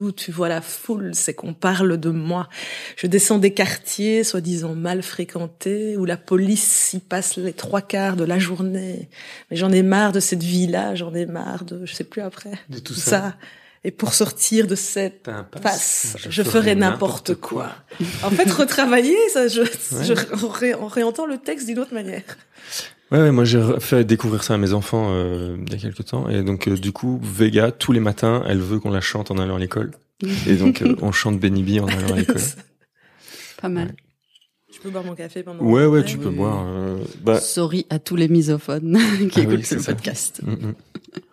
où tu vois la foule, c'est qu'on parle de moi. Je descends des quartiers soi-disant mal fréquentés, où la police y passe les trois quarts de la journée. Mais j'en ai marre de cette vie-là, j'en ai marre de, je sais plus après. De tout ça. Et pour sortir de cette passe, Je je, ferai n'importe quoi. En fait, retravailler, ça, je, je on, ré- on réentend le texte d'une autre manière. Ouais, ouais, moi j'ai fait découvrir ça à mes enfants euh, il y a quelques temps. Et donc, euh, du coup, Vega, tous les matins, elle veut qu'on la chante en allant à l'école. Et donc, euh, on chante Benny B en allant à l'école. Pas mal. Je peux boire mon café pendant. Ouais, ouais, tu Oui. peux boire. euh, bah, Sorry à tous les misophones qui Ah oui, écoutent c'est ce ça. podcast. mm, mm.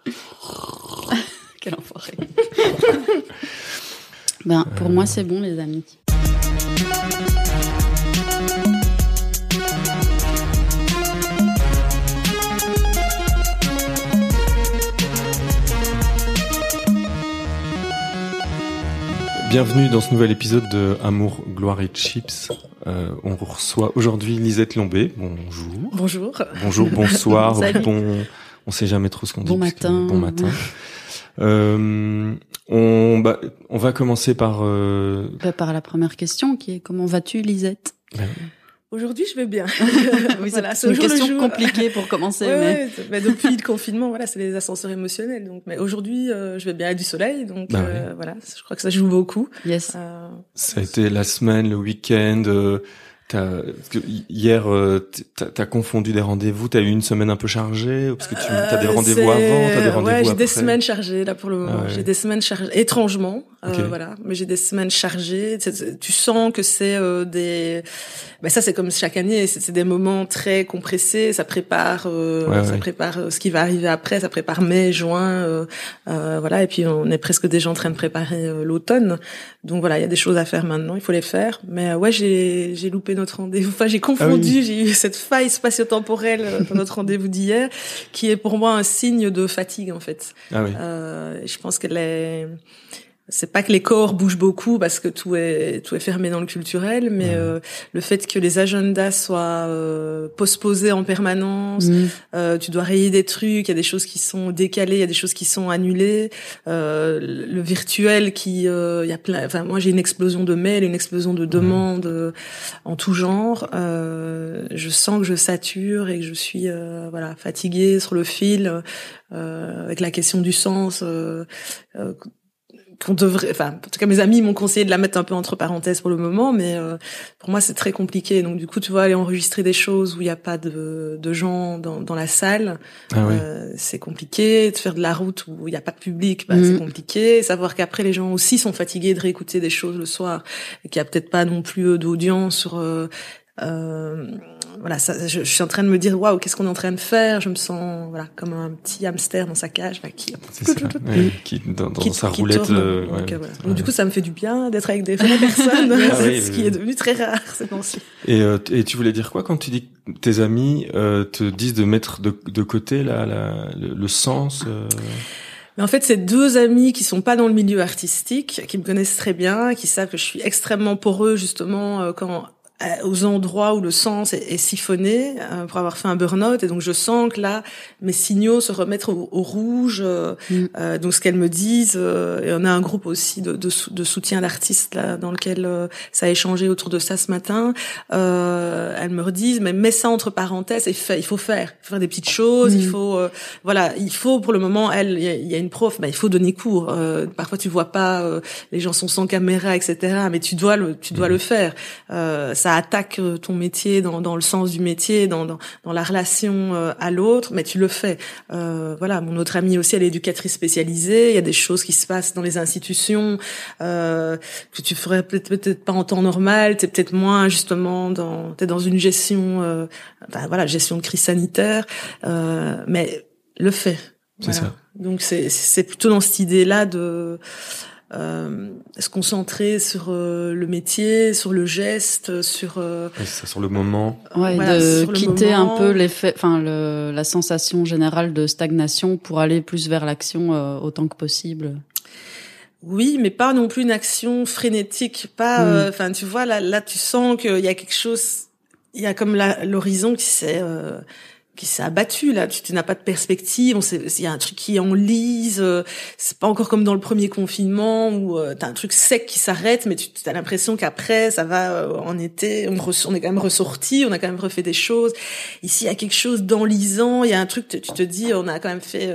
Quel enfoiré. ben, pour moi, c'est bon, les amis. Bienvenue dans ce nouvel épisode de Amour, Gloire et Chips. Euh, on reçoit aujourd'hui Lisette Lombé. Bonjour. Bonjour. Bonjour, bonsoir, bon. On sait jamais trop ce qu'on dit. Bon matin. Bon matin. Euh, on, bah, on va commencer par. Euh, Ben, par la première question, qui est comment vas-tu, Lisette? Aujourd'hui, je vais bien. Oui, Voilà, c'est une question compliquée pour commencer, Ouais, mais bah, depuis le confinement, voilà, c'est les ascenseurs émotionnels. Donc, mais aujourd'hui, euh, je vais bien, il y a du soleil, donc Bah euh, voilà, je crois que ça joue beaucoup. yes. Euh, ça a été la semaine, le week-end. Euh, t'as- parce que hier, t'as t'as confondu des rendez-vous. T'as eu une semaine un peu chargée parce que tu as des rendez-vous avant, t'as des rendez-vous Ouais, j'ai des semaines chargées là pour le moment. Ah ouais. J'ai des semaines chargées, étrangement, euh, voilà. Mais j'ai des semaines chargées. Tu sens que c'est euh, des. Ben ça, c'est comme chaque année. C'est des moments très compressés. Ça prépare, euh, Ouais, ça ouais. prépare ce qui va arriver après. Ça prépare mai, juin, voilà. Et puis on est presque déjà en train de préparer l'automne. Donc voilà, il y a des choses à faire maintenant. Il faut les faire. Mais ouais, j'ai j'ai loupé notre rendez-vous. Enfin, j'ai confondu. Ah oui. J'ai eu cette faille spatio-temporelle dans notre rendez-vous d'hier, qui est pour moi un signe de fatigue en fait. Ah oui. Euh, je pense que les c'est pas que les corps bougent beaucoup parce que tout est tout est fermé dans le culturel, mais Ouais. euh, le fait que les agendas soient euh, postposés en permanence, Mm. euh, tu dois rayer des trucs, il y a des choses qui sont décalées, il y a des choses qui sont annulées, euh, le virtuel qui, euh, il y a plein, enfin moi j'ai une explosion de mails, une explosion de demandes euh, en tout genre. Euh, je sens que je sature et que je suis euh, voilà fatiguée sur le fil euh, avec la question du sens. Qu'on devrait, enfin, en tout cas, mes amis m'ont conseillé de la mettre un peu entre parenthèses pour le moment, mais euh, pour moi, c'est très compliqué. Donc, du coup, tu vois, aller enregistrer des choses où il n'y a pas de, de gens dans, dans la salle, Ah oui. euh, c'est compliqué. De faire de la route où il n'y a pas de public, bah, Mhm. c'est compliqué. Savoir qu'après, les gens aussi sont fatigués de réécouter des choses le soir et qu'il n'y a peut-être pas non plus euh, d'audience sur... euh, euh, voilà, ça, je, je suis en train de me dire waouh, qu'est-ce qu'on est en train de faire? Je me sens voilà comme un petit hamster dans sa cage, qui. Ouais, qui dans, dans qui- sa qui roulette. euh, Donc, ouais. euh, voilà. Donc, Ouais. du coup, ça me fait du bien d'être avec des vraies personnes, Ah oui, ce oui, qui est devenu très rare ces temps-ci. Et, euh, et tu voulais dire quoi quand tu dis que tes amis euh, te disent de mettre de, de côté la, la, le, le sens euh, Mais en fait, c'est deux amis qui sont pas dans le milieu artistique, qui me connaissent très bien, qui savent que je suis extrêmement poreux justement quand aux endroits où le sens est, est siphonné euh, pour avoir fait un burn-out. Et donc je sens que là mes signaux se remettent au, au rouge euh, Mm. euh, donc ce qu'elles me disent euh, et on a un groupe aussi de, de, de soutien d'artistes là dans lequel euh, ça a échangé autour de ça ce matin. Euh, elles me redisent mais mets ça entre parenthèses et fais, il faut faire il faut faire des petites choses Mm. il faut euh, voilà il faut pour le moment elle il y y a une prof bah, il faut donner cours. Euh, parfois tu vois pas euh, les gens sont sans caméra etc mais tu dois le tu dois le faire. Euh, ça attaque euh, ton métier dans, dans le sens du métier dans, dans, dans la relation euh, à l'autre mais tu le fais. Euh, voilà mon autre amie aussi elle est éducatrice spécialisée. Il y a des choses qui se passent dans les institutions euh, que tu ferais peut-être pas en temps normal. T'es peut-être moins justement dans t'es dans une gestion euh, enfin, voilà gestion de crise sanitaire. Euh, mais le fait C'est voilà. ça. donc c'est c'est plutôt dans cette idée là de euh, se concentrer sur euh, le métier, sur le geste, sur euh, ça, sur le moment Ouais, Voilà, de quitter moment. un peu l'effet, enfin le, la sensation générale de stagnation pour aller plus vers l'action euh, autant que possible. oui, mais pas non plus une action frénétique, pas. Mm. euh, Enfin, tu vois là, là, tu sens qu'il y a quelque chose, il y a comme l'horizon qui s'est euh, qui s'est abattu là. Tu, tu n'as pas de perspective. Il y a un truc qui enlise. Euh, c'est pas encore comme dans le premier confinement où euh, t'as un truc sec qui s'arrête, mais tu as l'impression qu'après ça va euh, en été. On, on, est quand même ressorti, on a quand même refait des choses. Ici, il y a quelque chose d'enlisant. Il y a un truc. Tu, te dis, on a quand même fait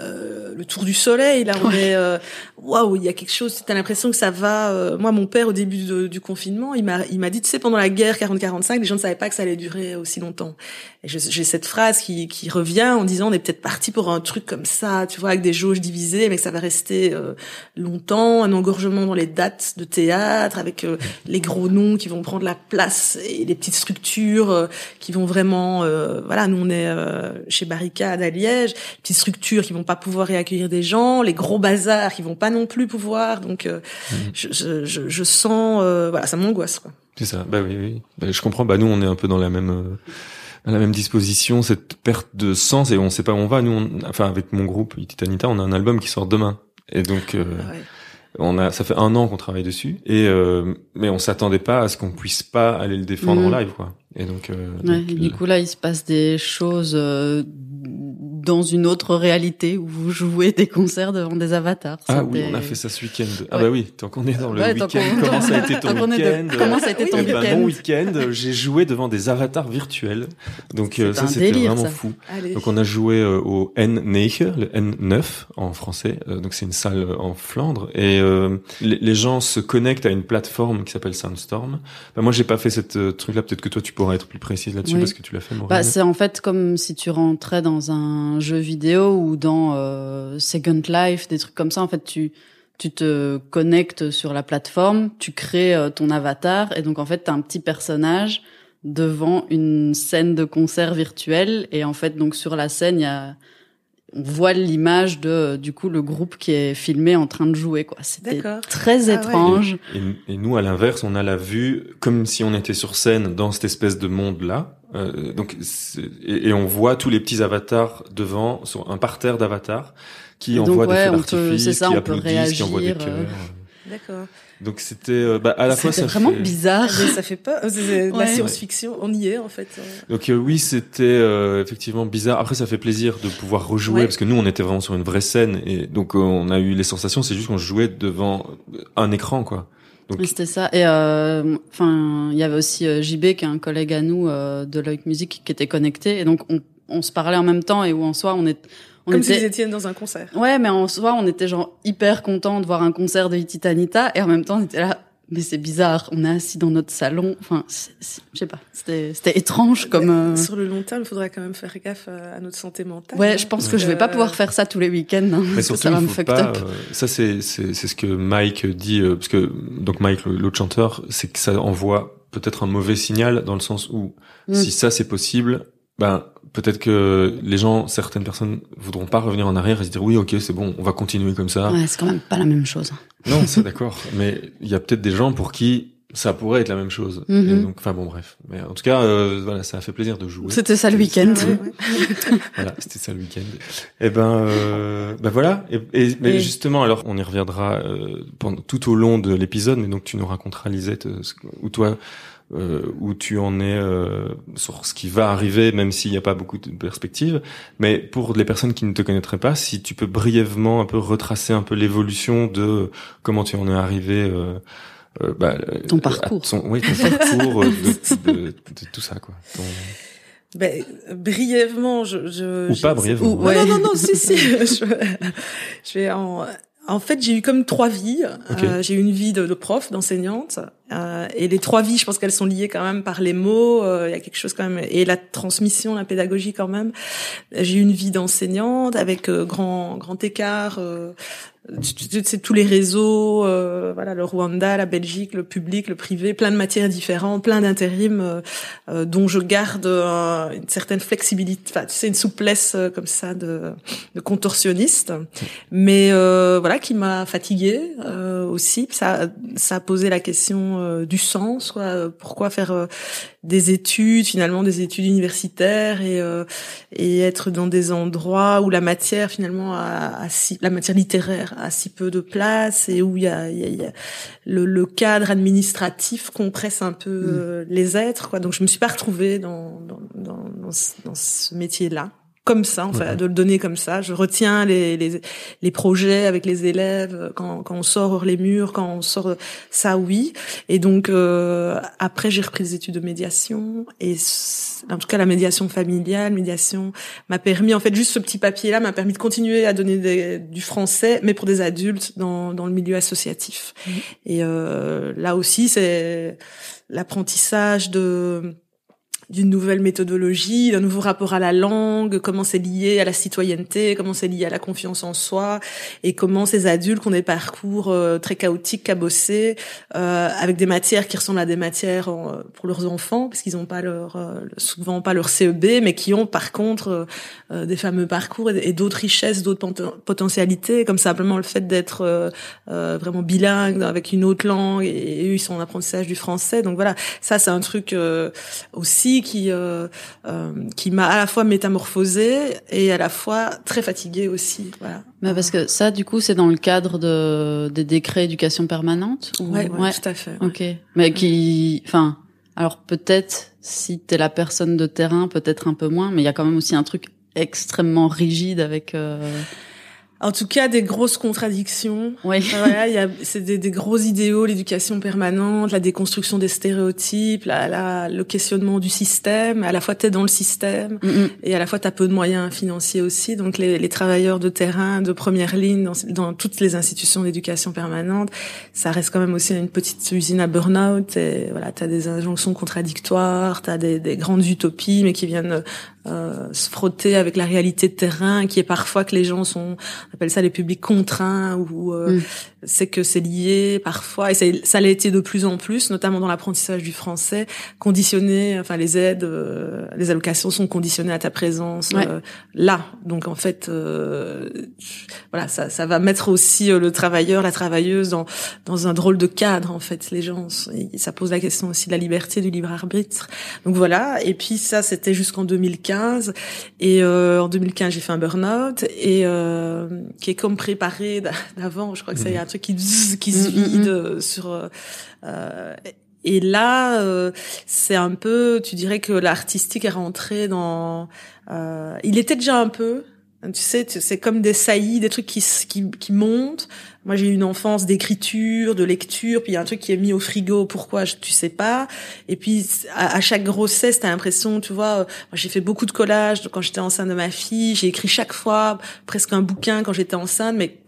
euh, euh, le tour du soleil. Là, on est euh, waouh, il y a quelque chose. T'as l'impression que ça va. Euh, moi, mon père, au début du confinement, il m'a il m'a dit, tu sais, pendant la guerre 40-45, les gens ne savaient pas que ça allait durer aussi longtemps. Et j'ai cette phrase qui qui revient en disant, on est peut-être parti pour un truc comme ça, tu vois, avec des jauges divisées, mais que ça va rester longtemps, un engorgement dans les dates de théâtre, avec les gros noms qui vont prendre la place et les petites structures qui vont vraiment. voilà, nous on est chez Barricade à Liège, petites structures qui vont pas pouvoir réaccueillir des gens, les gros bazars qui vont pas non plus pouvoir. Donc, euh, mhm. je, je, je, sens, euh, voilà, ça m'angoisse. C'est ça. Bah oui, oui. Bah, je comprends. Bah nous, on est un peu dans la même. Euh, la même disposition, cette perte de sens et on sait pas où on va. Nous, on, enfin avec mon groupe Titanita, on a un album qui sort demain et donc ah on a ça fait un an qu'on travaille dessus et mais on s'attendait pas à ce qu'on puisse pas aller le défendre en mhm. live quoi. Et donc, ouais, du coup là, il se passe des choses dans une autre réalité où vous jouez des concerts devant des avatars. Ah oui, on a fait ça ce week-end. Ah bah oui, tant qu'on est dans le week-end, comment ça a été ton week-end? Comment ça a été ton week-end? Mon week-end, j'ai joué devant des avatars virtuels. Donc euh, ça c'était vraiment fou. Donc on a joué euh, au N9, le N9 en français. Euh, donc c'est une salle en Flandre et les, gens se connectent à une plateforme qui s'appelle Sandstorm. Bah, moi j'ai pas fait cette truc là, peut-être que toi tu pourras être plus précise là-dessus parce que tu l'as fait. Bah, c'est en fait comme si tu rentrais dans un jeu vidéo ou dans euh, Second Life, des trucs comme ça. En fait, tu tu te connectes sur la plateforme, tu crées euh, ton avatar et donc en fait tu as un petit personnage devant une scène de concert virtuel et en fait donc sur la scène il y a on voit l'image de du coup le groupe qui est filmé en train de jouer quoi. C'était très ah étrange. Et, nous à l'inverse on a la vue comme si on était sur scène dans cette espèce de monde là euh, donc et, on voit tous les petits avatars devant sur un parterre d'avatars qui envoient des feux d'artifice qui applaudissent qui envoient des cœurs euh. d'accord donc c'était euh, bah, à la fois ça vraiment bizarre. Ah, ça fait pas la science-fiction, on y est en fait. Donc euh, oui, c'était euh, effectivement bizarre. Après ça fait plaisir de pouvoir rejouer parce que nous on était vraiment sur une vraie scène et donc on a eu les sensations, c'est juste qu'on jouait devant un écran quoi. Donc... C'était ça. Et enfin, il y avait aussi JB qui est un collègue à nous de Loïc Music qui était connecté et donc on, on se parlait en même temps et où en soi on est comme si vous étiez dans un concert. Ouais, mais en soi, on était genre hyper content de voir un concert de Titanita et en même temps, on était là. Mais c'est bizarre, on est assis dans notre salon. Enfin, je sais pas, c'était c'était étrange comme. Euh, sur le long terme, il faudrait quand même faire gaffe euh, à notre santé mentale. Ouais, je pense que je vais pas pouvoir faire ça tous les week-ends. Hein, mais surtout, ça va me fuck up. Euh, ça c'est c'est c'est ce que Mike dit parce que donc Mike l'autre chanteur, c'est que ça envoie peut-être un mauvais signal dans le sens où mm. si ça c'est possible, ben peut-être que les gens, certaines personnes voudront pas revenir en arrière et se dire oui, ok, c'est bon, on va continuer comme ça. Ouais, c'est quand même pas la même chose. Non, c'est d'accord, mais il y a peut-être des gens pour qui ça pourrait être la même chose. Mhm. donc, enfin bon, bref. Mais en tout cas, euh, voilà, ça a fait plaisir de jouer. C'était ça le week-end. voilà, c'était ça le week-end. Et eh ben, euh, ben voilà. Et, mais justement, alors, on y reviendra euh, pendant tout au long de l'épisode. Mais donc, tu nous raconteras Lisette, euh, ou toi, euh, où tu en es euh, sur ce qui va arriver, même s'il n'y a pas beaucoup de perspectives. Mais pour les personnes qui ne te connaîtraient pas, si tu peux brièvement un peu retracer un peu l'évolution de comment tu en es arrivé. Euh, euh bah, ton parcours. oui, ton parcours de, de, de, tout ça, quoi. Ben, brièvement, je, je ou pas brièvement. ouais. Non, non, non, si, si. je, je vais en en fait, j'ai eu comme trois vies. Euh, j'ai eu une vie de, de prof, d'enseignante, euh, et les trois vies, je pense qu'elles sont liées quand même par les mots. Euh, il y a quelque chose quand même et la transmission, la pédagogie quand même. J'ai eu une vie d'enseignante avec euh, grand grand écart c'est tous les réseaux, euh, voilà, le Rwanda, la Belgique, le public, le privé, plein de matières différentes, plein d'intérim euh, euh, dont je garde une certaine flexibilité, enfin, tu sais, une souplesse comme ça de, de contorsionniste, mais voilà, qui m'a fatiguée aussi. Ça, ça a posé la question question euh, du sens. Quoi. Pourquoi faire euh, des études, finalement des études universitaires et, et être dans des endroits où la matière finalement a, si, la matière littéraire a si peu de place et où il y a, y a, le, le, cadre administratif compresse un peu mm. les êtres. Quoi. Donc je me suis pas retrouvée dans, dans, dans, dans ce métier-là comme ça, enfin, de le donner comme ça. Je retiens les, les, les projets avec les élèves quand, quand on sort hors les murs, quand on sort ça, oui. Et donc euh, après, j'ai repris des études de médiation et en tout cas la médiation familiale, médiation m'a permis en fait juste ce petit papier là m'a permis de continuer à donner des, du français, mais pour des adultes dans, dans le milieu associatif. Mmh. Et euh, là aussi, c'est l'apprentissage de d'une nouvelle méthodologie, d'un nouveau rapport à la langue, comment c'est lié à la citoyenneté, comment c'est lié à la confiance en soi, et comment ces adultes ont des parcours euh, très chaotiques, cabossés, euh, avec des matières qui ressemblent à des matières euh, pour leurs enfants, parce qu'ils n'ont pas leur euh, souvent pas leur CEB, mais qui ont par contre des fameux parcours et, d'autres richesses, d'autres potentialités, comme simplement le fait d'être vraiment bilingue avec une autre langue, et, eux ils apprentissage du français. Donc voilà, ça c'est un truc aussi qui euh, euh, qui m'a à la fois métamorphosée et à la fois très fatiguée aussi. Voilà. Mais parce que ça, du coup, c'est dans le cadre de des décrets éducation permanente. ouais, ouais, tout à fait. Ok. Mais qui, enfin, alors peut-être si t'es la personne de terrain, peut-être un peu moins, mais il y a quand même aussi un truc extrêmement rigide avec. Euh... En tout cas, des grosses contradictions. Oui. Voilà, il y a, c'est des, des, gros idéaux, l'éducation permanente, la déconstruction des stéréotypes, la, la, le questionnement du système. À la fois, t'es dans le système et à la fois, t'as peu de moyens financiers aussi. Donc, les, les travailleurs de terrain, de première ligne, dans, dans toutes les institutions d'éducation permanente, ça reste quand même aussi une petite usine à burn-out. Et voilà, t'as des injonctions contradictoires, t'as des, des grandes utopies, mais qui viennent euh, se frotter avec la réalité de terrain, qui est parfois que les gens sont, on appelle ça les publics contraints, ou euh, mm. c'est que c'est lié parfois, et ça l'a été de plus en plus, notamment dans l'apprentissage du français, conditionné, enfin les aides, euh, les allocations sont conditionnées à ta présence là. Donc en fait, voilà, ça, ça va mettre aussi le travailleur, la travailleuse dans dans un drôle de cadre en fait. Les gens, ça pose la question aussi de la liberté, du libre arbitre. Donc voilà. Et puis ça, c'était jusqu'en 2015 et euh, en 2015, j'ai fait un burn-out et euh, qui est comme préparé d'avant. Je crois que c'est mhm. un truc qui qui se vide mhm. sur. Euh, et là, euh, c'est un peu, tu dirais que l'artistique est rentré dans. Euh, il était déjà un peu, tu sais, c'est comme des saillies, des trucs qui, qui, qui montent. Moi, j'ai eu une enfance d'écriture, de lecture, puis il y a un truc qui est mis au frigo. Pourquoi? Tu sais pas. Et puis, à, chaque grossesse, t'as l'impression, tu vois. Euh, j'ai fait beaucoup de collages quand j'étais enceinte de ma fille. J'ai écrit chaque fois presque un bouquin quand j'étais enceinte, mais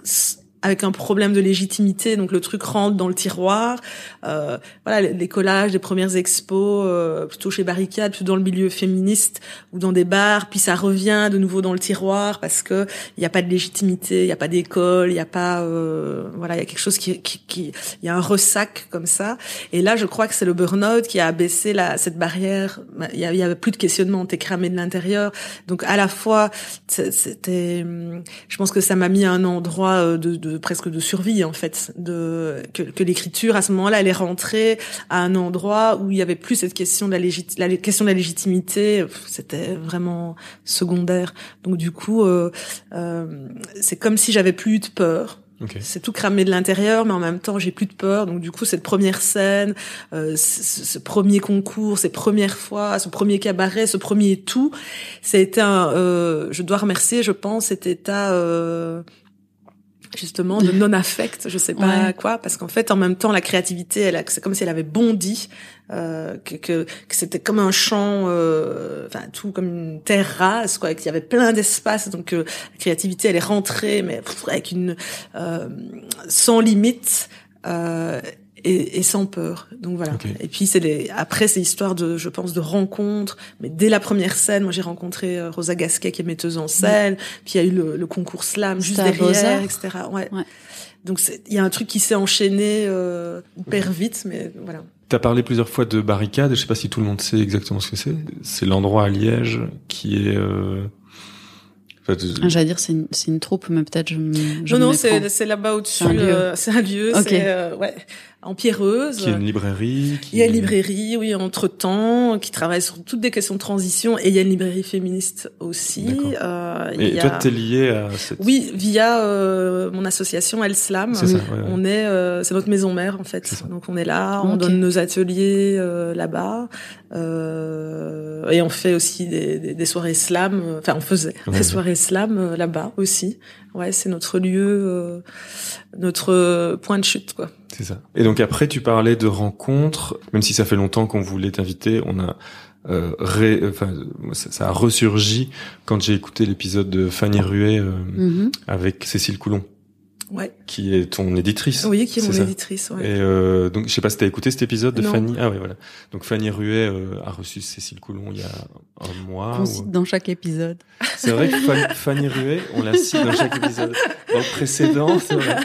avec un problème de légitimité, donc le truc rentre dans le tiroir. Euh, voilà, les, collages des premières expos, euh, plutôt chez Barricade, plutôt dans le milieu féministe ou dans des bars, puis ça revient de nouveau dans le tiroir parce que il n'y a pas de légitimité, il n'y a pas d'école, il n'y a pas, euh, voilà, il y a quelque chose qui, qui, qui, il y a un ressac comme ça. Et là, je crois que c'est le burn-out qui a abaissé la, cette barrière. Il y, avait plus de questionnement, t'es cramé de l'intérieur. Donc à la fois, c'était, je pense que ça m'a mis à un endroit euh, de de presque de survie en fait, de que, que l'écriture à ce moment-là elle est rentrée à un endroit où il y avait plus cette question de la, légit la question de la légitimité, c'était vraiment secondaire. Donc du coup, euh, euh, c'est comme si j'avais plus eu de peur. C'est tout cramé de l'intérieur, mais en même temps, j'ai plus de peur. Donc du coup, cette première scène, euh, ce, ce, premier concours, ces premières fois, ce premier cabaret, ce premier tout, c'était un. Euh, je dois remercier, je pense, cet état euh, justement de non affect je sais pas quoi parce qu'en fait en même temps la créativité elle c'est comme si elle avait bondi euh, que, que, que c'était comme un champ euh, enfin tout comme une terre rase quoi qu'il y avait plein d'espace donc euh, la créativité elle est rentrée mais avec une euh, sans limite euh, et, et, sans peur. Donc voilà. Et puis c'est les après c'est histoire de je pense de rencontres. Mais dès la première scène, moi j'ai rencontré euh, Rosa Gasquet qui est metteuse en scène. Puis il y a eu le, le concours slam juste derrière, etc. Ouais. ouais. Donc il y a un truc qui s'est enchaîné euh, hyper vite, mais voilà. Tu as parlé plusieurs fois de barricade. Je sais pas si tout le monde sait exactement ce que c'est. C'est l'endroit à Liège qui est euh Ah, j'allais dire c'est une, c'est une troupe, mais peut-être je, je Non, non, c'est, c'est là-bas au-dessus. C'est un lieu. Euh, c'est un lieu. Okay. C'est, ouais en pierreuse. Qui est une librairie. Qui... Il y a une librairie, oui, entre-temps, qui travaille sur toutes des questions de transition. Et il y a une librairie féministe aussi. Euh, et toi, t'es lié à cette... Oui, via euh, mon association El Slam. C'est ça, On est, euh, c'est notre maison mère, en fait. Donc on est là, on donne nos ateliers euh, là-bas. Euh, et on fait aussi des, des, des soirées slam. Enfin, on faisait des soirées slam là-bas aussi. Ouais, c'est notre lieu, notre point de chute, quoi. C'est ça. Et donc après, tu parlais de rencontres, même si ça fait longtemps qu'on voulait t'inviter, on a euh, ré, enfin, ça, a ressurgi quand j'ai écouté l'épisode de Fanny Ruet euh, mm-hmm. avec Cécile Coulon. Ouais. Qui est ton éditrice. Oui, qui est, mon éditrice. Ouais. Et euh, donc, je sais pas si t'as écouté cet épisode de Fanny. Ah oui, voilà. Donc Fanny Ruet euh, a reçu Cécile Coulon il y a un mois. On cite dans chaque épisode. C'est vrai que Fanny, Fanny Ruet, on la cite dans chaque épisode. Dans le précédent, c'est vrai.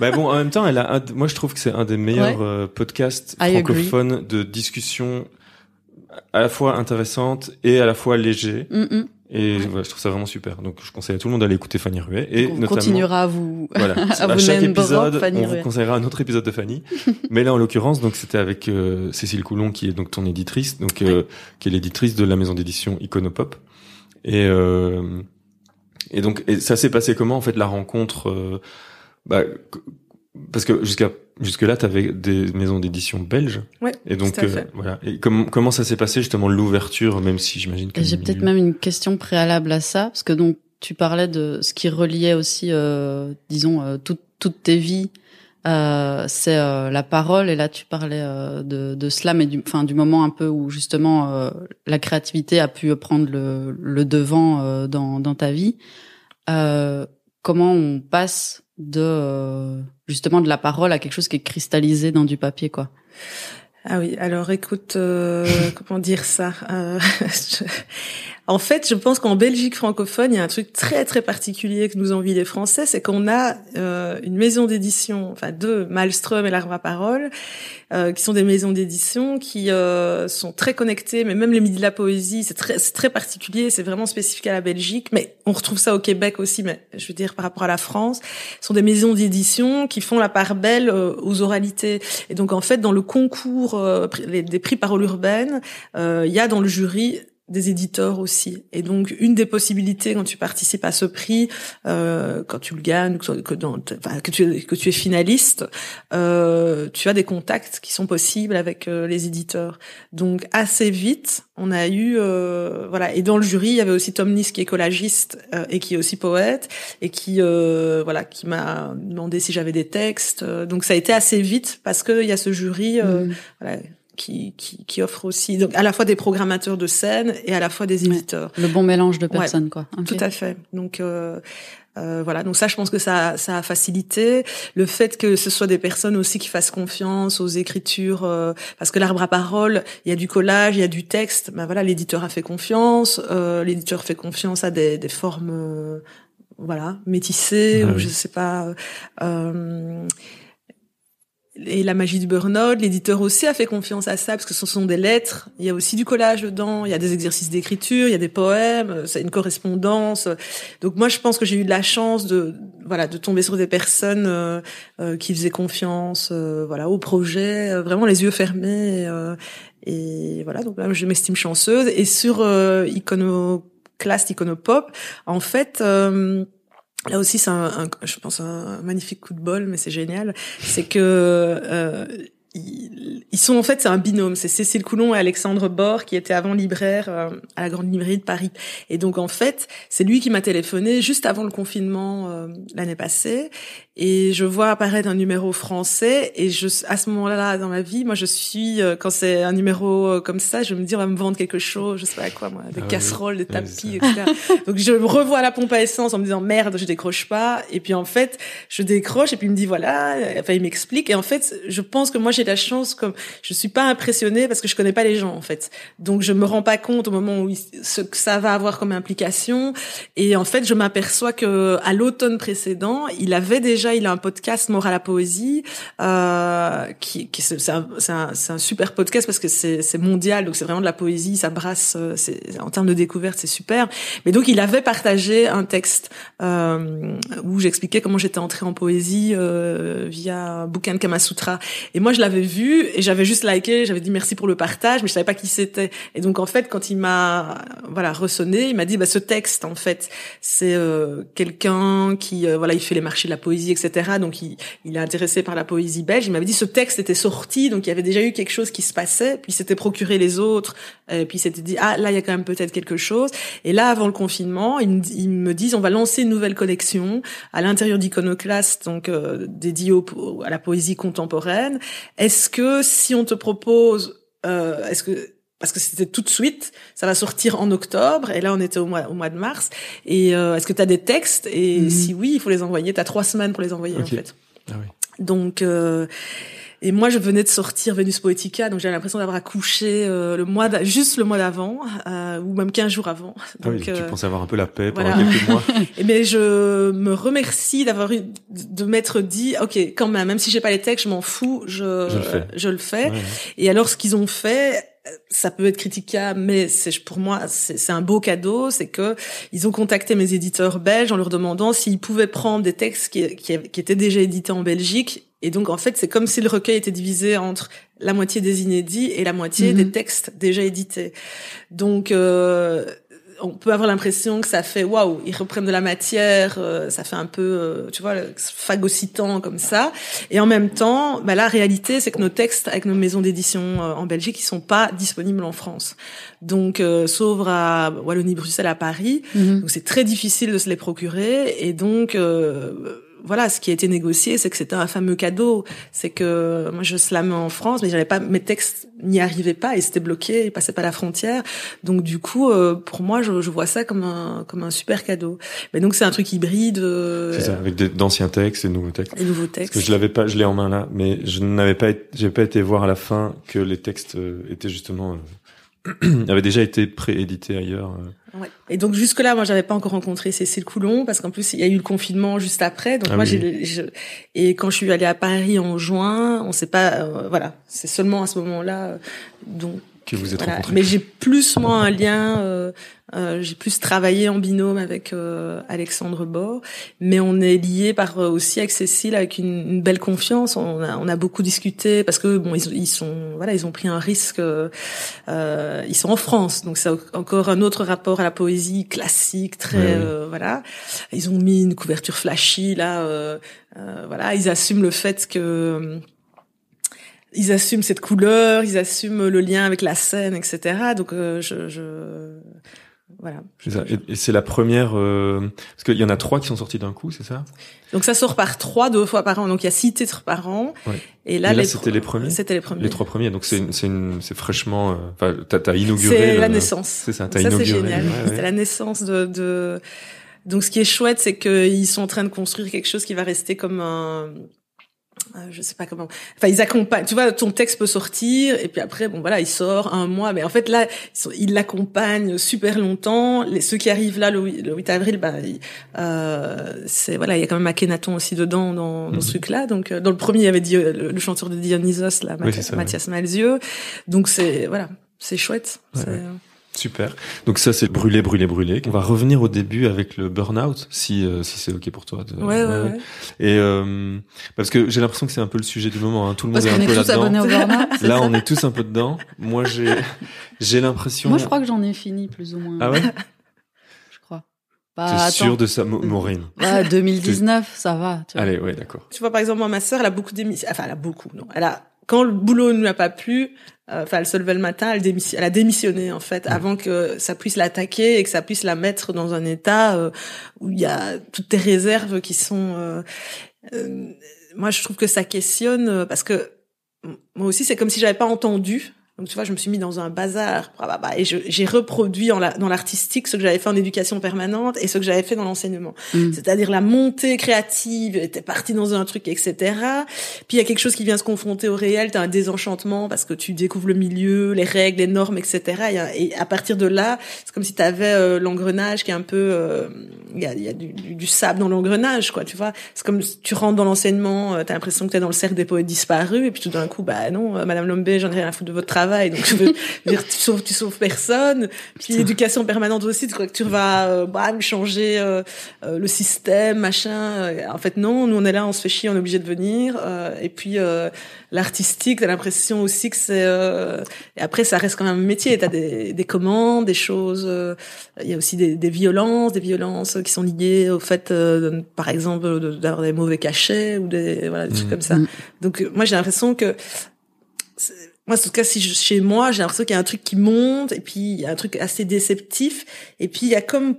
Bah bon, en même temps, elle a. Un, moi, je trouve que c'est un des meilleurs euh, podcasts francophones de discussion à la fois intéressante et à la fois léger. Mm -mm. Et voilà, je trouve ça vraiment super. Donc, je conseille à tout le monde d'aller écouter Fanny Ruet. Et on continuera à vous, voilà, à, à chaque épisode, on vous conseillera un autre épisode de Fanny. Mais là, en l'occurrence, donc, c'était avec euh, Cécile Coulon, qui est donc ton éditrice, donc, euh, qui est l'éditrice de la maison d'édition Iconopop. Et, euh, et donc, et ça s'est passé comment, en fait, la rencontre, euh, bah, parce que jusqu'à jusque là, tu avais des maisons d'édition belges. Ouais. Et donc euh, voilà. Et comment comment ça s'est passé justement l'ouverture, même si j'imagine que j'ai peut-être même une question préalable à ça, parce que donc tu parlais de ce qui reliait aussi, euh, disons, euh, toute toutes tes vies. Euh, c'est euh, la parole et là tu parlais de, de slam et du enfin du moment un peu où justement la créativité a pu prendre le, le devant dans dans ta vie comment on passe de euh, justement de la parole à quelque chose qui est cristallisé dans du papier quoi. Ah oui, alors écoute, euh, comment dire ça euh, En fait, je pense qu'en Belgique francophone, il y a un truc très très particulier que nous envie les Français, c'est qu'on a euh, une maison d'édition, enfin deux, Malmström et l'Arbre Parole, euh, qui sont des maisons d'édition qui euh, sont très connectées, mais même les Midi de la Poésie, c'est très, très particulier, c'est vraiment spécifique à la Belgique, mais on retrouve ça au Québec aussi, mais je veux dire par rapport à la France, ce sont des maisons d'édition qui font la part belle euh, aux oralités. Et donc en fait, dans le concours euh, des prix parole urbaine, il y a dans le jury des éditeurs aussi. Et donc, une des possibilités quand tu participes à ce prix, euh, quand tu le gagnes, que, dans, enfin, que, tu, que tu es finaliste, euh, tu as des contacts qui sont possibles avec euh, les éditeurs. Donc, assez vite, on a eu, euh, voilà. Et dans le jury, il y avait aussi Tom Nis qui est collagiste euh, et qui est aussi poète et qui, voilà, qui m'a demandé si j'avais des textes. Donc, ça a été assez vite parce qu'il y a ce jury, mmh. voilà, qui, qui, qui, offre aussi donc à la fois des programmateurs de scène et à la fois des éditeurs. le bon mélange de personnes, quoi. Tout à fait. Donc euh, euh, voilà, donc ça, je pense que ça, ça a facilité le fait que ce soit des personnes aussi qui fassent confiance aux écritures, euh, parce que l'arbre à parole, il y a du collage, il y a du texte. Ben voilà, l'éditeur a fait confiance, euh, l'éditeur fait confiance à des, des formes, euh, voilà, métissées ah ou je sais pas. Euh, et la magie du burn-out, l'éditeur aussi a fait confiance à ça parce que ce sont des lettres, il y a aussi du collage dedans, il y a des exercices d'écriture, il y a des poèmes, c'est une correspondance. Donc moi je pense que j'ai eu de la chance de voilà de tomber sur des personnes euh, euh, qui faisaient confiance euh, voilà au projet, vraiment les yeux fermés et, voilà donc là je m'estime chanceuse et sur Iconoclast, Iconopop en fait Là aussi, c'est un, je pense un magnifique coup de bol, mais c'est génial. C'est que euh, ils, sont en fait c'est un binôme, c'est Cécile Coulon et Alexandre Bord qui étaient avant libraire euh, à la grande librairie de Paris. Et donc en fait, c'est lui qui m'a téléphoné juste avant le confinement euh, l'année passée. Et je vois apparaître un numéro français. Et je à ce moment-là dans ma vie, moi je suis euh, quand c'est un numéro comme ça, je me dis on va me vendre quelque chose, je sais pas quoi moi, des ah casseroles, des tapis, etc. donc je revois la pompe à essence en me disant merde, je décroche pas. Et puis en fait, je décroche et puis il me dit voilà, enfin il m'explique. Et en fait, je pense que moi j'ai la chance comme je suis pas impressionnée parce que je connais pas les gens en fait. Donc je me rends pas compte au moment où ce que ça va avoir comme implication. Et en fait, je m'aperçois que à l'automne précédent, il avait déjà, il a un podcast Mort à la poésie, euh, qui, qui c'est un, un, un, super podcast parce que c'est mondial, donc c'est vraiment de la poésie, ça brasse. Euh, c'est en termes de découverte, c'est super. Mais donc il avait partagé un texte euh, où j'expliquais comment j'étais entrée en poésie euh, via un bouquin de Kamasutra. Et moi, je l'avais vu et j'avais juste liké, j'avais dit merci pour le partage, mais je savais pas qui c'était. Et donc en fait, quand il m'a voilà ressonné, il m'a dit bah ce texte en fait, c'est euh, quelqu'un qui euh, voilà il fait les marchés de la poésie, etc. Donc il, il est intéressé par la poésie belge. Il m'avait dit ce texte était sorti, donc il y avait déjà eu quelque chose qui se passait, puis s'était procuré les autres, et puis s'était dit ah là il y a quand même peut-être quelque chose. Et là avant le confinement, ils, ils me disent on va lancer une nouvelle collection à l'intérieur d'Iconoclast, donc euh, dédiée à la poésie contemporaine. Est-ce que si on te propose, euh, est-ce que parce que c'était tout de suite, ça va sortir en octobre, et là on était au mois, au mois de mars. Et euh, est-ce que tu as des textes? Et mhm. si oui, il faut les envoyer. Tu as trois semaines pour les envoyer en fait. Ah oui. Donc euh, et moi, je venais de sortir Venus Poetica, donc j'avais l'impression d'avoir accouché euh, le mois, juste le mois d'avant, euh, ou même 15 jours avant. Donc, ah oui, tu euh, pensais avoir un peu la paix pendant quelques mois. mais je me remercie d'avoir eu, de m'être dit, ok, quand même, même si j'ai pas les textes, je m'en fous, je, je le fais. Je le fais. Et alors, ce qu'ils ont fait, ça peut être critiquable, mais c'est pour moi c'est un beau cadeau, c'est que ils ont contacté mes éditeurs belges en leur demandant s'ils pouvaient prendre des textes qui, qui, qui étaient déjà édités en Belgique et donc, en fait, c'est comme si le recueil était divisé entre la moitié des inédits et la moitié des mhm. textes déjà édités. Donc, euh, on peut avoir l'impression que ça fait waouh, ils reprennent de la matière, euh, ça fait un peu, euh, tu vois, phagocytant comme ça. Et en même temps, bah, la réalité, c'est que nos textes avec nos maisons d'édition en Belgique, ils sont pas disponibles en France. Donc, sauf à Wallonie, Bruxelles, à Paris. Mhm. Donc, c'est très difficile de se les procurer. Et donc voilà, ce qui a été négocié, c'est que c'était un fameux cadeau. C'est que moi, je slamais en France, mais j'avais pas mes textes n'y arrivaient pas, ils étaient bloqués, ils passaient pas la frontière. Donc du coup, euh, pour moi, je, je, vois ça comme un comme un super cadeau. Mais donc c'est un truc hybride. Euh, c'est ça, avec d'anciens textes et de nouveaux textes. Et nouveaux textes. Parce que je l'avais pas, je l'ai en main là, mais je n'avais pas, j'ai pas été voir à la fin que les textes euh, étaient justement avait déjà été préédité ailleurs. Euh. Ouais. Et donc jusque là, moi, j'avais pas encore rencontré Cécile Coulon parce qu'en plus il y a eu le confinement juste après. Donc ah moi, j'ai et quand je suis allée à Paris en juin, on sait pas, euh, voilà, c'est seulement à ce moment-là, euh, donc que vous êtes voilà. Mais j'ai plus moi un lien, euh, euh, j'ai plus travaillé en binôme avec euh, Alexandre Bord, mais on est lié par euh, aussi avec Cécile avec une, une, belle confiance. On a, on a beaucoup discuté parce que bon ils, ils sont voilà ils ont pris un risque. Euh, ils sont en France, donc c'est encore un autre rapport à la poésie classique, très voilà. Ils ont mis une couverture flashy là, voilà ils assument le fait que ils assument cette couleur, ils assument le lien avec la scène, etc. Donc euh, je, je, voilà. Et, c'est la première euh... parce qu'il y en a trois qui sont sortis d'un coup, c'est ça? Donc ça sort par trois, deux fois par an. Donc il y a six titres par an. Ouais. Et là, c'était les premiers? C'était les premiers. Les trois premiers. Donc c'est c'est c'est fraîchement. Euh, enfin, t'as as inauguré. C'est la naissance. C'est ça. T'as inauguré. Ça c'est génial. c'est la naissance de, de... Donc ce qui est chouette, c'est qu'ils sont en train de construire quelque chose qui va rester comme un euh, je sais pas comment. Enfin, ils accompagnent. Tu vois, ton texte peut sortir et puis après, bon voilà, il sort un mois. Mais en fait, là, ils l'accompagnent super longtemps. Les, ceux qui arrivent là le, 8 avril, bah, euh, c'est voilà, il y a quand même Akhenaton aussi dedans dans, dans ce mhm. truc-là. Donc, euh, dans le premier, il y avait le, chanteur de Dionysos, là, Mathias, Malzieux. Donc c'est voilà, c'est chouette. Euh, Super. Donc ça c'est brûler, brûler, brûler. On va revenir au début avec le burn-out, si euh, si c'est ok pour toi. De... Ouais, ouais, ouais, Et euh, parce que j'ai l'impression que c'est un peu le sujet du moment. Hein. Tout le monde est un peu là-dedans. Là, on est tous un peu dedans. Moi, j'ai j'ai l'impression. Moi, je crois que j'en ai fini plus ou moins. Ah ouais? je crois. Bah, sûr de ça, Maureen? Ouais, 2019, ça va. Tu vois. Allez, ouais, d'accord. Tu vois, par exemple, moi, ma sœur, elle a beaucoup d'émissions. Enfin, elle a beaucoup. Non, elle a quand le boulot ne lui a pas plu, enfin, elle se levait le matin, elle, elle a démissionné en fait, avant que ça puisse l'attaquer et que ça puisse la mettre dans un état euh, où il y a toutes tes réserves qui sont. Euh, moi, je trouve que ça questionne parce que moi aussi, c'est comme si j'avais pas entendu Donc tu vois, je me suis mis dans un bazar et j'ai reproduit en la, dans l'artistique ce que j'avais fait en éducation permanente et ce que j'avais fait dans l'enseignement. Mm. C'est-à-dire la montée créative, était partie dans un truc, etc. Puis il y a quelque chose qui vient se confronter au réel, t'as un désenchantement parce que tu découvres le milieu, les règles, les normes, etc. Et, à partir de là, c'est comme si tu avais euh, l'engrenage qui est un peu, euh, il y a, y a du, du, sable dans l'engrenage, quoi. Tu vois, c'est comme si tu rentres dans l'enseignement, euh, t'as l'impression que t'es dans le cercle des poètes disparus, et puis tout d'un coup, bah non, Madame Lombé, j'en ai rien à foutre de votre travail, donc je veux dire, tu sauves, tu sauves personne. Puis l'éducation permanente aussi, tu crois que tu vas, bah, changer le système, machin. En fait, non, nous on est là, on se fait chier, on est obligé de venir. et puis l'artistique, t'as l'impression aussi que c'est. et après, ça reste quand même un métier. T'as des, des commandes, des choses. Il y a aussi des, des violences, des violences qui sont liées au fait, par exemple, d'avoir des mauvais cachets ou des voilà des trucs mmh. comme ça. Mmh. Donc moi j'ai l'impression que moi, en tout cas, si je, chez moi, j'ai l'impression qu'il y a un truc qui monte, et puis il y a un truc assez déceptif, et puis il y a comme,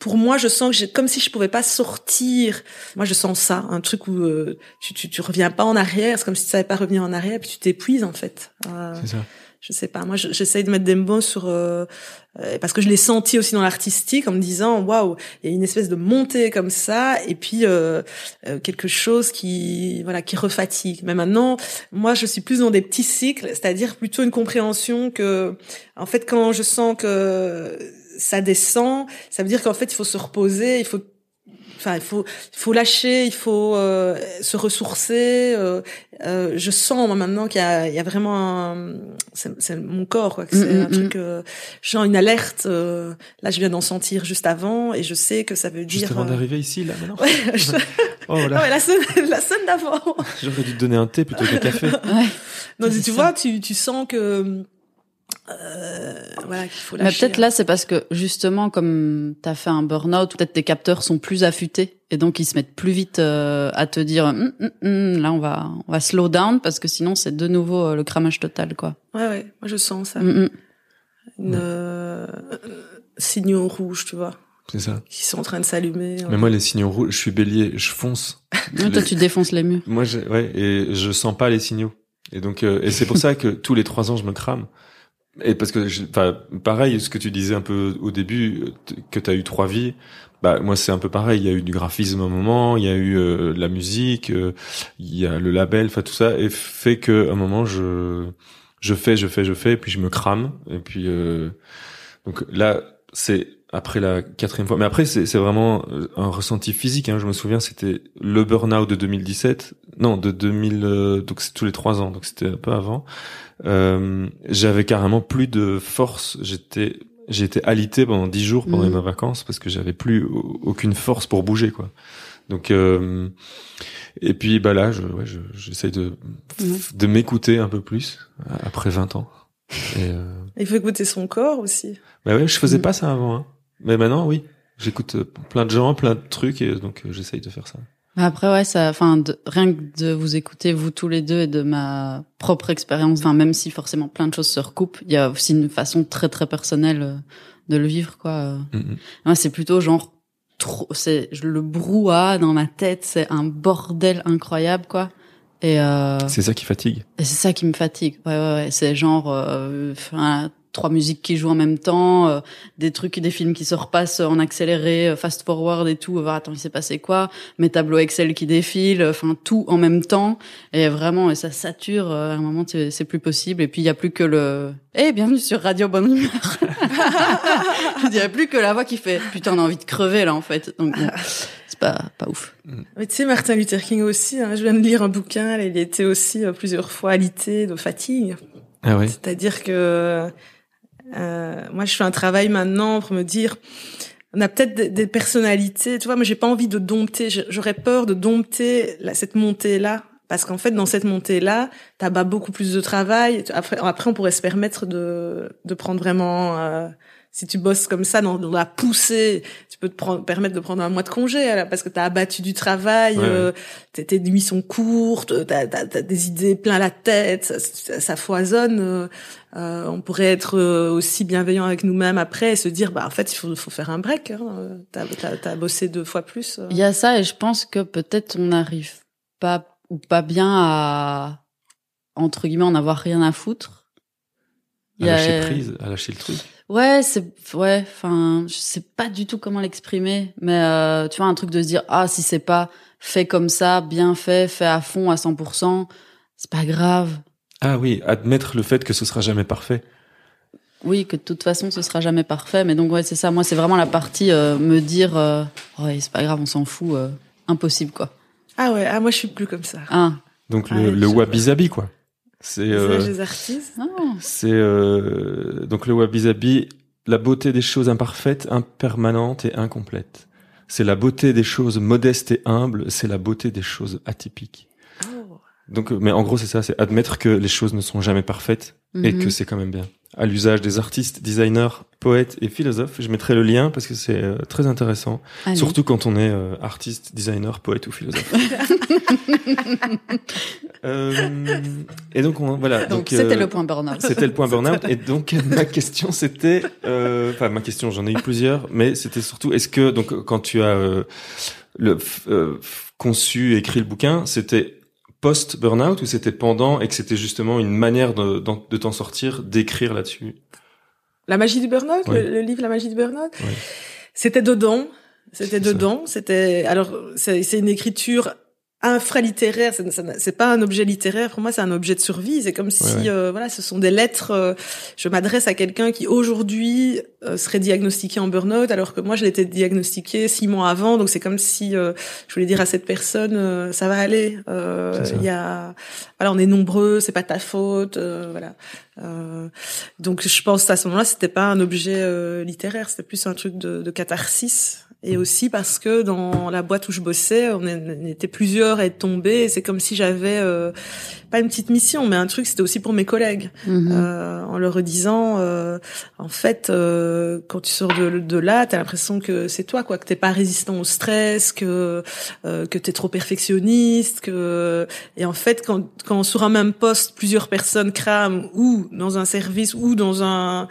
pour moi, je sens que comme si je pouvais pas sortir. Moi, je sens ça, un truc où euh, tu, tu, tu reviens pas en arrière, c'est comme si tu savais pas revenir en arrière, puis tu t'épuises en fait. Euh, c'est ça je sais pas. Moi, j'essaye de mettre des mots sur euh, euh, parce que je l'ai senti aussi dans l'artistique en me disant waouh, il y a une espèce de montée comme ça et puis euh, euh, quelque chose qui voilà qui refatigue. Mais maintenant, moi, je suis plus dans des petits cycles, c'est-à-dire plutôt une compréhension que en fait quand je sens que ça descend, ça veut dire qu'en fait il faut se reposer, il faut enfin il faut il faut lâcher il faut euh, se ressourcer euh, euh, je sens moi maintenant qu'il y a il y a vraiment c'est mon corps quoi c'est mm, un mm, truc mm. euh, je sens une alerte euh, là je viens d'en sentir juste avant et je sais que ça veut dire juste avant d'arriver ici là maintenant ouais, oh, là. ouais, la scène la scène d'avant j'aurais dû te donner un thé plutôt qu'un café ouais. non tu vois tu tu sens que euh, voilà qu'il faut lâcher. Mais peut-être là, c'est parce que justement, comme tu as fait un burn-out, peut-être tes capteurs sont plus affûtés et donc ils se mettent plus vite euh, à te dire hum, hum, hum, là on va on va slow down parce que sinon c'est de nouveau euh, le cramage total quoi. Ouais ouais, moi je sens ça. Une euh, signaux rouges, tu vois. C'est ça. Qui sont en train de s'allumer. Mais moi les signaux rouges, je suis bélier, je fonce. Non, toi tu défonces les murs. Moi ouais et je sens pas les signaux. Et donc et c'est pour ça que tous les trois ans je me crame. Et parce que, enfin, pareil, ce que tu disais un peu au début, que tu as eu trois vies, bah moi c'est un peu pareil. Il y a eu du graphisme à un moment, il y a eu euh, la musique, euh, il y a le label, enfin tout ça, et fait que à un moment je je fais, je fais, je fais, et puis je me crame, et puis euh, donc là c'est après la quatrième fois. Mais après, c'est vraiment un ressenti physique. Hein. Je me souviens, c'était le burn-out de 2017. Non, de 2000. donc c'est tous les trois ans. Donc c'était un peu avant. Euh, j'avais carrément plus de force. J'étais j'ai été alité pendant dix jours pendant mmh. mes vacances parce que j'avais plus aucune force pour bouger quoi. Donc euh, et puis bah là je ouais, j'essaye de mmh. de m'écouter un peu plus après 20 ans. Et euh... Il faut écouter son corps aussi. Bah ouais, je faisais mmh. pas ça avant hein. Mais maintenant oui, j'écoute euh, plein de gens, plein de trucs et donc euh, j'essaye de faire ça. Après, ouais, ça, enfin, rien que de vous écouter, vous tous les deux, et de ma propre expérience, enfin, même si forcément plein de choses se recoupent, il y a aussi une façon très très personnelle euh, de le vivre, quoi. Moi, c'est plutôt genre trop, c'est le brouhaha dans ma tête, c'est un bordel incroyable, quoi. Et euh, c'est ça qui fatigue. Et c'est ça qui me fatigue. Ouais, ouais, ouais. C'est genre, euh, trois musiques qui jouent en même temps, euh, des trucs, des films qui se repassent en accéléré, euh, fast forward et tout. voir attends, il s'est passé quoi? Mes tableaux Excel qui défilent, enfin tout en même temps. Et vraiment, et ça sature. Euh, à un moment, c'est plus possible. Et puis il y a plus que le. Eh, bienvenue sur Radio Bonne Humeur. Il y a plus que la voix qui fait. Putain, on a envie de crever là en fait. Donc c'est pas pas ouf. Mais tu sais, Martin Luther King aussi. Hein, je viens de lire un bouquin. il était aussi plusieurs fois alité de fatigue. Ah oui. C'est-à-dire que euh, moi, je fais un travail maintenant pour me dire, on a peut-être des, personnalités. Tu vois, moi, j'ai pas envie de dompter. J'aurais peur de dompter cette montée-là. Parce qu'en fait, dans cette montée-là, t'as beaucoup plus de travail. Après, après, on pourrait se permettre de, de prendre vraiment euh, si tu bosses comme ça dans, la poussée, tu peux te prendre, permettre de prendre un mois de congé parce que tu as abattu du travail, euh, tes nuits sont courtes, tu as, des idées plein la tête, ça, foisonne. Euh, euh, on pourrait être euh, aussi bienveillant avec nous-mêmes après et se dire bah en fait il faut, faut faire un break. Hein, t'as as, bossé deux fois plus. Il y a ça et je pense que peut-être on n'arrive pas ou pas bien à entre guillemets en avoir rien à foutre À lâcher prise, à lâcher le truc. Ouais, c'est ouais, enfin, je sais pas du tout comment l'exprimer, mais euh, tu vois un truc de se dire ah si c'est pas fait comme ça, bien fait, fait à fond à 100%, c'est pas grave. Ah oui, admettre le fait que ce sera jamais parfait. Oui, que de toute façon ce sera jamais parfait, mais donc ouais c'est ça. Moi c'est vraiment la partie euh, me dire euh, ouais c'est pas grave, on s'en fout, euh, impossible quoi. Ah ouais, ah moi je suis plus comme ça. Ah. Donc le, le wabi quoi. C'est les artistes. C'est donc le wabi la beauté des choses imparfaites, impermanentes et incomplètes. C'est la beauté des choses modestes et humbles, c'est la beauté des choses atypiques. Oh. Donc, mais en gros, c'est ça, c'est admettre que les choses ne sont jamais parfaites et mhm. que c'est quand même bien à l'usage des artistes, designers, poètes et philosophes. Je mettrai le lien parce que c'est euh, très intéressant, surtout quand on est euh, artiste, designer, poète ou philosophe. euh, et donc on, voilà. Donc c'était le point burn-out. C'était le point burn-out. et donc ma question c'était, euh, enfin ma question, j'en ai eu plusieurs, mais c'était surtout, est-ce que donc quand tu as le conçu, écrit le bouquin, c'était post-burnout ou c'était pendant et que c'était justement une manière de, de, t'en sortir, d'écrire là-dessus? La magie du burnout, le, livre La magie du burnout? C'était dedans. C'était dedans. C'était alors c'est une écriture infralittéraire, c'est pas un objet littéraire. Pour moi, c'est un objet de survie. C'est comme si, euh, voilà, ce sont des lettres. Euh, je m'adresse à quelqu'un qui aujourd'hui euh, serait diagnostiqué en burn-out, alors que moi, je l'ai diagnostiqué six mois avant. Donc, c'est comme si je voulais dire à cette personne, ça va aller. Il y a, voilà, on est nombreux, c'est pas ta faute, voilà. donc, je pense à ce moment-là, c'était pas un objet littéraire, c'était plus un truc de, de catharsis et aussi parce que dans la boîte où je bossais, on, était plusieurs à être tombés. C'est comme si j'avais euh, pas une petite mission, mais un truc. C'était aussi pour mes collègues, mhm. euh, en leur disant, euh, en fait, euh, quand tu sors de, de là, t'as l'impression que c'est toi, quoi, que t'es pas résistant au stress, que euh, que t'es trop perfectionniste, que et en fait, quand quand sur un même poste, plusieurs personnes crament ou dans un service ou dans un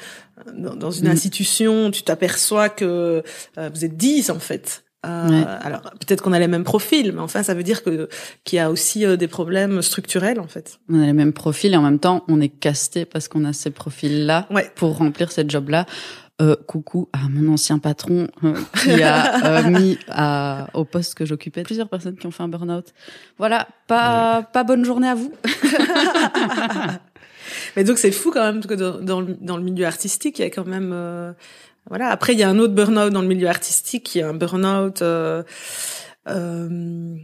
dans, une mm. institution, tu t'aperçois que euh, vous êtes dix en fait. Euh, alors peut-être qu'on a les mêmes profils, mais enfin ça veut dire que qu'il y a aussi euh, des problèmes structurels en fait. On a les mêmes profils et en même temps on est casté parce qu'on a ces profils-là pour remplir cette job-là. Euh, coucou à mon ancien patron qui a mis à, au poste que j'occupais plusieurs personnes qui ont fait un burn-out. Voilà, pas pas bonne journée à vous. Mais donc c'est fou quand même que dans, le, dans le milieu artistique, il y a quand même euh, voilà. Après, il y a un autre burn-out dans le milieu artistique, qui est un burn-out euh, euh,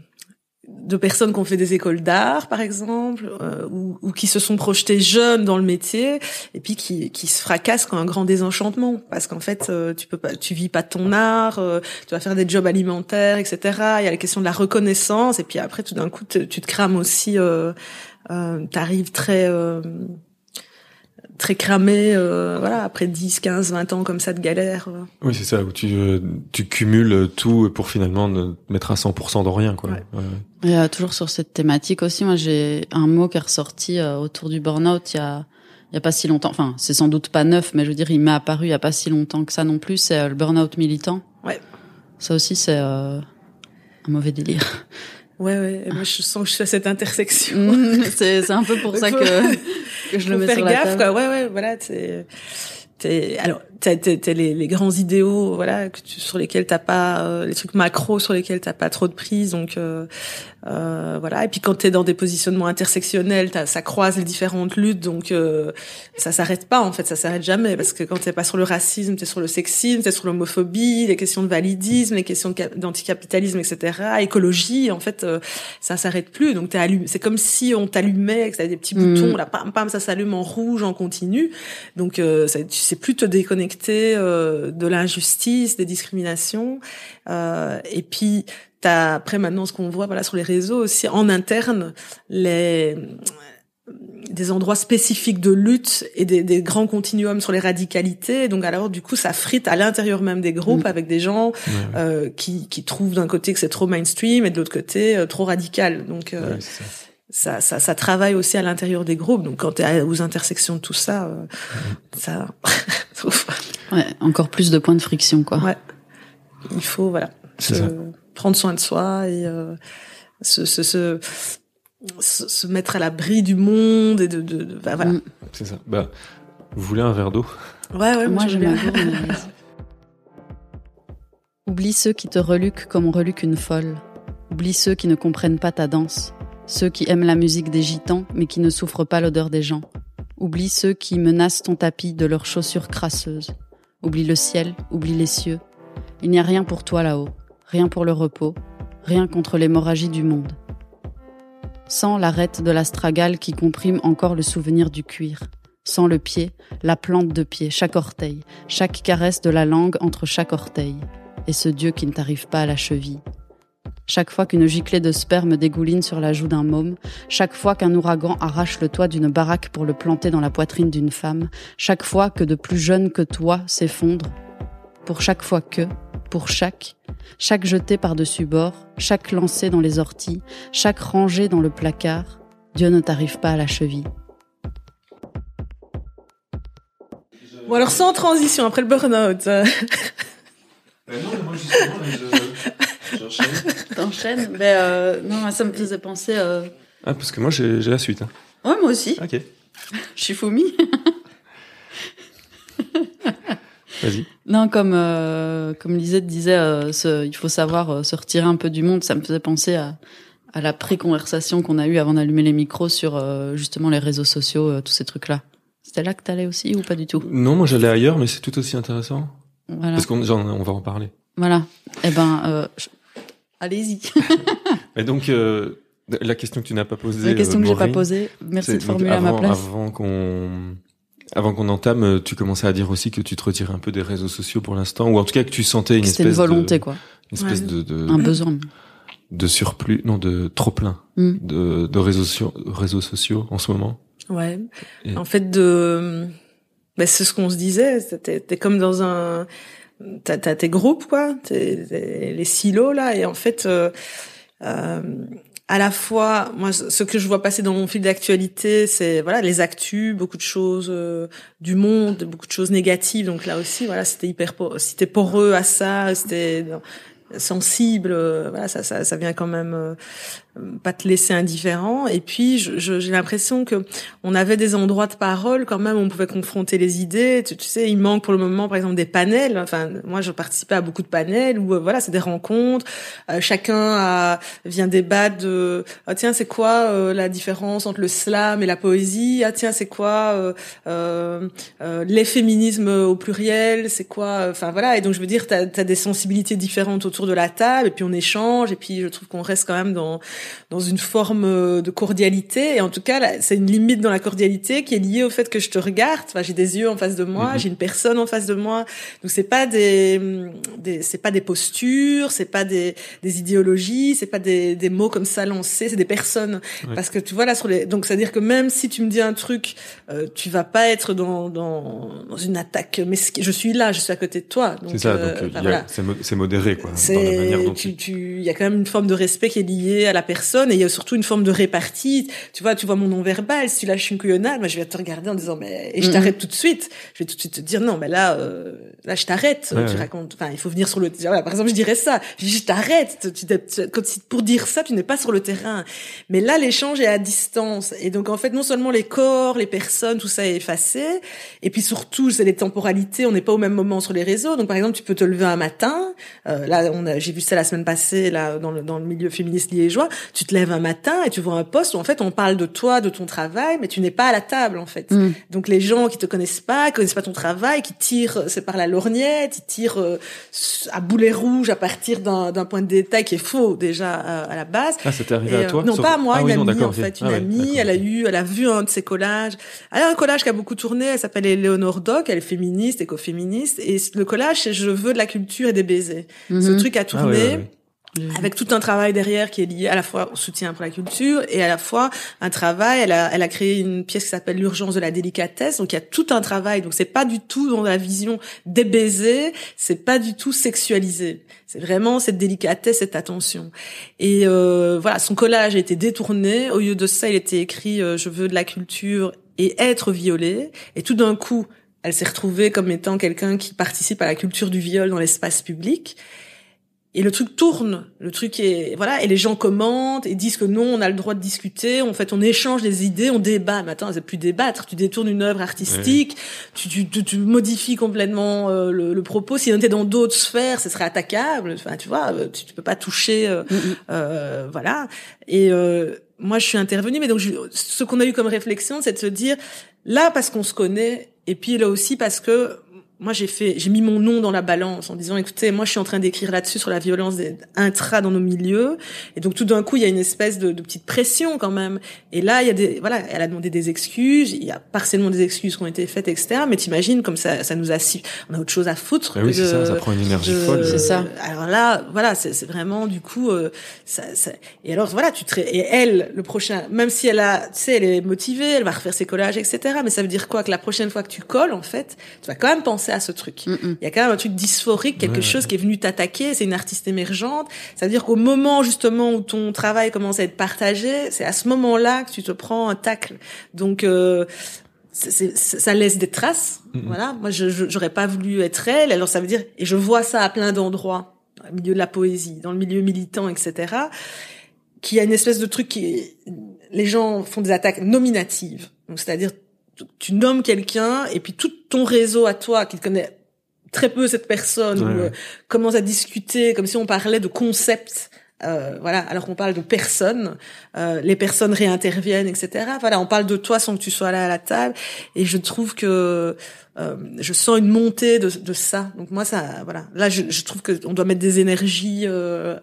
de personnes qui ont fait des écoles d'art, par exemple, euh, ou, ou, qui se sont projetées jeunes dans le métier, et puis qui, qui se fracassent quand un grand désenchantement, parce qu'en fait, euh, tu peux pas, tu vis pas ton art, tu vas faire des jobs alimentaires, etc. Il y a la question de la reconnaissance, et puis après, tout d'un coup, tu te crames aussi. Euh, T'arrives très très cramé, euh, voilà, après 10, 15, 20 ans comme ça de galère. Euh. Oui, c'est ça, où tu, euh, tu cumules tout pour finalement ne mettre à 100% dans rien, quoi. Ouais. toujours sur cette thématique aussi, moi j'ai un mot qui est ressorti autour du burn-out il y a, il y a pas si longtemps, enfin c'est sans doute pas neuf, mais je veux dire il m'est apparu il y a pas si longtemps que ça non plus, c'est le burn-out militant. Ouais. Ça aussi c'est un mauvais délire. Ouais, ouais. moi, je sens que je suis à cette intersection. Mmh, c'est, c'est un peu pour ça que, que je le mets sur la gaffe, Quoi. Ouais, ouais, voilà. C'est, alors t'as, t'as, les, les, grands idéaux voilà que tu, sur lesquels t'as pas euh, les trucs macro sur lesquels t'as pas trop de prise donc euh, euh, voilà et puis quand t'es dans des positionnements intersectionnels ça croise les différentes luttes donc euh, ça s'arrête pas en fait ça s'arrête jamais parce que quand t'es pas sur le racisme t'es sur le sexisme t'es sur l'homophobie les questions de validisme les questions d'anticapitalisme etc écologie en fait euh, ça s'arrête plus donc t'es allumé c'est comme si on t'allumait que t'avais des petits boutons mm. là pam pam ça s'allume en rouge en continu donc ça, tu sais plus te déconnecter de l'injustice des discriminations et puis après maintenant ce qu'on voit voilà sur les réseaux aussi en interne les des endroits spécifiques de lutte et des, des, grands continuums sur les radicalités. Donc alors du coup ça frite à l'intérieur même des groupes mm. avec des gens euh, qui, qui trouvent d'un côté que c'est trop mainstream et de l'autre côté euh, trop radical. Donc euh, ça. Ça, ça. travaille aussi à l'intérieur des groupes. Donc quand tu es aux intersections de tout ça, euh, ça. ouais, encore plus de points de friction quoi. Ouais. Il faut voilà prendre soin de soi et euh, se, se, se, se, mettre à l'abri du monde et de, de, de bah, voilà. Mm. C'est ça. Bah, Vous voulez un verre d'eau? Ouais, ouais, moi, moi j'aime bien. Oublie ceux qui te reluquent comme on reluque une folle. Oublie ceux qui ne comprennent pas ta danse. Ceux qui aiment la musique des gitans mais qui ne souffrent pas l'odeur des gens. Oublie ceux qui menacent ton tapis de leurs chaussures crasseuses. Oublie le ciel, oublie les cieux. Il n'y a rien pour toi là-haut, rien pour le repos, rien contre l'hémorragie du monde. Sans l'arête de l'astragale qui comprime encore le souvenir du cuir. Sans le pied, la plante de pied, chaque orteil, chaque caresse de la langue entre chaque orteil. Et ce Dieu qui ne t'arrive pas à la cheville. Chaque fois qu'une giclée de sperme dégouline sur la joue d'un môme, chaque fois qu'un ouragan arrache le toit d'une baraque pour le planter dans la poitrine d'une femme, chaque fois que de plus jeunes que toi s'effondrent, pour chaque fois que, pour chaque, chaque jeté par-dessus bord, chaque lancé dans les orties, chaque rangé dans le placard, Dieu ne t'arrive pas à la cheville. Bon alors sans transition après le burn-out. non, moi justement, T'enchaînes? Mais euh, non, ça me faisait penser. Euh... Ah, parce que moi j'ai la suite. Hein. Ouais, moi aussi. Ok. Je suis Foumi. Vas-y. Non, comme euh, comme Lisette disait, euh, ce, il faut savoir euh, se retirer un peu du monde. Ça me faisait penser à, à la pré-conversation qu'on a eue avant d'allumer les micros sur euh, justement les réseaux sociaux, euh, tous ces trucs-là. C'était là que t'allais aussi ou pas du tout? Non, moi j'allais ailleurs, mais c'est tout aussi intéressant. Voilà. Parce qu'on genre, on va en parler. Voilà. Eh ben, euh, je- allez-y. Mais donc, euh, la question que tu n'as pas posée. La question euh, que j'ai pas posée, merci de formuler à donc, ma avant- place. Avant qu'on, avant qu'on entame, euh, tu commençais à dire aussi que tu te retirais un peu des réseaux sociaux pour l'instant, ou en tout cas que tu sentais une C'était espèce une volonté, de, quoi. une espèce Ouais. de, de, Un besoin. de surplus, non, de trop plein Mm. de, de réseaux, sociaux, réseaux sociaux en ce moment. Ouais. Et- En fait, de, ben, c'est ce qu'on se disait. T'es, t'es comme dans un, t'as, t'as tes groupes quoi, t'es, t'es- les silos là, et en fait, euh, euh, à la fois, moi, ce que je vois passer dans mon fil d'actualité, c'est voilà les actus, beaucoup de choses euh, du monde, beaucoup de choses négatives. Donc là aussi, voilà, c'était hyper, si t'es poreux à ça, c'était sensible, euh, voilà, ça, ça, ça vient quand même euh, pas te laisser indifférent. Et puis, j'ai l'impression que on avait des endroits de parole quand même, on pouvait confronter les idées. Tu, tu sais, il manque pour le moment, par exemple, des panels. Enfin, moi, je participais à beaucoup de panels où, euh, voilà, c'est des rencontres. Euh, chacun a, vient débattre de, ah, tiens, c'est quoi euh, la différence entre le slam et la poésie? Ah, tiens, c'est quoi euh, euh, euh, les féminismes au pluriel? C'est quoi Enfin, voilà. Et donc, je veux dire, t'as as des sensibilités différentes autour de la table, et puis on échange, et puis je trouve qu'on reste quand même dans dans une forme euh, de cordialité. Et en tout cas, c'est une limite dans la cordialité qui est liée au fait que je te regarde. Enfin, j'ai des yeux en face de moi, Mhm. j'ai une personne en face de moi. Donc c'est pas des, des c'est pas des postures, c'est pas des, des idéologies, c'est pas des, des mots comme ça lancés, c'est des personnes. Ouais. Parce que tu vois là sur les, donc c'est à dire que même si tu me dis un truc, euh, tu vas pas être dans dans, dans une attaque. Mais je suis là, je suis à côté de toi. C'est ça, euh, donc euh, voilà. c'est mo- c'est modéré, quoi, dans la manière C'est, tu, il y a quand même une forme de respect qui est liée à la personne et il y a surtout une forme de répartie. Tu vois, tu vois mon nom verbal. Si tu lâches une couillonnade, moi je vais te regarder en disant mais et je Mhm. t'arrête tout de suite. Je vais tout de suite te dire non, mais là, euh, là je t'arrête. Ouais, tu ouais. racontes. Enfin, il faut venir sur le. Voilà, par exemple, je dirais ça. Je je t'arrête. Quand si- pour dire ça, tu n'es pas sur le terrain. Mais là, l'échange est à distance et donc en fait, non seulement les corps, les personnes, tout ça est effacé, et puis surtout, c'est les temporalités. On n'est pas au même moment sur les réseaux. Donc par exemple, tu peux te lever un matin. Euh, là, on a, j'ai vu ça la semaine passée là dans le dans le milieu féministe liégeois. Tu te lèves un matin et tu vois un poste où en fait on parle de toi, de ton travail, mais tu n'es pas à la table en fait. Mm. Donc les gens qui te connaissent pas, qui connaissent pas ton travail, qui tirent, euh, c'est par la lorgnette, ils tirent euh, à boulet rouge à partir d'un d'un point de détail qui est faux déjà à, à la base. Ah, ça t'est arrivé Et, à euh, toi Non, sur- pas à moi, ah, une oui, amie en fait, une Ah amie. Elle a eu, elle a vu un de ses collages. Elle a un collage qui a beaucoup tourné. Elle s'appelle Eleonore Doc. Elle est féministe, écoféministe. Et le collage, c'est je veux de la culture et des baisers. Ce Mhm. truc a Ah, tourné. ouais, ouais, ouais. Avec tout un travail derrière qui est lié à la fois au soutien pour la culture et à la fois un travail. Elle a, elle a créé une pièce qui s'appelle l'urgence de la délicatesse. Donc il y a tout un travail. Donc c'est pas du tout dans la vision des baisers. C'est pas du tout sexualisé. C'est vraiment cette délicatesse, cette attention. Et euh, voilà, son collage a été détourné. Au lieu de ça, il était écrit euh, je veux de la culture et être violée. Et tout d'un coup, elle s'est retrouvée comme étant quelqu'un qui participe à la culture du viol dans l'espace public. Et le truc tourne, le truc est voilà, et les gens commentent et disent que non, on a le droit de discuter. En fait, on échange des idées, on débat. Mais attends, c'est plus débattre. Tu détournes une œuvre artistique, tu, tu, tu, modifies complètement euh, le, le, propos. Si on était dans d'autres sphères, ce serait attaquable. Enfin, tu vois, euh, tu, tu peux pas toucher, euh, mm, mm. euh voilà. Et moi, je suis intervenue, mais donc ce qu'on a eu comme réflexion, c'est de se dire là parce qu'on se connaît, et puis là aussi parce que moi j'ai fait j'ai mis mon nom dans la balance en disant écoutez moi je suis en train d'écrire là-dessus sur la violence intra dans nos milieux. Et donc tout d'un coup il y a une espèce de, de, petite pression quand même. Et là il y a des voilà elle a demandé des excuses. Il y a partiellement des excuses qui ont été faites etc mais t'imagines comme ça ça nous a on a autre chose à foutre ah oui, c'est ça ça prend une énergie folle. C'est ça. Alors là voilà c'est vraiment du coup euh, ça, ça, et alors voilà tu te et elle le prochain même si elle a tu sais elle est motivée elle va refaire ses collages etc mais ça veut dire quoi? Que la prochaine fois que tu colles en fait tu vas quand même penser à ce truc. Mm, mm. Il y a quand même un truc dysphorique, quelque chose qui est venu t'attaquer. C'est une artiste émergente. Ça veut dire qu'au moment justement où ton travail commence à être partagé, c'est à ce moment-là que tu te prends un tacle. Donc euh, ça laisse des traces. Mm, voilà. Moi, je j'aurais pas voulu être elle. Alors ça veut dire et je vois ça à plein d'endroits, dans le milieu de la poésie, dans le milieu militant, etc. Qui a une espèce de truc qui les gens font des attaques nominatives. Donc c'est-à-dire tu nommes quelqu'un et puis tout ton réseau à toi qui connaît très peu cette personne euh, commence à discuter comme si on parlait de concepts euh, voilà alors qu'on parle de personnes euh, les personnes réinterviennent etc voilà on parle de toi sans que tu sois là à la table. Et je trouve que euh, je sens une montée de, de, ça. Donc moi ça voilà. Là je, je trouve que on doit mettre des énergies euh,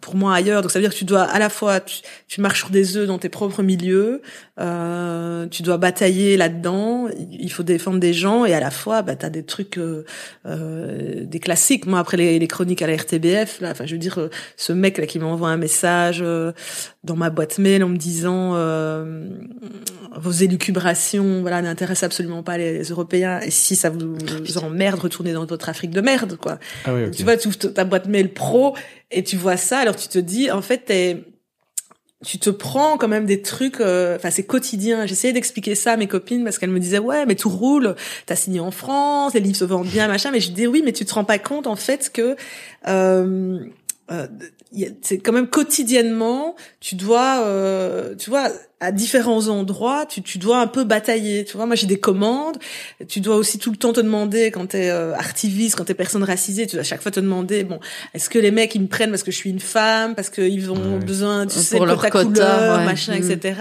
pour moi ailleurs. Donc ça veut dire que tu dois à la fois tu, tu marches sur des œufs dans tes propres milieux, euh, tu dois batailler là-dedans, il faut défendre des gens. Et à la fois bah as des trucs euh, euh, des classiques. Moi après les, les, chroniques à la RTBF là, enfin je veux dire euh, ce mec là qui m'envoie un message euh, dans ma boîte mail en me disant vos élucubrations voilà n'intéressent absolument pas les, Européens. Et si ça vous, vous emmerde retournez dans votre Afrique de merde quoi. Ah oui, Tu vois tu ouvres ta boîte mail pro et tu vois ça, alors tu te dis, en fait, t'es, tu te prends quand même des trucs, euh, enfin c'est quotidien. J'essayais d'expliquer ça à mes copines parce qu'elles me disaient ouais mais tout roule, t'as signé en France, les livres se vendent bien machin, mais je dis oui mais tu te rends pas compte en fait que euh, euh, c'est quand même quotidiennement, tu dois, euh, tu vois, à différents endroits, tu, tu dois un peu batailler. Tu vois, moi j'ai des commandes. Tu dois aussi tout le temps te demander quand t'es euh, artiviste, quand t'es personne racisée, tu dois à chaque fois te demander, bon, est-ce que les mecs ils me prennent parce que je suis une femme, parce qu'ils ont besoin, tu sais, de leur ta couleur, machin, mm. etc.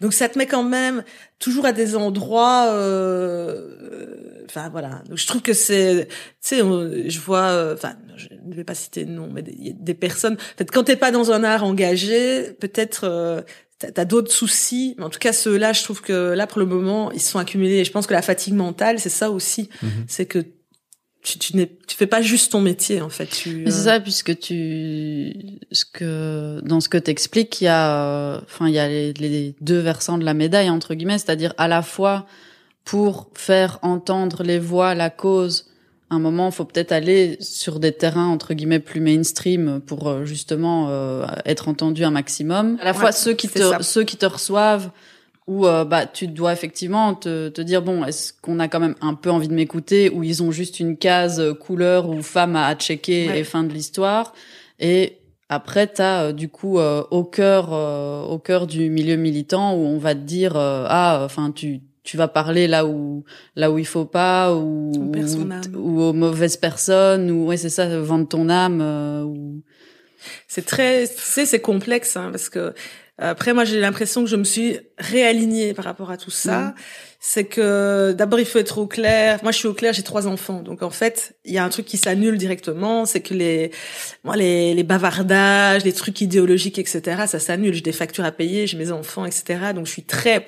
Donc ça te met quand même toujours à des endroits. Euh, enfin voilà. Donc je trouve que c'est, tu sais, je vois, euh, enfin, je ne vais pas citer de nom, mais des, des personnes. En fait, quand t'es pas dans un art engagé, peut-être euh, t'as d'autres soucis. Mais en tout cas, ceux-là, je trouve que là, pour le moment, ils se sont accumulés. Et je pense que la fatigue mentale, c'est ça aussi. Mhm. C'est que tu, tu, tu fais pas juste ton métier, en fait. Tu, C'est ça, puisque tu, ce que, dans ce que t'expliques, il y a, enfin, il y a les, les, deux versants de la médaille, entre guillemets, c'est-à-dire à la fois pour faire entendre les voix, la cause, un moment, il faut peut-être aller sur des terrains entre guillemets plus mainstream pour euh, justement euh, être entendu un maximum. À la fois ceux qui te ceux qui te reçoivent où euh, bah tu dois effectivement te, te dire bon est-ce qu'on a quand même un peu envie de m'écouter ou ils ont juste une case couleur ou femme à checker et fin de l'histoire. Et après tu as du coup au cœur au cœur du milieu militant où on va te dire ah enfin tu tu vas parler là où là où il faut pas ou ou, aux mauvaises personnes ou ouais c'est ça vendre ton âme euh, ou c'est très c'est c'est complexe hein, parce que après moi j'ai l'impression que je me suis réalignée par rapport à tout ça. Mmh c'est que d'abord il faut être au clair. Moi, je suis au clair, j'ai trois enfants, donc en fait, il y a un truc qui s'annule directement, c'est que les, moi, les, les, bavardages, les trucs idéologiques, etc., ça s'annule. J'ai des factures à payer, j'ai mes enfants, etc. Donc je suis très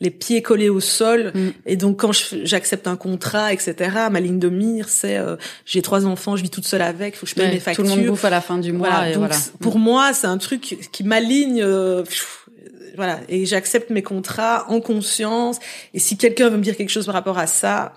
les pieds collés au sol. Mm. Et donc quand j'accepte un contrat, etc., ma ligne de mire, c'est euh, j'ai trois enfants, je vis toute seule avec, faut que je paye mes factures. Tout le monde bouffe à la fin du mois. et voilà. Pour moi, c'est un truc qui m'aligne. Euh, voilà, et j'accepte mes contrats en conscience. Et si quelqu'un veut me dire quelque chose par rapport à ça,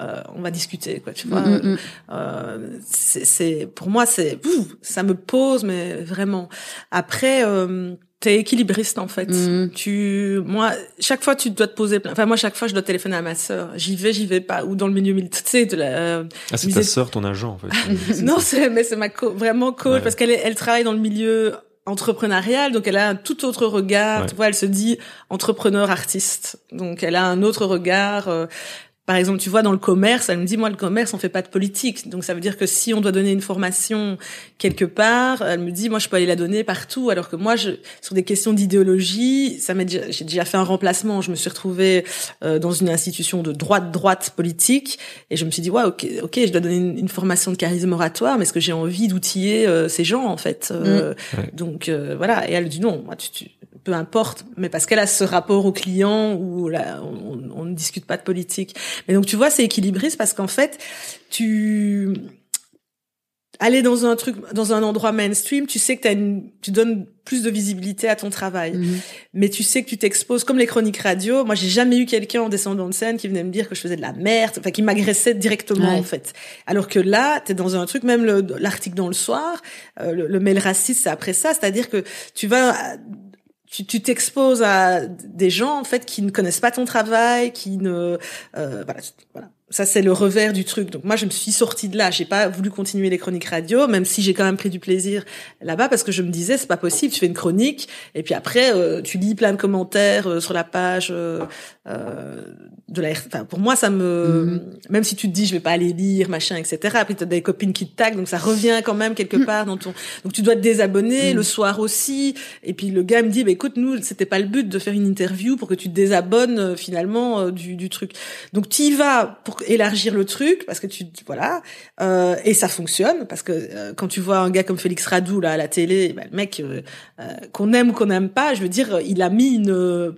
euh, on va discuter, quoi. Tu vois, mm, mm, mm. euh, c'est pour moi, c'est ça me pose, mais vraiment. Après. Euh, t'es équilibriste en fait. Mm. Tu, moi, chaque fois tu dois te poser. Enfin moi chaque fois je dois téléphoner à ma sœur. J'y vais, j'y vais pas. Ou dans le milieu militaire, tu sais de la. ah c'est ta sœur, ton agent en fait. non c'est mais c'est ma vraiment coach parce qu'elle elle travaille dans le milieu entrepreneurial, donc elle a un tout autre regard. Tu vois, elle se dit entrepreneur artiste, donc elle a un autre regard. Euh, par exemple, tu vois, dans le commerce, elle me dit, moi, le commerce, on fait pas de politique. Donc, ça veut dire que si on doit donner une formation quelque part, elle me dit, moi, je peux aller la donner partout. Alors que moi, je, sur des questions d'idéologie, ça m'a j'ai déjà fait un remplacement. Je me suis retrouvée euh, dans une institution de droite-droite politique. Et je me suis dit, ouais, ok, ok, je dois donner une, formation de charisme oratoire, mais est-ce que j'ai envie d'outiller euh, ces gens, en fait? Euh, mm. Donc, voilà. Et elle dit, non, moi, tu, tu peu importe, mais parce qu'elle a ce rapport au client où là, on, ne discute pas de politique. Mais donc tu vois, c'est équilibriste parce qu'en fait, tu aller dans un truc, dans un endroit mainstream, tu sais que as une, tu donnes plus de visibilité à ton travail, mhm. mais tu sais que tu t'exposes comme les chroniques radio. Moi, j'ai jamais eu quelqu'un en descendant de scène qui venait me dire que je faisais de la merde, enfin qui m'agressait directement en fait. Alors que là, t'es dans un truc, même l'article dans le soir, euh, le, le mail raciste, c'est après ça, c'est-à-dire que tu vas tu t'exposes à des gens en fait qui ne connaissent pas ton travail, qui ne euh, voilà, voilà ça c'est le revers du truc. Donc moi je me suis sortie de là, j'ai pas voulu continuer les chroniques radio, même si j'ai quand même pris du plaisir là-bas parce que je me disais c'est pas possible, tu fais une chronique et puis après euh, tu lis plein de commentaires euh, sur la page euh, de la. Enfin pour moi ça me, mhm. même si tu te dis je vais pas aller lire machin etc. Puis t'as des copines qui te taguent donc ça revient quand même quelque mhm. part dans ton. Donc tu dois te désabonner mhm. le soir aussi et puis le gars me dit bah écoute nous c'était pas le but de faire une interview pour que tu te désabonnes finalement du, du truc. Donc tu y vas pour élargir le truc parce que tu voilà euh, et ça fonctionne parce que euh, quand tu vois un gars comme Félix Radou là à la télé, bah, le mec euh, euh, qu'on aime ou qu'on n'aime pas, je veux dire, il a mis une,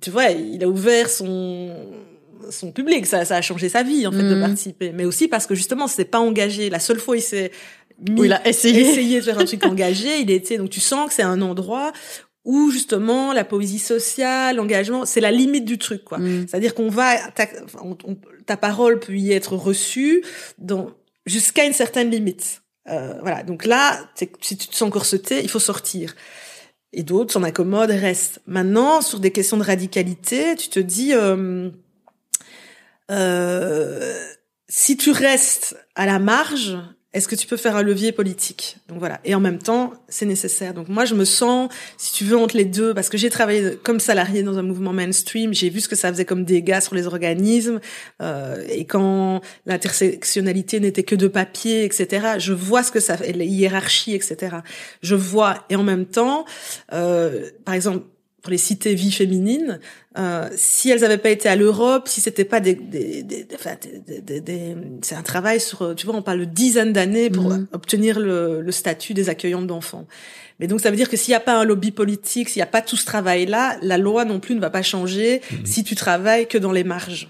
tu vois, il a ouvert son son public, ça, ça a changé sa vie en fait de mhm. participer, mais aussi parce que justement c'est pas engagé. La seule fois il s'est il a essayé. essayé de faire un truc engagé, il était donc tu sens que c'est un endroit où justement la poésie sociale, l'engagement, c'est la limite du truc, quoi. Mm. C'est-à-dire qu'on va, ta, ta, parole peut y être reçue dans jusqu'à une certaine limite. Euh, voilà. Donc là, si tu te sens corseté, il faut sortir. Et d'autres s'en accommodent restent. Maintenant, sur des questions de radicalité, tu te dis, euh, euh, si tu restes à la marge, est-ce que tu peux faire un levier politique? Donc voilà. Et en même temps, c'est nécessaire. Donc moi, je me sens, si tu veux, entre les deux, parce que j'ai travaillé comme salarié dans un mouvement mainstream, j'ai vu ce que ça faisait comme dégâts sur les organismes, euh, et quand l'intersectionnalité n'était que de papier, etc. Je vois ce que ça fait, les hiérarchies, etc. Je vois. Et en même temps, euh, par exemple, pour les cités vie féminine, euh, si elles n'avaient pas été à l'Europe, si c'était pas des, des, des, des, des c'est un travail sur, tu vois, on parle de dizaines d'années pour mhm. obtenir le, le, statut des accueillantes d'enfants. Mais donc ça veut dire que s'il n'y a pas un lobby politique, s'il n'y a pas tout ce travail-là, la loi non plus ne va pas changer mhm. si tu travailles que dans les marges.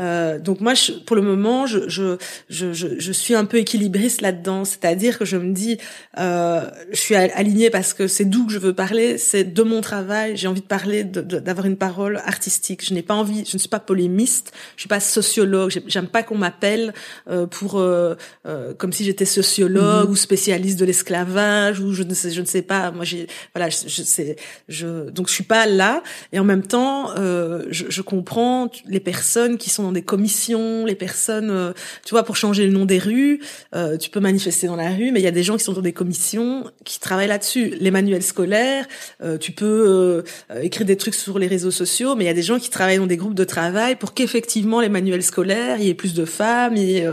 Euh, donc moi, je, pour le moment, je, je, je, je, suis un peu équilibriste là-dedans, c'est-à-dire que je me dis, euh, je suis alignée parce que c'est d'où que je veux parler, c'est de mon travail. J'ai envie de parler, d'avoir une parole artistique. Je n'ai pas envie, je ne suis pas polémiste, je suis pas sociologue. J'aime pas qu'on m'appelle euh, pour euh, euh, comme si j'étais sociologue mm-hmm. ou spécialiste de l'esclavage ou je ne sais, je ne sais pas. Moi, j'ai voilà, je, je sais, je donc je suis pas là. Et en même temps, euh, je, je comprends les personnes qui sont dans des commissions, les personnes, euh, tu vois, pour changer le nom des rues, euh, tu peux manifester dans la rue, mais il y a des gens qui sont dans des commissions qui travaillent là-dessus. Les manuels scolaires, euh, tu peux écrire des trucs sur les réseaux sociaux, mais il y a des gens qui travaillent dans des groupes de travail pour qu'effectivement les manuels scolaires, il y ait plus de femmes, il y ait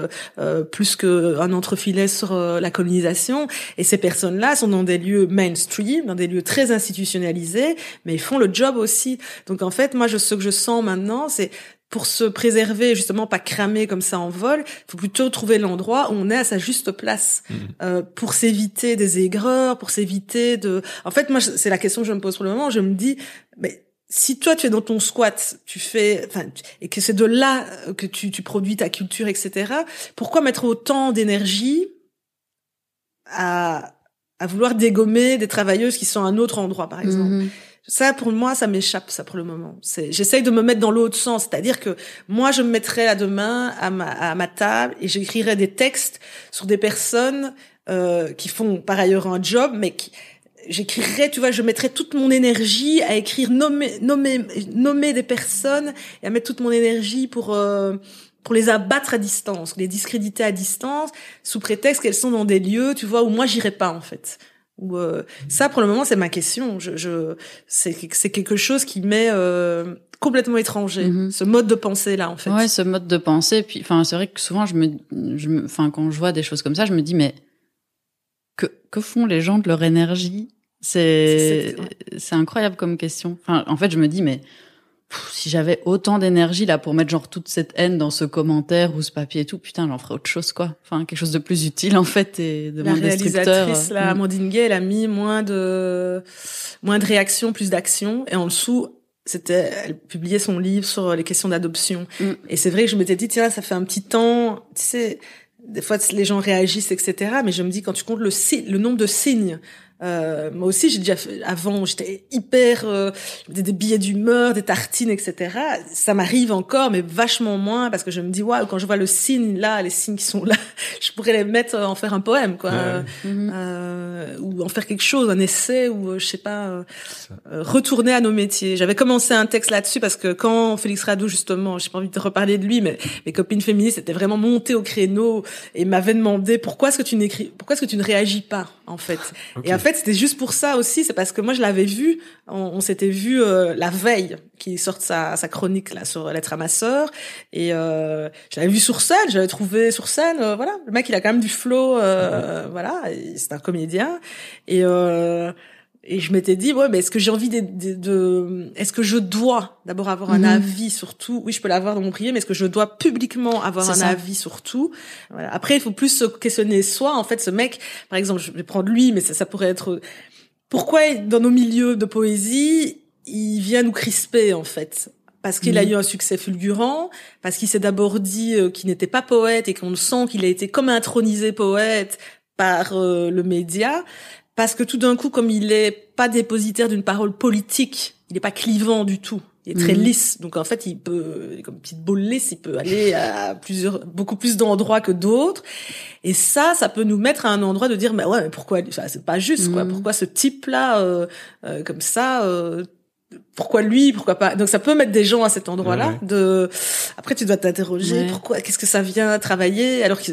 plus qu'un entrefilet sur la colonisation. Et ces personnes-là sont dans des lieux mainstream, dans des lieux très institutionnalisés, mais ils font le job aussi. Donc en fait, moi, je, ce que je sens maintenant, c'est pour se préserver, justement pas cramer comme ça en vol, il faut plutôt trouver l'endroit où on est à sa juste place mmh. euh, pour s'éviter des aigreurs, pour s'éviter de. En fait, moi, c'est la question que je me pose pour le moment. Je me dis, mais si toi tu es dans ton squat, tu fais, enfin, et que c'est de là que tu, tu produis ta culture, etc. Pourquoi mettre autant d'énergie à, à vouloir dégommer des travailleuses qui sont à un autre endroit, par exemple? Mmh. Ça, pour moi, ça m'échappe, ça, pour le moment. J'essaye de me mettre dans l'autre sens. C'est-à-dire que moi, je me mettrais là demain à ma, à ma table et j'écrirais des textes sur des personnes euh, qui font par ailleurs un job, mais qui, j'écrirais, tu vois, je mettrais toute mon énergie à écrire, nommer, nommer, nommer des personnes et à mettre toute mon énergie pour euh, pour les abattre à distance, les discréditer à distance, sous prétexte qu'elles sont dans des lieux, tu vois, où moi j'irais pas en fait. Ou euh, ça, pour le moment, c'est ma question. Je, je c'est quelque chose qui m'est euh, complètement étranger, mm-hmm. ce mode de pensée là en fait. Ouais, ce mode de pensée. Puis, enfin, c'est vrai que souvent, je me, je enfin, quand je vois des choses comme ça, je me dis mais que que font les gens de leur énergie? C'est c'est incroyable comme question. Enfin, en fait, je me dis mais si j'avais autant d'énergie là pour mettre genre toute cette haine dans ce commentaire ou ce papier et tout, putain, j'en ferais autre chose quoi. Enfin, quelque chose de plus utile en fait et de la moins réalisatrice là, mm. Amandine Gay, elle a mis moins de moins de réactions, plus d'action et en dessous c'était elle publiait son livre sur les questions d'adoption mm. et c'est vrai que je m'étais dit tiens ça fait un petit temps tu sais des fois les gens réagissent etc mais je me dis quand tu comptes le le nombre de signes euh, moi aussi, j'ai déjà fait, avant, j'étais hyper, euh, des, billets d'humeur, des tartines, etc. Ça m'arrive encore, mais vachement moins parce que je me dis, waouh, quand je vois le signe là, les signes qui sont là, je pourrais les mettre, en faire un poème, quoi, euh, ou en faire quelque chose, un essai, ou je sais pas, retourner à nos métiers. J'avais commencé un texte là-dessus parce que quand Félix Radou, justement, j'ai pas envie de reparler de lui, mais mes copines féministes étaient vraiment montées au créneau et m'avaient demandé pourquoi est-ce que tu n'écris, pourquoi est-ce que tu ne réagis pas, en fait. Et en fait, c'était juste pour ça aussi. C'est parce que moi, je l'avais vu. On, s'était vu euh, la veille qui sort sa, sa chronique là sur Lettre à ma sœur. Et euh, je l'avais vu sur scène. J'avais trouvé sur scène. Euh, voilà, le mec, il a quand même du flow. Euh, voilà, c'est un comédien. Et euh, et je m'étais dit ouais mais est-ce que j'ai envie de, de, est-ce que je dois d'abord avoir un mhm. avis sur tout? Oui je peux l'avoir dans mon privé mais est-ce que je dois publiquement avoir un avis sur tout? Voilà. après il faut plus se questionner soi en fait ce mec par exemple je vais prendre lui mais ça, ça pourrait être pourquoi dans nos milieux de poésie il vient nous crisper en fait? Parce qu'il a mhm. eu un succès fulgurant, parce qu'il s'est d'abord dit euh, qu'il n'était pas poète et qu'on sent qu'il a été comme intronisé poète par euh, le média, parce que tout d'un coup, comme il est pas dépositaire d'une parole politique, il est pas clivant du tout. Il est très mhm. lisse, donc en fait, il peut, comme une petite boule lisse, il peut aller à plusieurs, beaucoup plus d'endroits que d'autres. Et ça, ça peut nous mettre à un endroit de dire, mais ouais, mais pourquoi, c'est pas juste, quoi. Mhm. Pourquoi ce type-là, euh, euh, comme ça, euh, pourquoi lui, pourquoi pas. Donc ça peut mettre des gens à cet endroit-là. De après tu dois t'interroger pourquoi, qu'est-ce que ça vient travailler alors que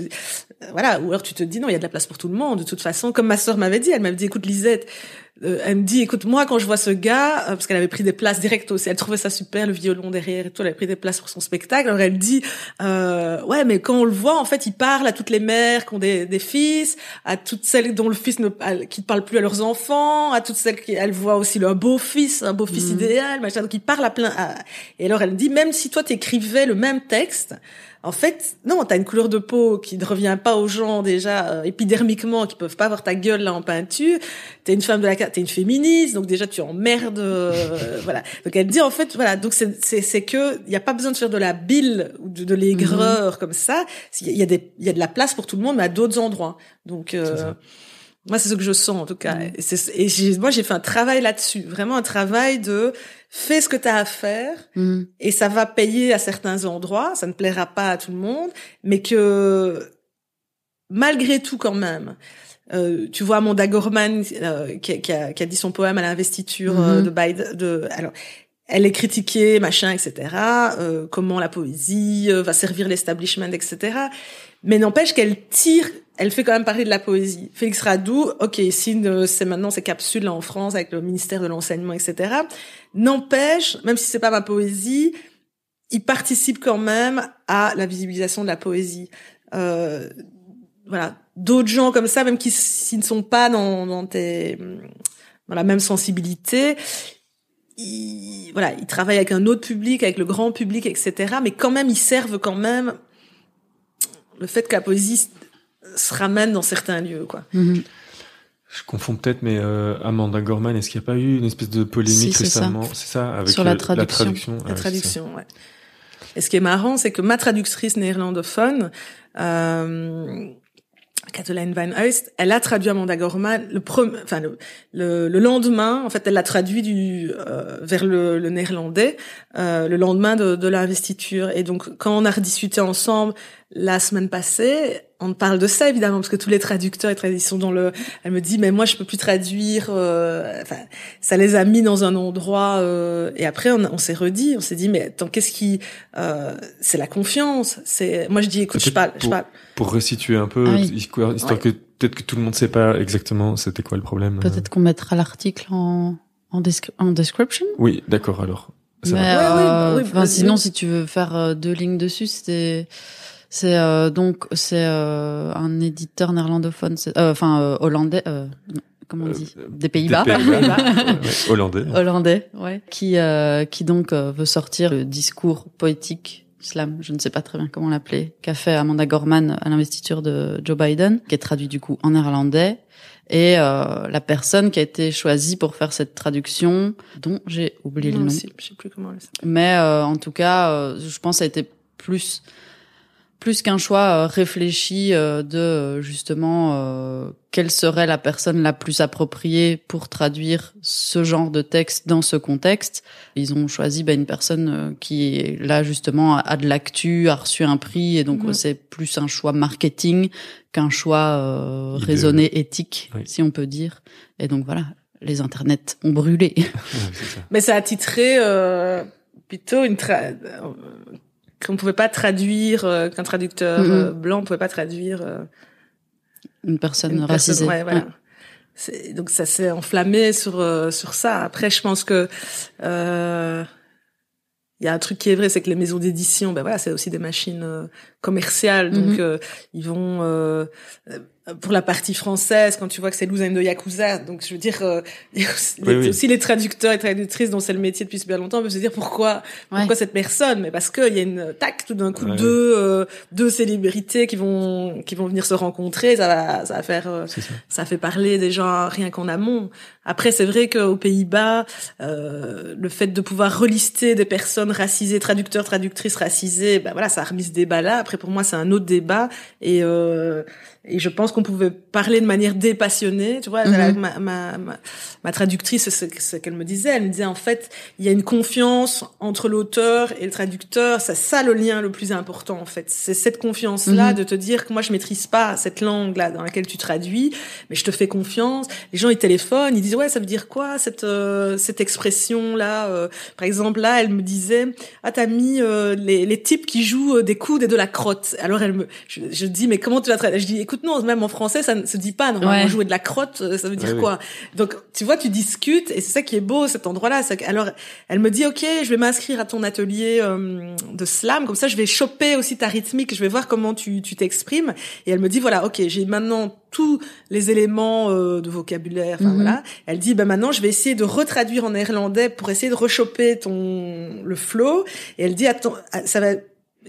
voilà. Ou alors tu te dis non il y a de la place pour tout le monde de toute façon. Comme ma sœur m'avait dit elle m'avait dit écoute Lisette euh, elle me dit écoute moi quand je vois ce gars euh, parce qu'elle avait pris des places direct aussi elle trouvait ça super le violon derrière et tout elle avait pris des places pour son spectacle alors elle me dit euh, ouais mais quand on le voit en fait il parle à toutes les mères qui ont des, des fils à toutes celles dont le fils ne qui ne parle plus à leurs enfants à toutes celles qui elle voit aussi le beau fils un beau fils mhm. idéal machin donc il parle à plein et alors elle me dit même si toi t'écrivais le même texte en fait, non, t'as une couleur de peau qui ne revient pas aux gens déjà euh, épidermiquement, qui peuvent pas avoir ta gueule là en peinture. T'es une femme de la t'es une féministe, donc déjà tu emmerdes, euh, voilà. Donc elle dit en fait, voilà, donc c'est c'est c'est que il y a pas besoin de faire de la bile ou de, de l'aigreur mhm. comme ça. Il y a des il y a de la place pour tout le monde, mais à d'autres endroits. Donc euh, moi, c'est ce que je sens en tout cas. Mm. Et, moi, j'ai fait un travail là-dessus, vraiment un travail de fais ce que tu as à faire mm. et ça va payer à certains endroits, ça ne plaira pas à tout le monde, mais que malgré tout quand même, euh, tu vois Amanda Gorman euh, qui, qui, a, qui, a, dit son poème à l'investiture euh, mm-hmm. de Biden. De, alors, elle est critiquée, machin, etc. Euh, comment la poésie va servir l'establishment, etc. Mais n'empêche qu'elle tire elle fait quand même parler de la poésie. Félix Radou, ok, signe c'est maintenant ses capsules en France avec le ministère de l'enseignement, etc. N'empêche, même si c'est pas ma poésie, il participe quand même à la visibilisation de la poésie. Euh, voilà, d'autres gens comme ça, même qui s'ils ne sont pas dans, dans, tes, dans la même sensibilité, ils, voilà, ils travaillent avec un autre public, avec le grand public, etc. Mais quand même, ils servent quand même le fait que la poésie se ramène dans certains lieux, quoi. Mhm. Je confonds peut-être, mais euh, Amanda Gorman, est-ce qu'il n'y a pas eu une espèce de polémique récemment? C'est ça, avec Sur la traduction. La traduction, ouais. Et ce qui est marrant, c'est que ma traductrice néerlandophone, euh, Kathleen Van Heust, elle a traduit Amanda Gorman le, enfin, le, le, lendemain. En fait, elle l'a traduit du euh, vers le, le néerlandais euh, le lendemain de, de l'investiture. Et donc, quand on a rediscuté ensemble la semaine passée, on parle de ça évidemment parce que tous les traducteurs ils sont dans le elle me dit mais moi je peux plus traduire euh, enfin ça les a mis dans un endroit euh, et après on, s'est redit on s'est dit mais attends qu'est-ce qui euh, c'est la confiance c'est moi je dis écoute je parle pour, je parle. pour resituer un peu ah histoire, que peut-être que tout le monde sait pas exactement c'était quoi le problème peut-être qu'on mettra l'article en en, en description. Oui d'accord alors. Mais, oui, oui, sinon si tu veux faire deux lignes dessus c'était c'est euh, donc c'est euh, un éditeur néerlandophone, euh, enfin hollandais. Comment on dit? Des Pays-Bas. hollandais. Hollandais, ouais. Qui qui donc veut sortir le discours poétique slam, je ne sais pas très bien comment l'appeler, qu'a fait Amanda Gorman à l'investiture de Joe Biden, qui est traduit du coup en néerlandais. Et la personne qui a été choisie pour faire cette traduction, dont j'ai oublié le nom. Je sais plus comment elle Mais en tout cas, je pense que ça a été plus plus qu'un choix euh, réfléchi euh, de euh, justement quelle serait la personne la plus appropriée pour traduire ce genre de texte dans ce contexte. Ils ont choisi bah, une personne qui là justement a de l'actu, a reçu un prix et donc c'est plus un choix marketing qu'un choix raisonné éthique, si on peut dire. Et donc voilà, les internets ont brûlé. Mais ça a titré plutôt une qu'on pouvait pas traduire, euh, qu'un traducteur mm-hmm. euh, blanc pouvait pas traduire euh, une personne racisée. ouais, voilà. Donc ça s'est enflammé sur sur ça. Après, je pense que il y a un truc qui est vrai, c'est que les maisons d'édition, ben voilà, c'est aussi des machines commerciales, donc mm-hmm. ils vont pour la partie française, quand tu vois que c'est Louzaine de Yakuza, donc je veux dire, euh, aussi les traducteurs et traductrices dont c'est le métier depuis bien longtemps peuvent se dire pourquoi, pourquoi cette personne, mais parce qu'il y a une tac tout d'un coup deux euh, deux célébrités qui vont qui vont venir se rencontrer, ça va ça va faire euh, ça. fait parler des gens rien qu'en amont. Après c'est vrai qu'aux Pays-Bas, euh, le fait de pouvoir relister des personnes racisées, traducteurs traductrices racisées, ben voilà ça a remis ce débat là. Après pour moi c'est un autre débat et et je pense qu'on pouvait parler de manière dépassionnée. Tu vois, mhm. ma, ma, ma, ma, traductrice, c'est ce qu'elle me disait. Elle me disait en fait, il y a une confiance entre l'auteur et le traducteur. C'est ça le lien le plus important en fait. C'est cette confiance-là mhm. de te dire que moi je maîtrise pas cette langue-là dans laquelle tu traduis, mais je te fais confiance. Les gens ils téléphonent, ils disent ouais ça veut dire quoi cette euh, cette expression-là. Euh, par exemple là, elle me disait ah t'as mis euh, les, les types qui jouent des coudes et de la crotte. Alors elle me, je, je dis mais comment tu la traduis Je dis écoute non, même en français, ça ne se dit pas. Normalement, jouer de la crotte, euh, ça veut dire quoi Donc, tu vois, tu discutes, et c'est ça qui est beau, cet endroit-là. Alors, elle me dit, ok, je vais m'inscrire à ton atelier euh, de slam, comme ça, je vais choper aussi ta rythmique, je vais voir comment tu t'exprimes. Et elle me dit, voilà, ok, j'ai maintenant tous les éléments euh, de vocabulaire. Enfin, mhm. voilà. Elle dit, ben maintenant, je vais essayer de retraduire en néerlandais pour essayer de rechoper ton le flow. Et elle dit, attends, ça va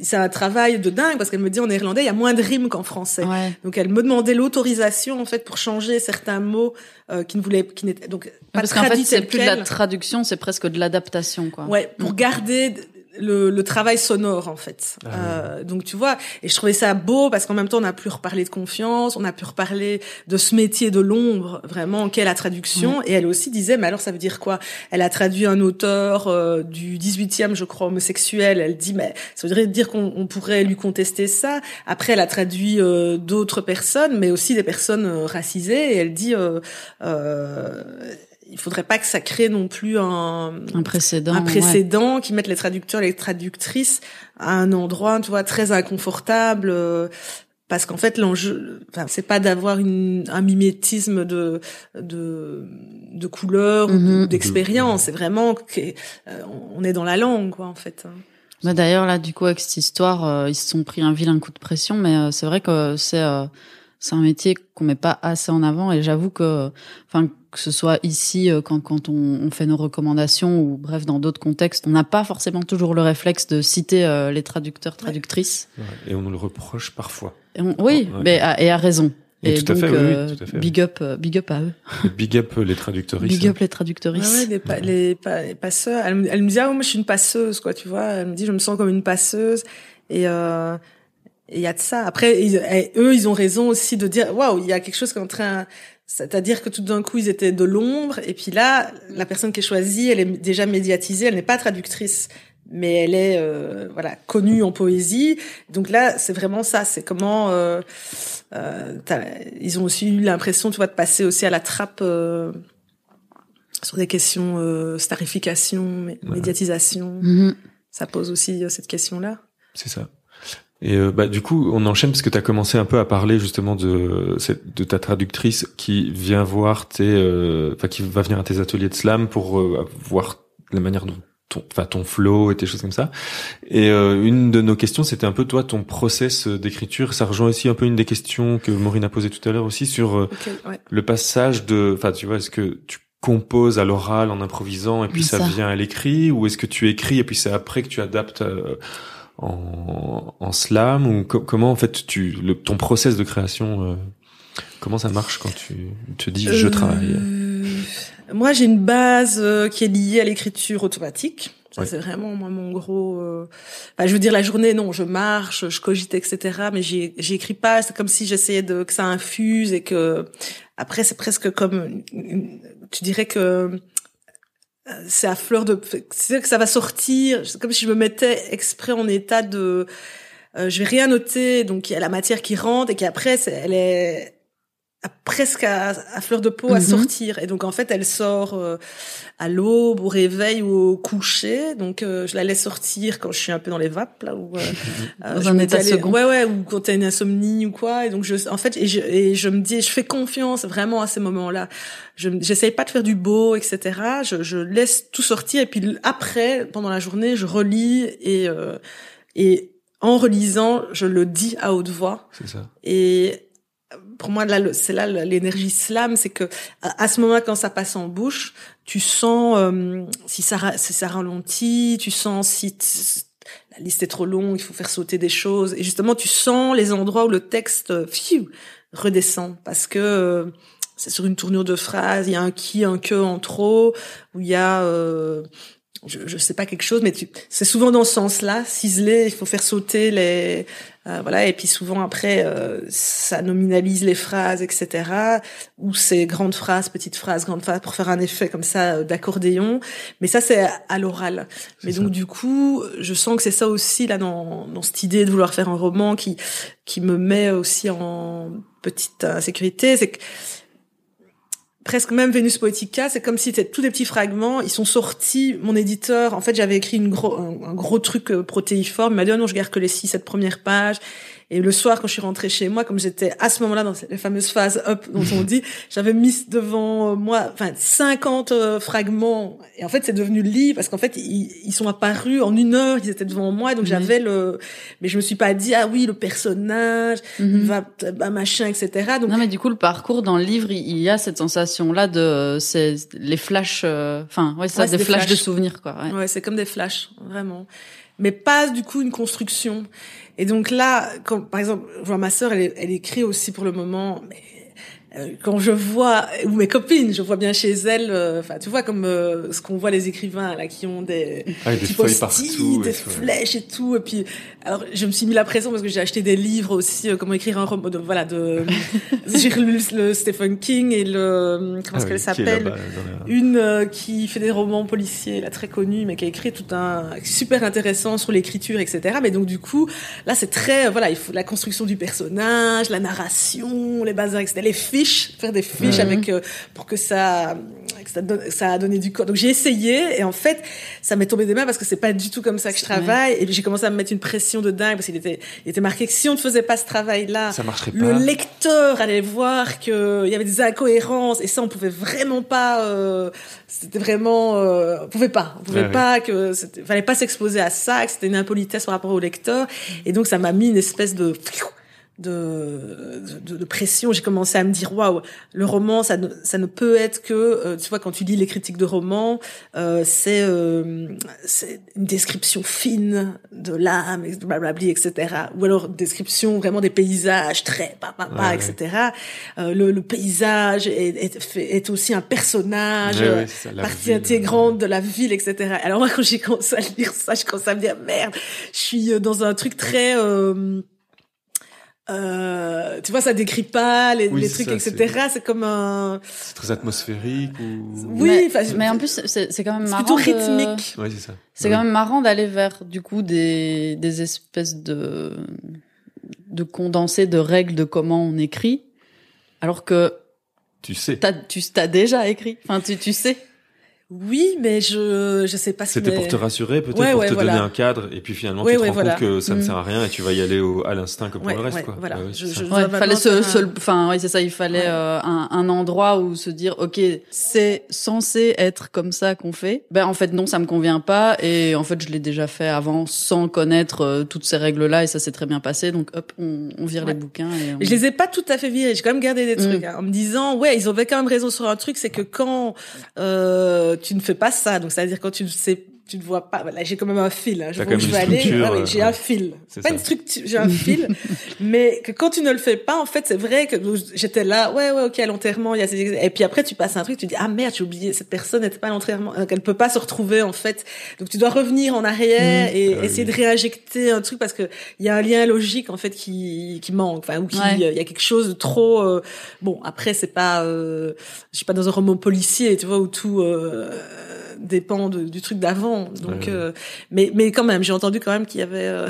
c'est un travail de dingue parce qu'elle me dit en néerlandais il y a moins de rimes qu'en français. Donc elle me demandait l'autorisation en fait pour changer certains mots euh, qui ne voulaient qui n'étaient donc pas parce qu'en fait c'est plus de la traduction, c'est presque de l'adaptation quoi. Ouais, pour mm. garder le, le, travail sonore en fait. Ah euh, donc tu vois, et je trouvais ça beau parce qu'en même temps on a pu reparler de confiance, on a pu reparler de ce métier de l'ombre vraiment qu'est la traduction. Et elle aussi disait, mais alors ça veut dire quoi? Elle a traduit un auteur euh, du 18e, je crois, homosexuel. Elle dit, mais ça voudrait dire qu'on pourrait lui contester ça. Après, elle a traduit euh, d'autres personnes, mais aussi des personnes euh, racisées. Et elle dit il faudrait pas que ça crée non plus un, un précédent, un précédent qui mette les traducteurs, les traductrices à un endroit, tu vois, très inconfortable. Euh, parce qu'en fait, l'enjeu, enfin, c'est pas d'avoir un mimétisme de de, de couleurs ou mhm. d'expérience. C'est vraiment qu'on euh, est dans la langue, quoi, en fait. Bah d'ailleurs là, du coup, avec cette histoire, euh, ils se sont pris un vilain coup de pression, mais c'est vrai que c'est c'est un métier qu'on met pas assez en avant et j'avoue que enfin que ce soit ici euh, quand quand on, on fait nos recommandations ou bref dans d'autres contextes on n'a pas forcément toujours le réflexe de citer euh, les traducteurs traductrices et on nous le reproche parfois oui mais à, et à raison et, tout, à fait, euh, oui, tout à fait, big up, big up à eux. big up les traducteurs. Big up les traducteurs. Ah ouais, les, pa les, les, passeurs. Elle, elle, me dit ah moi je suis une passeuse quoi, tu vois. Elle me dit je me sens comme une passeuse et euh, il y a de ça. Après, eh, eux, ils ont raison aussi de dire, waouh, il y a quelque chose qui est en train, c'est-à-dire que tout d'un coup, ils étaient de l'ombre, et puis là, la personne qui est choisie, elle est déjà médiatisée, elle n'est pas traductrice mais elle est euh, voilà connue en poésie. Donc là, c'est vraiment ça. C'est comment euh, euh, ils ont aussi eu l'impression, tu vois, de passer aussi à la trappe euh, sur des questions euh, starification, médiatisation. Mm-hmm. Ça pose aussi cette question-là. C'est ça. Et bah, du coup, on enchaîne parce que tu as commencé un peu à parler justement de, de ta traductrice qui vient voir tes, enfin qui va venir à tes ateliers de slam pour voir la manière dont ton, enfin ton flow et tes choses comme ça. Et euh, une de nos questions, c'était un peu toi ton process d'écriture. Ça rejoint aussi un peu une des questions que Maureen a posé tout à l'heure aussi sur euh, le passage de, enfin tu vois, est-ce que tu composes à l'oral en improvisant et puis ça, vient à l'écrit ou est-ce que tu écris et puis c'est après que tu adaptes euh, en, en slam ou comment en fait tu le, ton process de création comment ça marche quand tu te dis je travaille? moi, j'ai une base euh, qui est liée à l'écriture automatique. Ça, c'est vraiment moi mon gros. Euh... Enfin, je veux dire la journée, non, je marche, je cogite, etc. Mais j'écris pas. C'est comme si j'essayais de que ça infuse et que après c'est presque comme tu dirais que euh, c'est à fleur de. C'est que ça va sortir. Comme si je me mettais exprès en état de. Euh, je vais rien noter, donc il y a la matière qui rentre et qui après elle est presque à, fleur de peau à mhm. sortir. Et donc en fait elle sort euh, à l'aube au réveil ou au coucher. Donc euh, je la laisse sortir quand je suis un peu dans les vapes là ou euh, dans un état second. Ouais ouais ou quand t'as une insomnie ou quoi. Et donc je en fait et je, et je me dis je fais confiance vraiment à ces moments là je j'essaye pas de faire du beau etc je, je laisse tout sortir. Et puis après pendant la journée je relis et et en relisant je le dis à haute voix. C'est ça. Et pour moi, c'est là l'énergie slam, c'est que à, ce moment-là, quand ça passe en bouche, tu sens euh, si ça si ça ralentit, tu sens si la liste est trop longue, il faut faire sauter des choses, et justement, tu sens les endroits où le texte redescend. Parce que euh, c'est sur une tournure de phrase, il y a un qui, un que en trop, où il y a euh, je, je sais pas quelque chose, mais c'est souvent dans ce sens-là, ciselé, il faut faire sauter les, euh, voilà, et puis souvent après, euh, ça nominalise les phrases, etc. Ou c'est grandes phrases, petites phrases, grandes phrases pour faire un effet comme ça euh, d'accordéon. Mais ça, c'est à l'oral. Mais donc du coup, je sens que c'est ça aussi là dans, dans cette idée de vouloir faire un roman qui qui me met aussi en petite insécurité, c'est que presque même Vénus Poetica, c'est comme si c'était tous des petits fragments, ils sont sortis, mon éditeur, en fait j'avais écrit une gros, un, gros truc euh, protéiforme, il m'a dit oh non je garde que les six, cette première page, et le soir, quand je suis rentrée chez moi, comme j'étais à ce moment-là dans les fameuses phases up dont on dit, j'avais mis devant moi, enfin, 50 euh, fragments. Et en fait, c'est devenu le livre parce qu'en fait, ils, sont apparus en une heure, ils étaient devant moi. Donc, j'avais le, mais je me suis pas dit, ah oui, le personnage, il mhm. va, bah, machin, etc. Donc, non, mais du coup, le parcours dans le livre, il y a cette sensation-là de, c'est les flashs, euh, enfin, ouais, ça, des, flashs, de souvenirs, quoi. Ouais, ouais c'est comme des flashs, vraiment. Mais pas, du coup, une construction. Et donc là, quand, par exemple, je vois ma sœur, elle, écrit aussi pour le moment, quand je vois ou mes copines, je vois bien chez elles, euh, enfin tu vois comme euh, ce qu'on voit les écrivains là qui ont des, ah, des feuilles partout, des flèches et tout. Et puis alors je me suis mis la pression parce que j'ai acheté des livres aussi, comment écrire un roman, de, voilà de j'ai lu le Stephen King et le comment est-ce ah qu'elle s'appelle, une qui fait des romans policiers, là très connue, mais qui a écrit tout un super intéressant sur l'écriture, etc. Mais donc du coup là c'est très voilà il faut la construction du personnage, la narration, les bases, etc. Les films faire des fiches avec euh, pour que ça ça, a donné du corps. Donc j'ai essayé et en fait ça m'est tombé des mains parce que c'est pas du tout comme ça que je travaille. Et j'ai commencé à me mettre une pression de dingue parce qu'il était il était marqué que si on ne faisait pas ce travail là, ça marcherait le lecteur allait voir que il y avait des incohérences. Et ça on pouvait vraiment pas euh, c'était vraiment euh, on pouvait pas. On pouvait pas que fallait pas s'exposer à ça que c'était une impolitesse par rapport au lecteur. Et donc ça m'a mis une espèce de de, de, de pression. J'ai commencé à me dire waouh, le roman, ça ne, ça ne peut être que, euh, tu vois, quand tu lis les critiques de romans, euh, c'est euh, c'est une description fine de l'âme, blablabla, etc. Ou alors description vraiment des paysages très papa, etc. Euh, le, le, paysage est, est, est, aussi un personnage, partie intégrante de la ville, etc. Alors moi, quand j'ai commencé à lire ça, je commençais à me dire merde, je suis dans un truc très euh, tu vois, ça décrit pas les, les trucs, etc. C'est comme un. C'est très atmosphérique ou. Oui, mais, mais en plus, c'est quand même marrant. plutôt rythmique. Oui, c'est ça. C'est quand même marrant d'aller vers du coup des des espèces de de condensés de règles de comment on écrit, alors que tu sais. As, tu as déjà écrit. Enfin, tu tu sais. Oui, mais je je sais pas. C'était pour te rassurer, peut-être pour te donner un cadre, et puis finalement tu te rends compte que ça ne mm. sert à rien et tu vas y aller au, à l'instinct comme pour le reste, quoi. Voilà. je, je, fallait se, enfin, oui, c'est ça. Il fallait euh, un, un, endroit où se dire, ok, c'est censé être comme ça qu'on fait. Ben en fait non, ça me convient pas, et en fait je l'ai déjà fait avant sans connaître euh, toutes ces règles-là, et ça s'est très bien passé. Donc hop, on, on vire les bouquins. Et Je les ai pas tout à fait virés. J'ai quand même gardé des trucs mm. hein, en me disant, ouais, ils avaient quand même raison sur un truc, c'est que quand euh, tu ne fais pas ça, donc c'est-à-dire quand tu ne sais tu ne vois pas. Là, j'ai quand même un fil. Hein. Je vois où je vais aller. Ah j'ai un fil. Pas une structure, j'ai un fil. mais que quand tu ne le fais pas, en fait, c'est vrai que j'étais là. Ouais, ouais, ok, à l'enterrement. Il y a et puis après, tu passes un truc. Tu dis ah merde, j'ai oublié. Cette personne n'était pas à l'enterrement. Euh, qu'elle peut pas se retrouver en fait. Donc tu dois revenir en arrière mmh. et ah essayer de réinjecter un truc parce que il y a un lien logique en fait qui qui manque. Enfin ou qui il y a quelque chose de trop. Euh, bon après c'est pas. Euh, je suis pas dans un roman policier, tu vois où tout. Euh, dépend du truc d'avant. Donc, euh, mais mais quand même, j'ai entendu quand même qu'il y avait. Euh,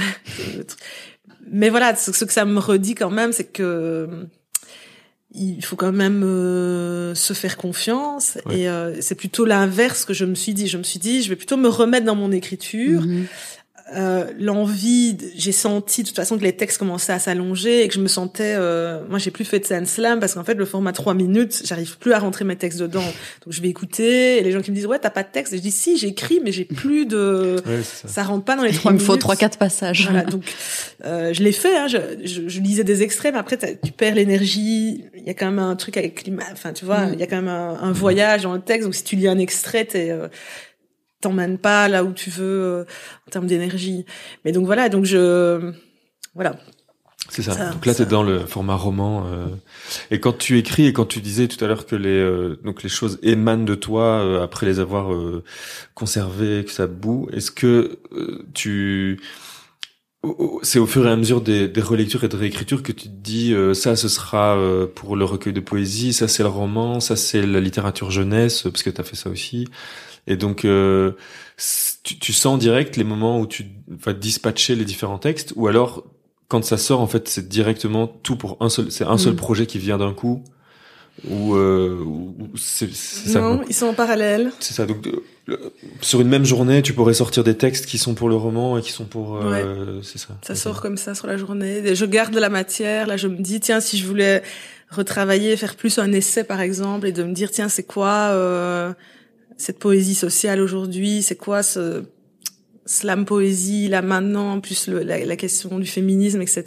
mais voilà, ce, que ça me redit quand même, c'est que il faut quand même euh, se faire confiance et c'est plutôt l'inverse que je me suis dit. Je me suis dit, je vais plutôt me remettre dans mon écriture. Mhm euh, l'envie, j'ai senti de toute façon que les textes commençaient à s'allonger et que je me sentais, euh, moi j'ai plus fait de scène slam parce qu'en fait le format trois minutes, j'arrive plus à rentrer mes textes dedans. Donc je vais écouter et les gens qui me disent ouais t'as pas de texte, et je dis si j'écris mais j'ai plus de, ça. rentre pas dans les trois minutes. Il me faut trois quatre passages. Voilà donc euh, je l'ai fait, hein, je, je, je, lisais des extraits mais après tu perds l'énergie. Il y a quand même un truc avec climat, enfin tu vois, mm. il y a quand même un, un, voyage dans le texte. Donc si tu lis un extrait, t'es euh, t'emmènes pas là où tu veux euh, en termes d'énergie. Mais donc voilà, donc je voilà. C'est ça. Donc là, tu es dans le format roman. Euh, et quand tu écris et quand tu disais tout à l'heure que les euh, donc les choses émanent de toi après les avoir conservées, que ça boue, est-ce que tu c'est au fur et à mesure des, des, relectures et de réécritures que tu te dis ça ce sera pour le recueil de poésie, ça c'est le roman, ça c'est la littérature jeunesse parce que tu as fait ça aussi. Et donc, euh, tu, tu, sens direct les moments où tu vas dispatcher les différents textes, ou alors quand ça sort, en fait, c'est directement tout pour un seul, c'est un seul mm. projet qui vient d'un coup, ou, euh, c'est ça. Non, ils sont en parallèle. C'est ça. Donc, sur une même journée, tu pourrais sortir des textes qui sont pour le roman et qui sont pour. Euh, c'est ça. Ça sort comme ça sur la journée. Je garde de la matière. Là, je me dis, tiens, si je voulais retravailler, faire plus un essai, par exemple, et de me dire, tiens, c'est quoi. Euh, cette poésie sociale aujourd'hui C'est quoi ce slam poésie là maintenant plus le, la, la, question du féminisme etc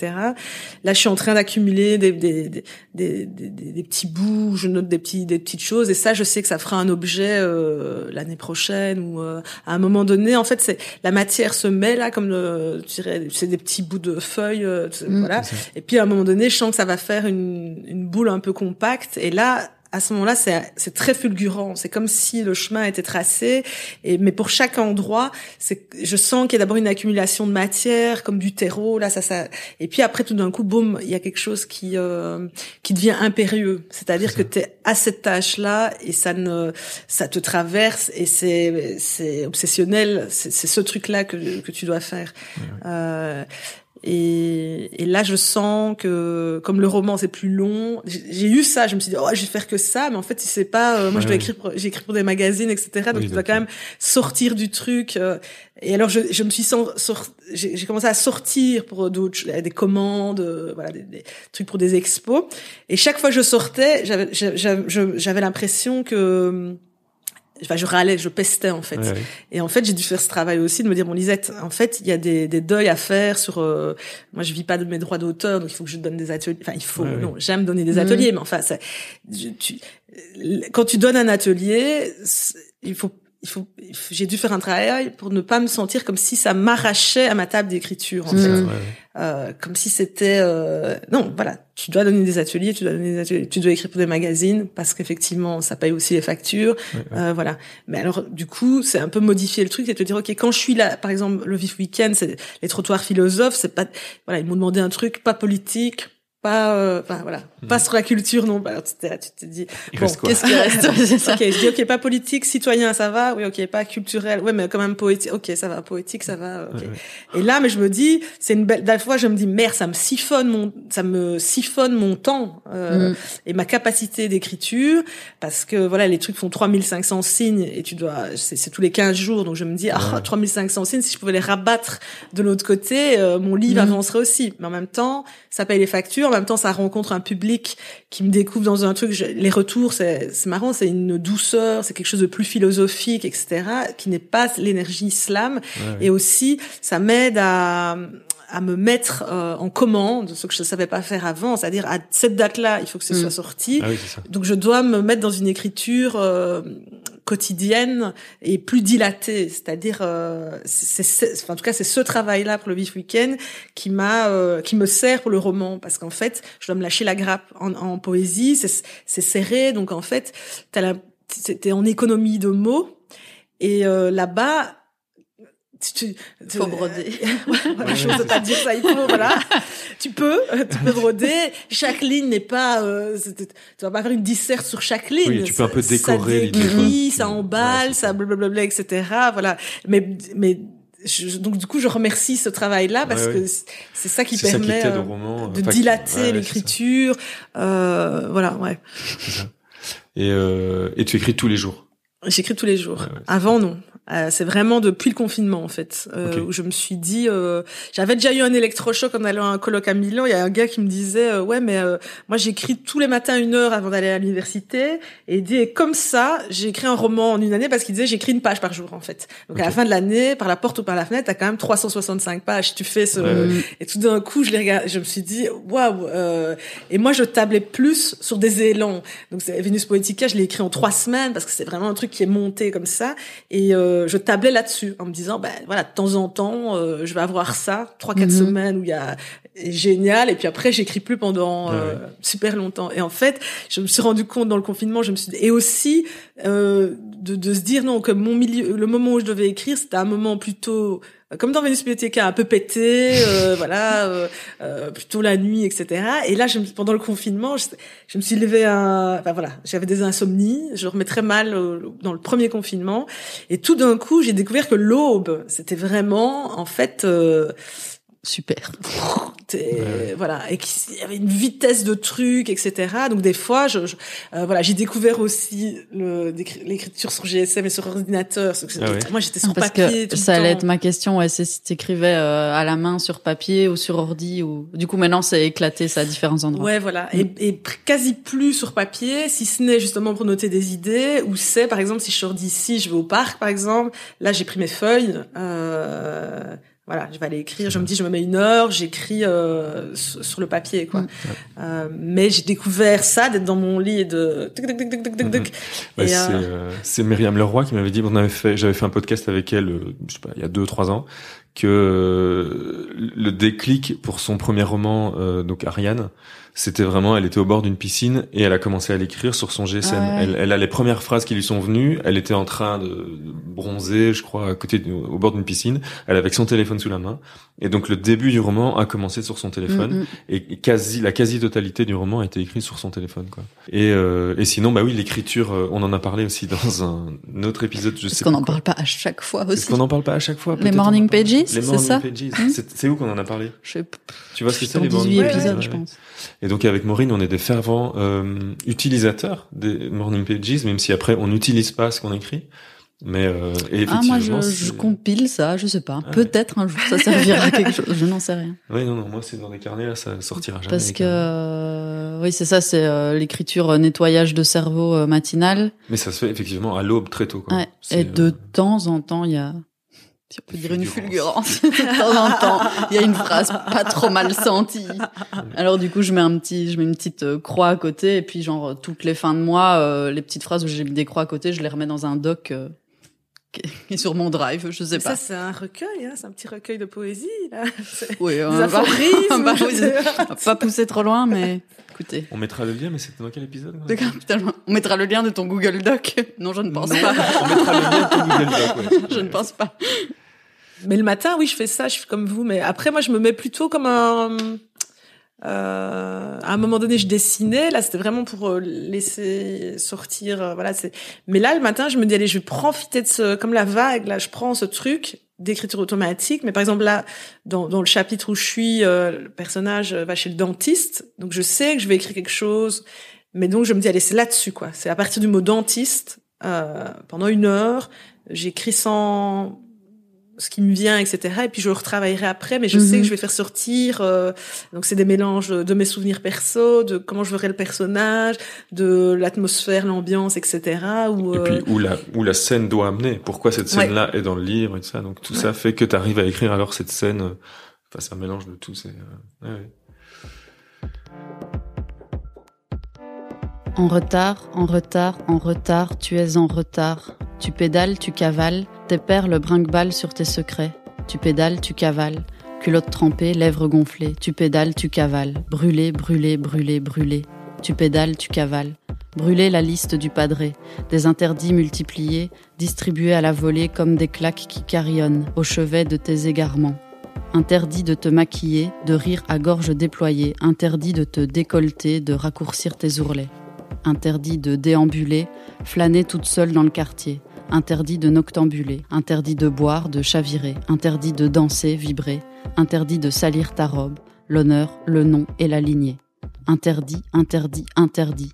là je suis en train d'accumuler des des, des, des, des, petits bouts je note des petits des petites choses et ça je sais que ça fera un objet euh, l'année prochaine ou euh, à un moment donné. En fait c'est la matière se met là comme le, tu dirais c'est des petits bouts de feuilles euh, mmh. voilà. et puis à un moment donné je sens que ça va faire une, une boule un peu compacte et là à ce moment-là, c'est très fulgurant. C'est comme si le chemin était tracé. Et mais pour chaque endroit, je sens qu'il y a d'abord une accumulation de matière, comme du terreau. Là, ça, ça. Et puis après, tout d'un coup, boum, il y a quelque chose qui euh, qui devient impérieux. C'est-à-dire que tu es à cette tâche-là et ça ne ça te traverse et c'est c'est obsessionnel. C'est ce truc-là que que tu dois faire. Euh, et, et, là, je sens que comme le roman c'est plus long, j'ai eu ça. Je me suis dit, oh, je vais faire que ça, mais en fait, c'est pas. Euh, moi, je dois écrire. J'ai écrit pour des magazines, etc. Donc, tu dois quand même sortir du truc. Euh, et alors, je, je me suis j'ai commencé à sortir pour d'autres, des commandes, euh, voilà, des, des, trucs pour des expos. Et chaque fois que je sortais, j'avais l'impression que enfin, je râlais, je pestais en fait. Et en fait, j'ai dû faire ce travail aussi de me dire bon Lisette, en fait, il y a des, des deuils à faire sur. Euh, moi, je vis pas de mes droits d'auteur, donc il faut que je donne des ateliers. Enfin, il faut. non, j'aime donner des ateliers, mais enfin, ça, tu, quand tu donnes un atelier, il faut il faut, j'ai dû faire un travail pour ne pas me sentir comme si ça m'arrachait à ma table d'écriture en fait, euh, comme si c'était euh, non voilà tu dois donner des ateliers tu dois donner des ateliers tu dois écrire pour des magazines parce qu'effectivement ça paye aussi les factures euh, voilà. Mais alors du coup c'est un peu modifier le truc et te dire ok quand je suis là par exemple le vif week-end c'est les trottoirs philosophes c'est pas voilà ils m'ont demandé un truc pas politique pas euh, enfin voilà Hmm. pas sur la culture non alors tu t'es tu t'es dit Il bon qu'est-ce qui reste ok je dis ok pas politique citoyen ça va oui ok pas culturel ouais mais quand même poétique ok ça va poétique ça va ok Ouais, ouais. et là mais je me dis c'est une belle des fois je me dis merde ça me siphonne mon ça me siphonne mon temps euh, Mm. et ma capacité d'écriture parce que voilà les trucs font 3500 signes et tu dois c'est tous les 15 jours donc je me dis ah Ouais. 3500 signes si je pouvais les rabattre de l'autre côté euh, mon livre Mhm. avancerait aussi mais en même temps ça paye les factures même temps ça rencontre un public qui me découvre dans un truc. Je- les retours c'est c'est marrant c'est une douceur c'est quelque chose de plus philosophique etc qui n'est pas l'énergie slam. Ouais, et aussi ça m'aide à à me mettre euh, en commande ce que je ne savais pas faire avant. C'est-à-dire à cette date-là il faut que ce Mm. soit sorti. Ah oui, ça. donc je dois me mettre dans une écriture euh, quotidienne et plus dilatée, c'est-à-dire, euh, c'est, enfin, en tout cas, c'est ce travail-là pour le Vif Weekend qui m'a, euh, qui me sert pour le roman, parce qu'en fait, je dois me lâcher la grappe en, en poésie, c'est, serré, donc en fait, t'as la, en économie de mots, et euh, là-bas. Tu, tu, Faut broder. voilà, Ouais, je ouais, ne c'est pas dire ça, il faut, voilà. tu peux, euh, tu peux broder. Chaque ligne n'est pas, euh, tu vas pas faire une disserte sur chaque ligne. Oui, tu peux un peu décorer Ça décrit, ça emballe, ça blablabla, etc. Voilà. Mais, mais, je- donc du coup, je remercie ce travail-là parce Ouais, ouais. que c'est- ça qui C'est ça qui permet euh, roman. de enfin, qui- dilater l'écriture. Euh, voilà, ouais. Et, euh, et tu écris tous les jours? J'écris tous les jours. Ouais, ouais. Avant, non. Euh, c'est vraiment depuis le confinement en fait euh, où je me suis dit euh, j'avais déjà eu un électrochoc en allant à un colloque à Milan. Il y a un gars qui me disait euh, ouais mais euh, moi j'écris tous les matins une heure avant d'aller à l'université. Et il dit et comme ça j'ai écrit un roman en une année parce qu'il disait j'écris une page par jour en fait. Donc à la fin de l'année par la porte ou par la fenêtre t'as quand même 365 pages. Tu fais ce Ouais, et tout d'un coup je les regarde je me suis dit waouh euh, et moi je tablais plus sur des élans. Donc c'est Venus Poetica je l'ai écrit en trois semaines parce que c'est vraiment un truc qui est monté comme ça. Et euh, je tablais là-dessus en me disant ben voilà de temps en temps euh, je vais avoir ça trois quatre Mhm. semaines où il y a génial et puis après j'écris plus pendant Ouais, euh, super longtemps et en fait je me suis rendu compte dans le confinement je me suis et aussi euh, de, de se dire non que mon milieu le moment où je devais écrire c'était un moment plutôt euh, comme dans Venus Bibliotheca, un peu pété, euh, voilà, euh, euh, plutôt la nuit, etc. Et là, je pendant le confinement, je, me suis levée un, enfin voilà, j'avais des insomnies, je dormais très mal dans le premier confinement, et tout d'un coup, j'ai découvert que l'aube, c'était vraiment, en fait, euh, Super. Ouais. voilà, et qu'il y avait une vitesse de trucs, etc. Donc des fois, je, je- euh, voilà, j'ai découvert aussi l'écriture sur GSM et sur ordinateur. Ah ouais. Moi, j'étais sur Parce papier que tout ça le allait temps. être ma question, ouais, c'est si t'écrivais euh, à la main sur papier ou sur ordi ou du coup maintenant c'est éclaté, ça à différents endroits. Ouais, voilà. Et, et pr- quasi plus sur papier, si ce n'est justement pour noter des idées, ou c'est, par exemple, si je sors d'ici, je vais au parc, par exemple, là, j'ai pris mes feuilles, euh, voilà, je vais aller écrire, je me dis, je me mets une heure, j'écris euh, sur, le papier, quoi. Mm. Euh, mais j'ai découvert ça, d'être dans mon lit et de... Ouais, c'est euh, euh, c'est Myriam Leroy qui m'avait dit, on avait fait, j'avais fait un podcast avec elle, je sais pas, il y a deux trois ans, que le déclic pour son premier roman, euh, donc Ariane, c'était vraiment, elle était au bord d'une piscine et elle a commencé à l'écrire sur son GSM. Ah ouais. Elle, elle a les premières phrases qui lui sont venues. Elle était en train de, de bronzer, je crois, à côté, du- au bord d'une piscine. Elle avait son téléphone sous la main. Et donc le début du roman a commencé sur son téléphone. Mm, mm. Et quasi la quasi-totalité du roman a été écrite sur son téléphone, quoi. Et, euh, et sinon, bah oui, l'écriture, euh, on en a parlé aussi dans un autre épisode. Je sais qu'on pas n'en quoi. parle pas à chaque fois aussi. qu'on n'en parle pas à chaque fois Les morning pages, c'est ça. Hmm C'est- C'est où qu'on en a parlé? Je sais Tu vois ce que c'est les morning 18 pages épisodes, Ouais, je pense. Et donc avec Maureen, on est des fervents euh, utilisateurs des morning pages, même si après on n'utilise pas ce qu'on écrit. Mais euh, et Ah, moi, je, compile ça, je sais pas. Ah ouais. Peut-être un jour ça servira à quelque chose, je n'en sais rien. Ouais, non, non, moi c'est dans des carnets là, ça sortira jamais. Parce que, euh, oui, c'est ça, c'est euh, l'écriture euh, nettoyage de cerveau euh, matinal. Mais ça se fait effectivement à l'aube très tôt. Quoi. Ouais. Et de euh, temps en temps, il y a, si on peut dire une Fulgurance. de temps en temps, il y a une phrase pas trop mal sentie. Alors du coup, je mets un petit, je mets une petite euh, croix à côté, et puis genre toutes les fins de mois, euh, les petites phrases où j'ai mis des croix à côté, je les remets dans un doc euh, qui est sur mon drive, je sais Mais pas. ça, c'est un recueil, hein, c'est un petit recueil de poésie, là. Oui, euh, bah, aphorismes. bah, je oui, pas. on va pas pousser trop loin, mais écoutez. On mettra le lien, mais c'était dans quel épisode putain, on mettra le lien de ton Google Doc. Non, je ne pense pas. On mettra le lien de ton Google Doc. ouais. Je ne pense pas. Mais le matin, oui, je fais ça, je suis comme vous. Mais après, moi, je me mets plutôt comme un, Euh, à un moment donné, je dessinais. Là, c'était vraiment pour euh, laisser sortir. Euh, voilà. Mais là, le matin, je me dis allez, je vais profiter de ce, comme la vague. Là, je prends ce truc d'écriture automatique. Mais par exemple là, dans, dans le chapitre où je suis, euh, le personnage va chez le dentiste. Donc je sais que je vais écrire quelque chose. Mais donc je me dis allez, c'est là-dessus quoi. C'est à partir du mot dentiste. pendant une heure, j'écris sans ce qui me vient, etc. Et puis je retravaillerai après, mais je sais que mhm. je vais faire sortir. Euh, donc c'est des mélanges de mes souvenirs perso, de comment je verrai le personnage, de l'atmosphère, l'ambiance, etc. Ou, et puis euh, où la où la scène doit amener. Pourquoi cette scène-là est dans le livre et tout ça. Donc tout ça fait que tu arrives à écrire alors cette scène. Euh, enfin, c'est un mélange de tout. C'est ouais. En retard, en retard, en retard, tu es en retard. Tu pédales, tu cavales, tes perles brinque-balles sur tes secrets. Tu pédales, tu cavales, culotte trempée, lèvres gonflées. Tu pédales, tu cavales, brûlé, brûlé, brûlé, brûlé. Tu pédales, tu cavales. Brûler la liste du padré, des interdits multipliés, distribués à la volée comme des claques qui carillonnent au chevet de tes égarements. Interdit de te maquiller, de rire à gorge déployée, interdit de te décolleter, de raccourcir tes ourlets interdit de déambuler, flâner toute seule dans le quartier, interdit de noctambuler, interdit de boire, de chavirer, interdit de danser, vibrer, interdit de salir ta robe, l'honneur, le nom et la lignée. Interdit, interdit, interdit.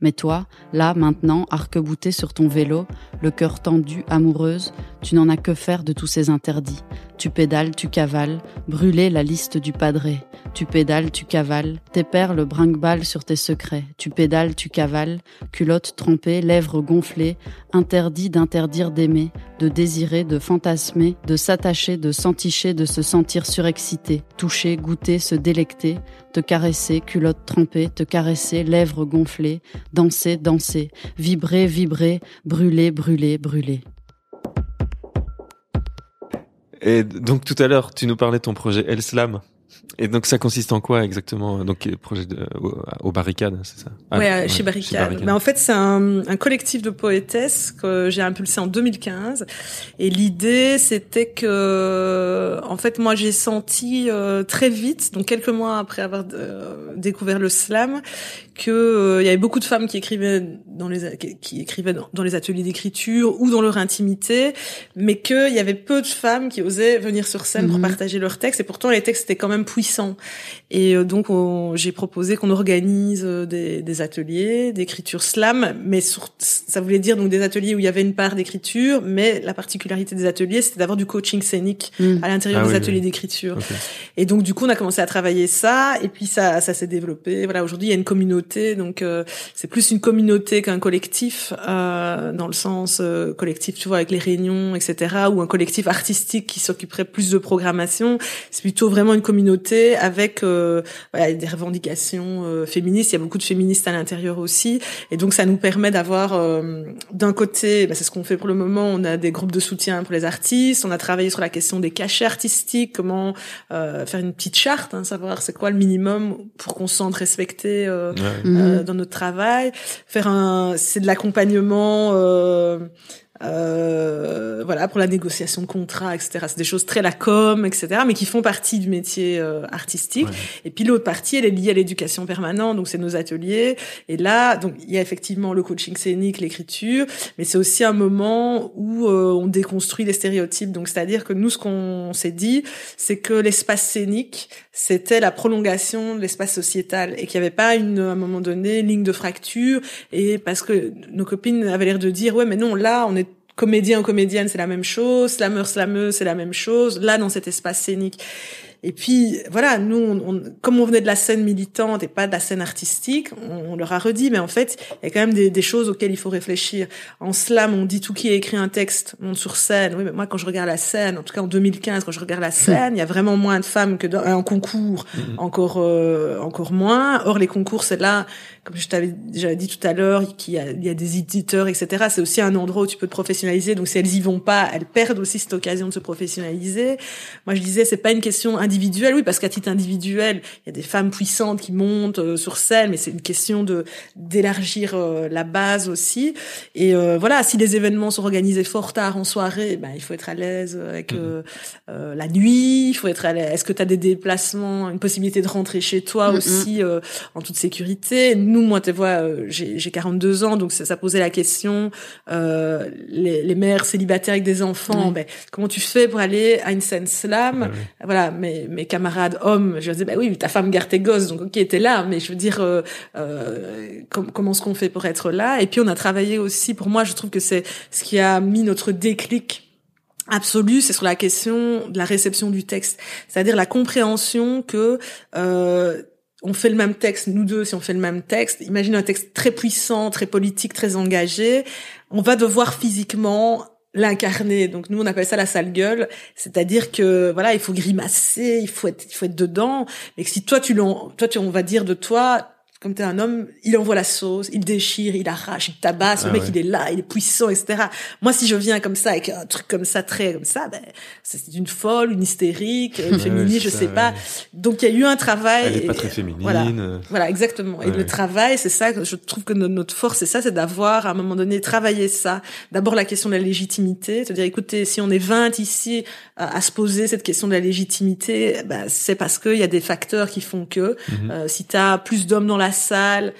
Mais toi, là, maintenant, arc-bouté sur ton vélo, le cœur tendu, amoureuse, tu n'en as que faire de tous ces interdits. Tu pédales, tu cavales, brûler la liste du padré. Tu pédales, tu cavales, tes perles brinque-balles sur tes secrets. Tu pédales, tu cavales, culotte trempée, lèvres gonflées, interdit d'interdire d'aimer, de désirer, de fantasmer, de s'attacher, de s'enticher, de se sentir surexcité, toucher, goûter, se délecter, te caresser, culotte trempée, te caresser, lèvres gonflées, danser, danser, vibrer, vibrer, brûler, brûler, brûler. Et donc tout à l'heure, tu nous parlais de ton projet El Slam. Et donc ça consiste en quoi exactement? Donc projet de, au, barricades, c'est ça? Ah, ouais, chez Barricade. Mais en fait, c'est un, un, collectif de poétesses que j'ai impulsé en 2015. Et l'idée, c'était que, en fait, moi, j'ai senti euh, très vite, donc quelques mois après avoir euh, découvert le slam, que euh, il y avait beaucoup de femmes qui écrivaient dans les qui, écrivaient dans, les ateliers d'écriture ou dans leur intimité, mais qu'il y avait peu de femmes qui osaient venir sur scène pour mhm. partager leurs textes. Et pourtant, les textes étaient quand même puissants. Et euh, donc, j'ai proposé qu'on organise euh, des, des ateliers d'écriture slam, mais ça voulait dire donc des ateliers où il y avait une part d'écriture, mais la particularité des ateliers, c'était d'avoir du coaching scénique mhm. à l'intérieur ah des ateliers d'écriture. Et donc, du coup, on a commencé à travailler ça, et puis ça, ça s'est développé. Voilà, aujourd'hui, il y a une communauté donc euh, c'est plus une communauté qu'un collectif, euh, dans le sens euh, collectif, tu vois, avec les réunions, etc., ou un collectif artistique qui s'occuperait plus de programmation. C'est plutôt vraiment une communauté avec voilà, des revendications féministes. Il y a beaucoup de féministes à l'intérieur aussi, et donc ça nous permet d'avoir d'un côté, bah, c'est ce qu'on fait pour le moment, on a des groupes de soutien pour les artistes, on a travaillé sur la question des cachets artistiques, comment faire une petite charte, hein, savoir c'est quoi le minimum pour qu'on se sente respecté euh, dans notre travail, faire un, c'est de l'accompagnement. Euh, voilà pour la négociation de contrats etc c'est des choses très la com etc mais qui font partie du métier euh, artistique. Et puis l'autre partie elle est liée à l'éducation permanente donc c'est nos ateliers. Et là donc il y a effectivement le coaching scénique l'écriture mais c'est aussi un moment où euh, on déconstruit les stéréotypes. Donc c'est à dire que nous ce qu'on s'est dit c'est que l'espace scénique c'était la prolongation de l'espace sociétal et qu'il n'y avait pas une à un moment donné ligne de fracture. Et parce que nos copines avaient l'air de dire ouais mais non là on est comédien ou comédienne, c'est la même chose, slammer, slameuse, c'est la même chose, là, dans cet espace scénique. Et puis voilà, nous, on, comme on venait de la scène militante et pas de la scène artistique, on, leur a redit, mais en fait, il y a quand même des, des, choses auxquelles il faut réfléchir. En slam, on dit tout qui a écrit un texte monte sur scène. Oui, mais moi, quand je regarde la scène, en tout cas en 2015, quand je regarde la scène, il y a vraiment moins de femmes que dans un concours, mm-hmm. encore euh, encore moins. Or, les concours, c'est là, comme je t'avais déjà dit tout à l'heure, qu'il y a, il y a des éditeurs, etc. C'est aussi un endroit où tu peux te professionnaliser. Donc si elles y vont pas, elles perdent aussi cette occasion de se professionnaliser. Moi je disais c'est pas une question individuelle, oui parce qu'à titre individuel, il y a des femmes puissantes qui montent euh, sur scène, mais c'est une question de d'élargir euh, la base aussi. Et euh, voilà, si les événements sont organisés fort tard en soirée, ben il faut être à l'aise avec mmh. la nuit, il faut être à l'aise. Est-ce que tu as des déplacements, une possibilité de rentrer chez toi mmh, aussi en toute sécurité? Nous, moi, tu vois, j'ai 42 ans, donc ça, ça posait la question euh, les, les, mères célibataires avec des enfants, ben, comment tu fais pour aller à une scène slam? Voilà, mes, mes camarades hommes, je disais, ben oui, ta femme garde tes gosses, donc ok, t'es là, mais je veux dire, euh, euh, comment est-ce qu'on fait pour être là? Et puis on a travaillé aussi, pour moi, je trouve que c'est ce qui a mis notre déclic absolu, c'est sur la question de la réception du texte, c'est-à-dire la compréhension que euh, on fait le même texte, nous deux, si on fait le même texte, imagine un texte très puissant, très politique, très engagé, on va devoir physiquement l'incarner. Donc nous on appelle ça la sale gueule, c'est-à-dire que voilà, il faut grimacer, il faut être il faut être dedans, mais que si toi tu toi tu on va dire de toi comme t'es un homme, il envoie la sauce, il déchire, il arrache, il tabasse, le ah mec il est là, il est puissant, etc. Moi si je viens comme ça avec un truc comme ça, très comme ça, ben c'est une folle, une hystérique, une féminine, je sais pas. Donc il y a eu un travail. Elle est pas très féminine. Voilà, voilà exactement. Et le travail, c'est ça, je trouve que notre force, c'est ça, c'est d'avoir à un moment donné travaillé ça. D'abord la question de la légitimité, c'est-à-dire écoutez, si on est 20 ici à, se poser cette question de la légitimité, ben, c'est parce qu'il y a des facteurs qui font que mhm. euh, si tu as plus d'hommes dans la salle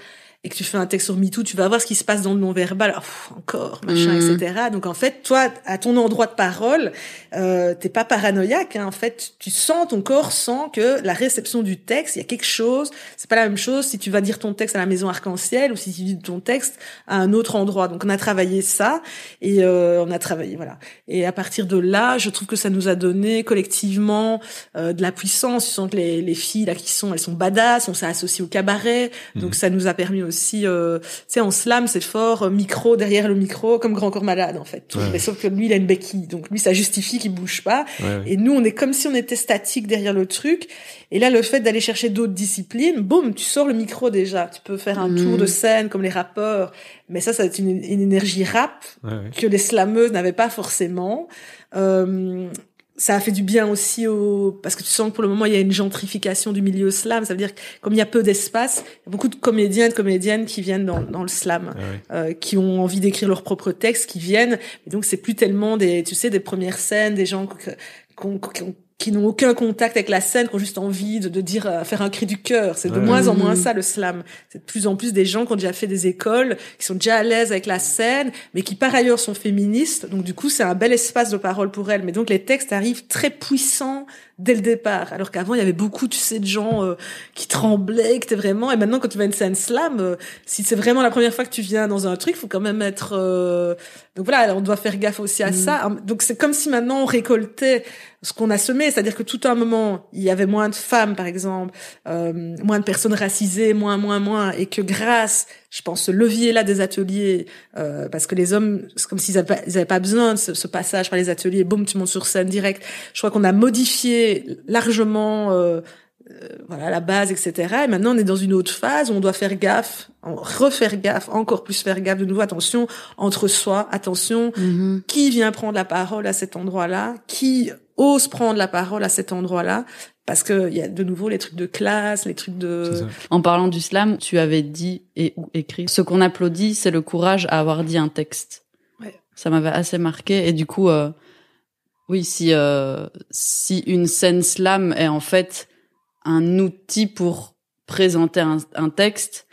et que tu fais un texte sur MeToo, tu vas voir ce qui se passe dans le non-verbal, encore, machin, mhm. etc. Donc en fait, toi, à ton endroit de parole, euh, t'es pas paranoïaque. Hein. En fait, tu sens, ton corps sent que la réception du texte, il y a quelque chose. C'est pas la même chose si tu vas dire ton texte à la maison arc-en-ciel ou si tu dis ton texte à un autre endroit. Donc on a travaillé ça et euh, on a travaillé, voilà. Et à partir de là, je trouve que ça nous a donné collectivement euh, de la puissance. Tu sens que les, les filles là qui sont, elles sont badass. On s'est associé au cabaret, donc mhm. ça nous a permis aussi aussi, euh, tu sais, en slam, c'est fort, euh, micro derrière le micro, comme Grand Corps Malade, en fait. Mais sauf que lui, il a une béquille. Donc lui, ça justifie qu'il bouge pas. Et nous, on est comme si on était statique derrière le truc. Et là, le fait d'aller chercher d'autres disciplines, boum, tu sors le micro déjà. Tu peux faire un mmh. tour de scène comme les rappeurs. Mais ça, ça va être une, une énergie rap que les slameuses n'avaient pas forcément. Euh, ça a fait du bien aussi au parce que tu sens que pour le moment il y a une gentrification du milieu slam. Ça veut dire que comme il y a peu d'espace il y a beaucoup de comédiens de comédiennes qui viennent dans, dans le slam ah euh, qui ont envie d'écrire leurs propres textes qui viennent. Et donc c'est plus tellement des tu sais des premières scènes des gens qui ont, qui n'ont aucun contact avec la scène, qui ont juste envie de, de dire, euh, faire un cri du cœur. C'est de moins en moins ça le slam. C'est de plus en plus des gens qui ont déjà fait des écoles, qui sont déjà à l'aise avec la scène, mais qui par ailleurs sont féministes. Donc du coup, c'est un bel espace de parole pour elles. Mais donc les textes arrivent très puissants dès le départ. Alors qu'avant, il y avait beaucoup, tu sais, de gens euh, qui tremblaient, qui étaient vraiment. Et maintenant, quand tu vas à une scène slam, euh, si c'est vraiment la première fois que tu viens dans un truc, il faut quand même être. Donc voilà, on doit faire gaffe aussi à mm. ça. Donc c'est comme si maintenant on récoltait ce qu'on a semé, c'est-à-dire que tout un moment, il y avait moins de femmes, par exemple, euh, moins de personnes racisées, moins, moins, moins, et que grâce, je pense, ce levier-là des ateliers, euh, parce que les hommes, c'est comme s'ils n'avaient pas, besoin de ce, passage par les ateliers, boum, tu montes sur scène direct. Je crois qu'on a modifié largement euh, voilà la base, etc. Et maintenant, on est dans une autre phase où on doit faire gaffe, refaire gaffe, encore plus faire gaffe de nouveau. Attention entre soi, attention, mm-hmm. qui vient prendre la parole à cet endroit-là, qui ose prendre la parole à cet endroit-là, parce que il y a de nouveau les trucs de classe, les trucs de. En parlant du slam, tu avais dit et ou écrit. Ce qu'on applaudit, c'est le courage à avoir dit un texte. Ouais. Ça m'avait assez marqué et du coup, euh, oui, si euh, si une scène slam est en fait un outil pour présenter un, texte,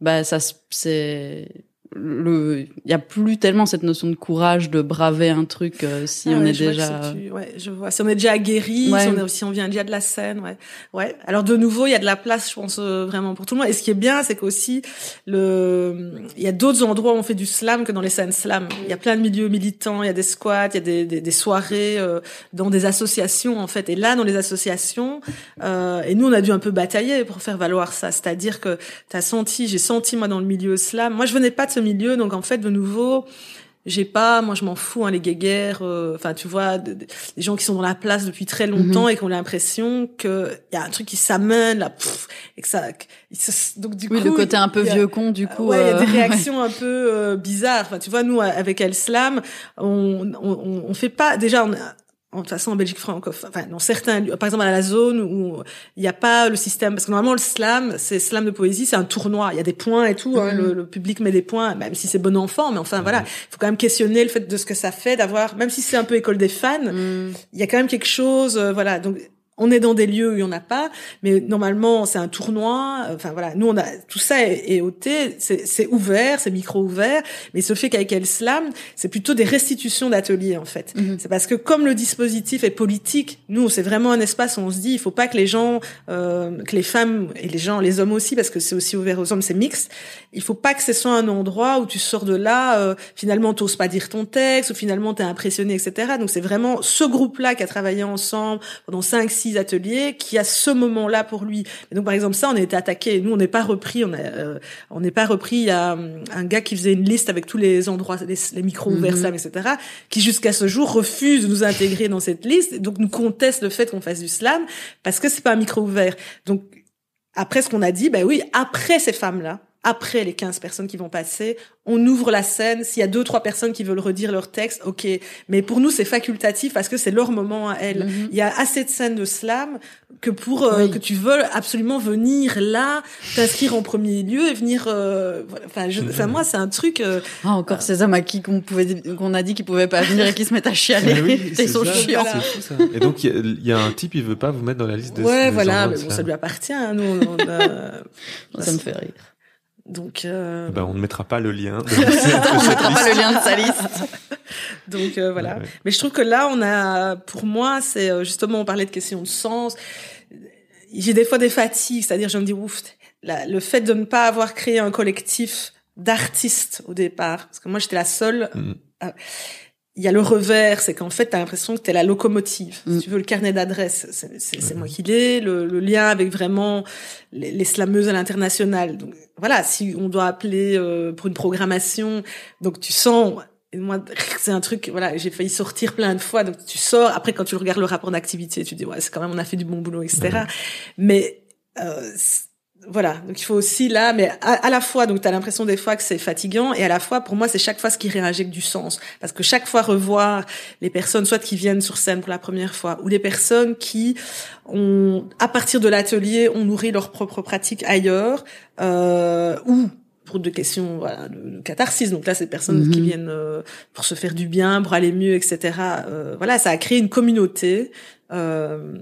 bah ça c'est le il y a plus tellement cette notion de courage de braver un truc euh, si ah on est déjà ouais je vois. Si on est déjà aguerri si, on est, si on vient déjà de la scène ouais. Ouais. Alors de nouveau il y a de la place je pense euh, vraiment pour tout le monde. Et ce qui est bien c'est qu'aussi le il y a d'autres endroits où on fait du slam que dans les scènes slam. Il y a plein de milieux militants il y a des squats il y a des, des, des soirées euh, dans des associations en fait. Et là dans les associations et nous on a dû un peu batailler pour faire valoir ça. C'est-à-dire que tu as senti j'ai senti moi dans le milieu slam. Moi je venais pas de ce milieu. Donc en fait, de nouveau, j'ai pas, moi je m'en fous, hein, les guéguerres, euh, enfin tu vois, des gens qui sont dans la place depuis très longtemps mhm. et qui ont l'impression que il y a un truc qui s'amène là, et que ça, donc du oui, coup, le côté un peu vieux con du coup. Ouais, il y a des euh, réactions un peu euh, bizarres. Enfin tu vois, nous avec El Slam, on, on, on fait pas, déjà on, de toute façon en Belgique francophone, enfin dans certains par exemple à la zone où il n'y a pas le système, parce que normalement le slam, c'est slam de poésie, c'est un tournoi, il y a des points et tout, hein, mm-hmm. le, public met des points, même si c'est bon enfant, mais enfin voilà, mm-hmm. il faut quand même questionner le fait de ce que ça fait d'avoir, même si c'est un peu école des fans, mm. il y a quand même quelque chose, euh, voilà, donc on est dans des lieux où il y en a pas, mais normalement c'est un tournoi. Enfin voilà, nous on a tout ça est, est ôté, c'est ouvert, c'est micro ouvert, mais ce fait qu'avec El Slam, c'est plutôt des restitutions d'ateliers en fait. Mhm. C'est parce que comme le dispositif est politique, nous c'est vraiment un espace où on se dit il faut pas que les gens, euh, que les femmes et les gens, les hommes aussi, parce que c'est aussi ouvert aux hommes, c'est mixte. Il faut pas que ce soit un endroit où tu sors de là, euh, finalement t'oses pas dire ton texte, ou finalement t'es impressionné, etc. Donc c'est vraiment ce groupe-là qui a travaillé ensemble pendant cinq six ateliers qui a ce moment-là pour lui. Et donc par exemple ça, on a été attaqué. Nous, on n'est pas repris. On a, euh, on n'est pas repris. Il y a hum, un gars qui faisait une liste avec tous les endroits, les, micros mhm. ouverts, etc., qui jusqu'à ce jour refuse de nous intégrer dans cette liste. Donc nous conteste le fait qu'on fasse du slam parce que c'est pas un micro ouvert. Donc après ce qu'on a dit, ben oui, après ces femmes-là, après les 15 personnes qui vont passer, on ouvre la scène. S'il y a deux, trois personnes qui veulent redire leur texte, ok. Mais pour nous, c'est facultatif parce que c'est leur moment à elles. Mhm. Il y a assez de scènes de slam que pour euh, que tu veux absolument venir là, t'inscrire en premier lieu et venir. Euh, enfin, enfin, moi, c'est un truc. Euh, ah, encore ces hommes à qui qu'on pouvait, qu'on a dit qu'ils pouvaient pas venir et qui se mettent à chialer. oui, c'est sont chiants. Et donc, il y, a un type, il veut pas vous mettre dans la liste des. Ouais, voilà. Mais bon, ça lui appartient. Hein, nous, on, ça me fait rire. Donc, euh... Ben, on ne mettra pas le lien. De on ne mettra pas le lien de sa liste. Donc euh, voilà. Mais je trouve que là, on a, pour moi, c'est euh, justement, on parlait de questions de sens. J'ai des fois des fatigues, c'est-à-dire je me dis ouf, le fait de ne pas avoir créé un collectif d'artistes au départ, parce que moi j'étais la seule. Mm il y a le revers, c'est qu'en fait, tu as l'impression que tu es la locomotive. Si mm. tu veux, le carnet d'adresse, c'est moi qui l'ai. Le, le, lien avec vraiment les, les slameuses à l'international. Donc voilà, si on doit appeler euh, pour une programmation, donc tu sens... Et moi, c'est un truc, voilà, j'ai failli sortir plein de fois. Donc tu sors. Après, quand tu regardes le rapport d'activité, tu dis ouais, c'est quand même on a fait du bon boulot, etc. Mais euh, voilà, donc il faut aussi là, mais à, la fois, donc tu as l'impression des fois que c'est fatigant, et à la fois, pour moi, c'est chaque fois ce qui réinjecte du sens. Parce que chaque fois revoir les personnes, soit qui viennent sur scène pour la première fois, ou les personnes qui ont, à partir de l'atelier, ont nourri leur propre pratique ailleurs, euh, ou pour des questions voilà, de, catharsis. Donc là, c'est des personnes qui mhm. viennent euh, pour se faire du bien, pour aller mieux, etc. Euh, voilà, ça a créé une communauté. Euh,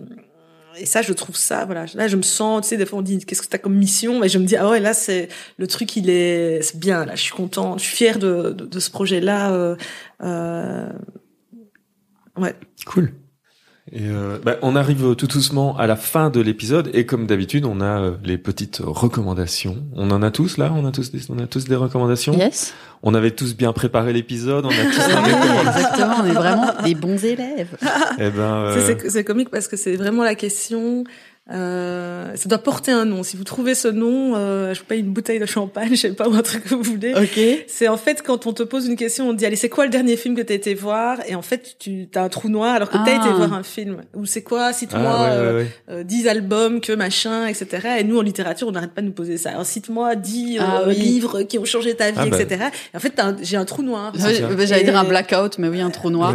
et ça, je trouve ça, voilà. Là, je me sens, tu sais, des fois on dit, qu'est-ce que tu as comme mission? Et je me dis, ah ouais, là, c'est, le truc, il est, c'est bien, là, je suis content, je suis fière de, de, de ce projet-là, euh, euh, ouais. Cool. Et euh, bah, on arrive tout doucement à la fin de l'épisode et comme d'habitude, on a euh, les petites recommandations. On en a tous là, on a tous des, on a tous des recommandations? Yes. On avait tous bien préparé l'épisode, on a tous Exactement, on est vraiment des bons élèves. Eh ben, c'est comique parce que c'est vraiment la question euh, ça doit porter un nom. Si vous trouvez ce nom, euh, je vous paye une bouteille de champagne, je sais pas, ou un truc que vous voulez. Ok. C'est en fait quand on te pose une question, on te dit allez, c'est quoi le dernier film que t'as été voir? Et en fait, tu as un trou noir alors que tu t'as été ah. voir un film. Ou c'est quoi? Cite-moi ah, euh, euh, 10 albums que machin, etc. Et nous en littérature, on n'arrête pas de nous poser ça. Alors cite-moi 10 euh, ah livres qui ont changé ta vie, bah. etc. Et en fait, j'ai un trou noir. J'allais dire un blackout, mais oui, un trou noir.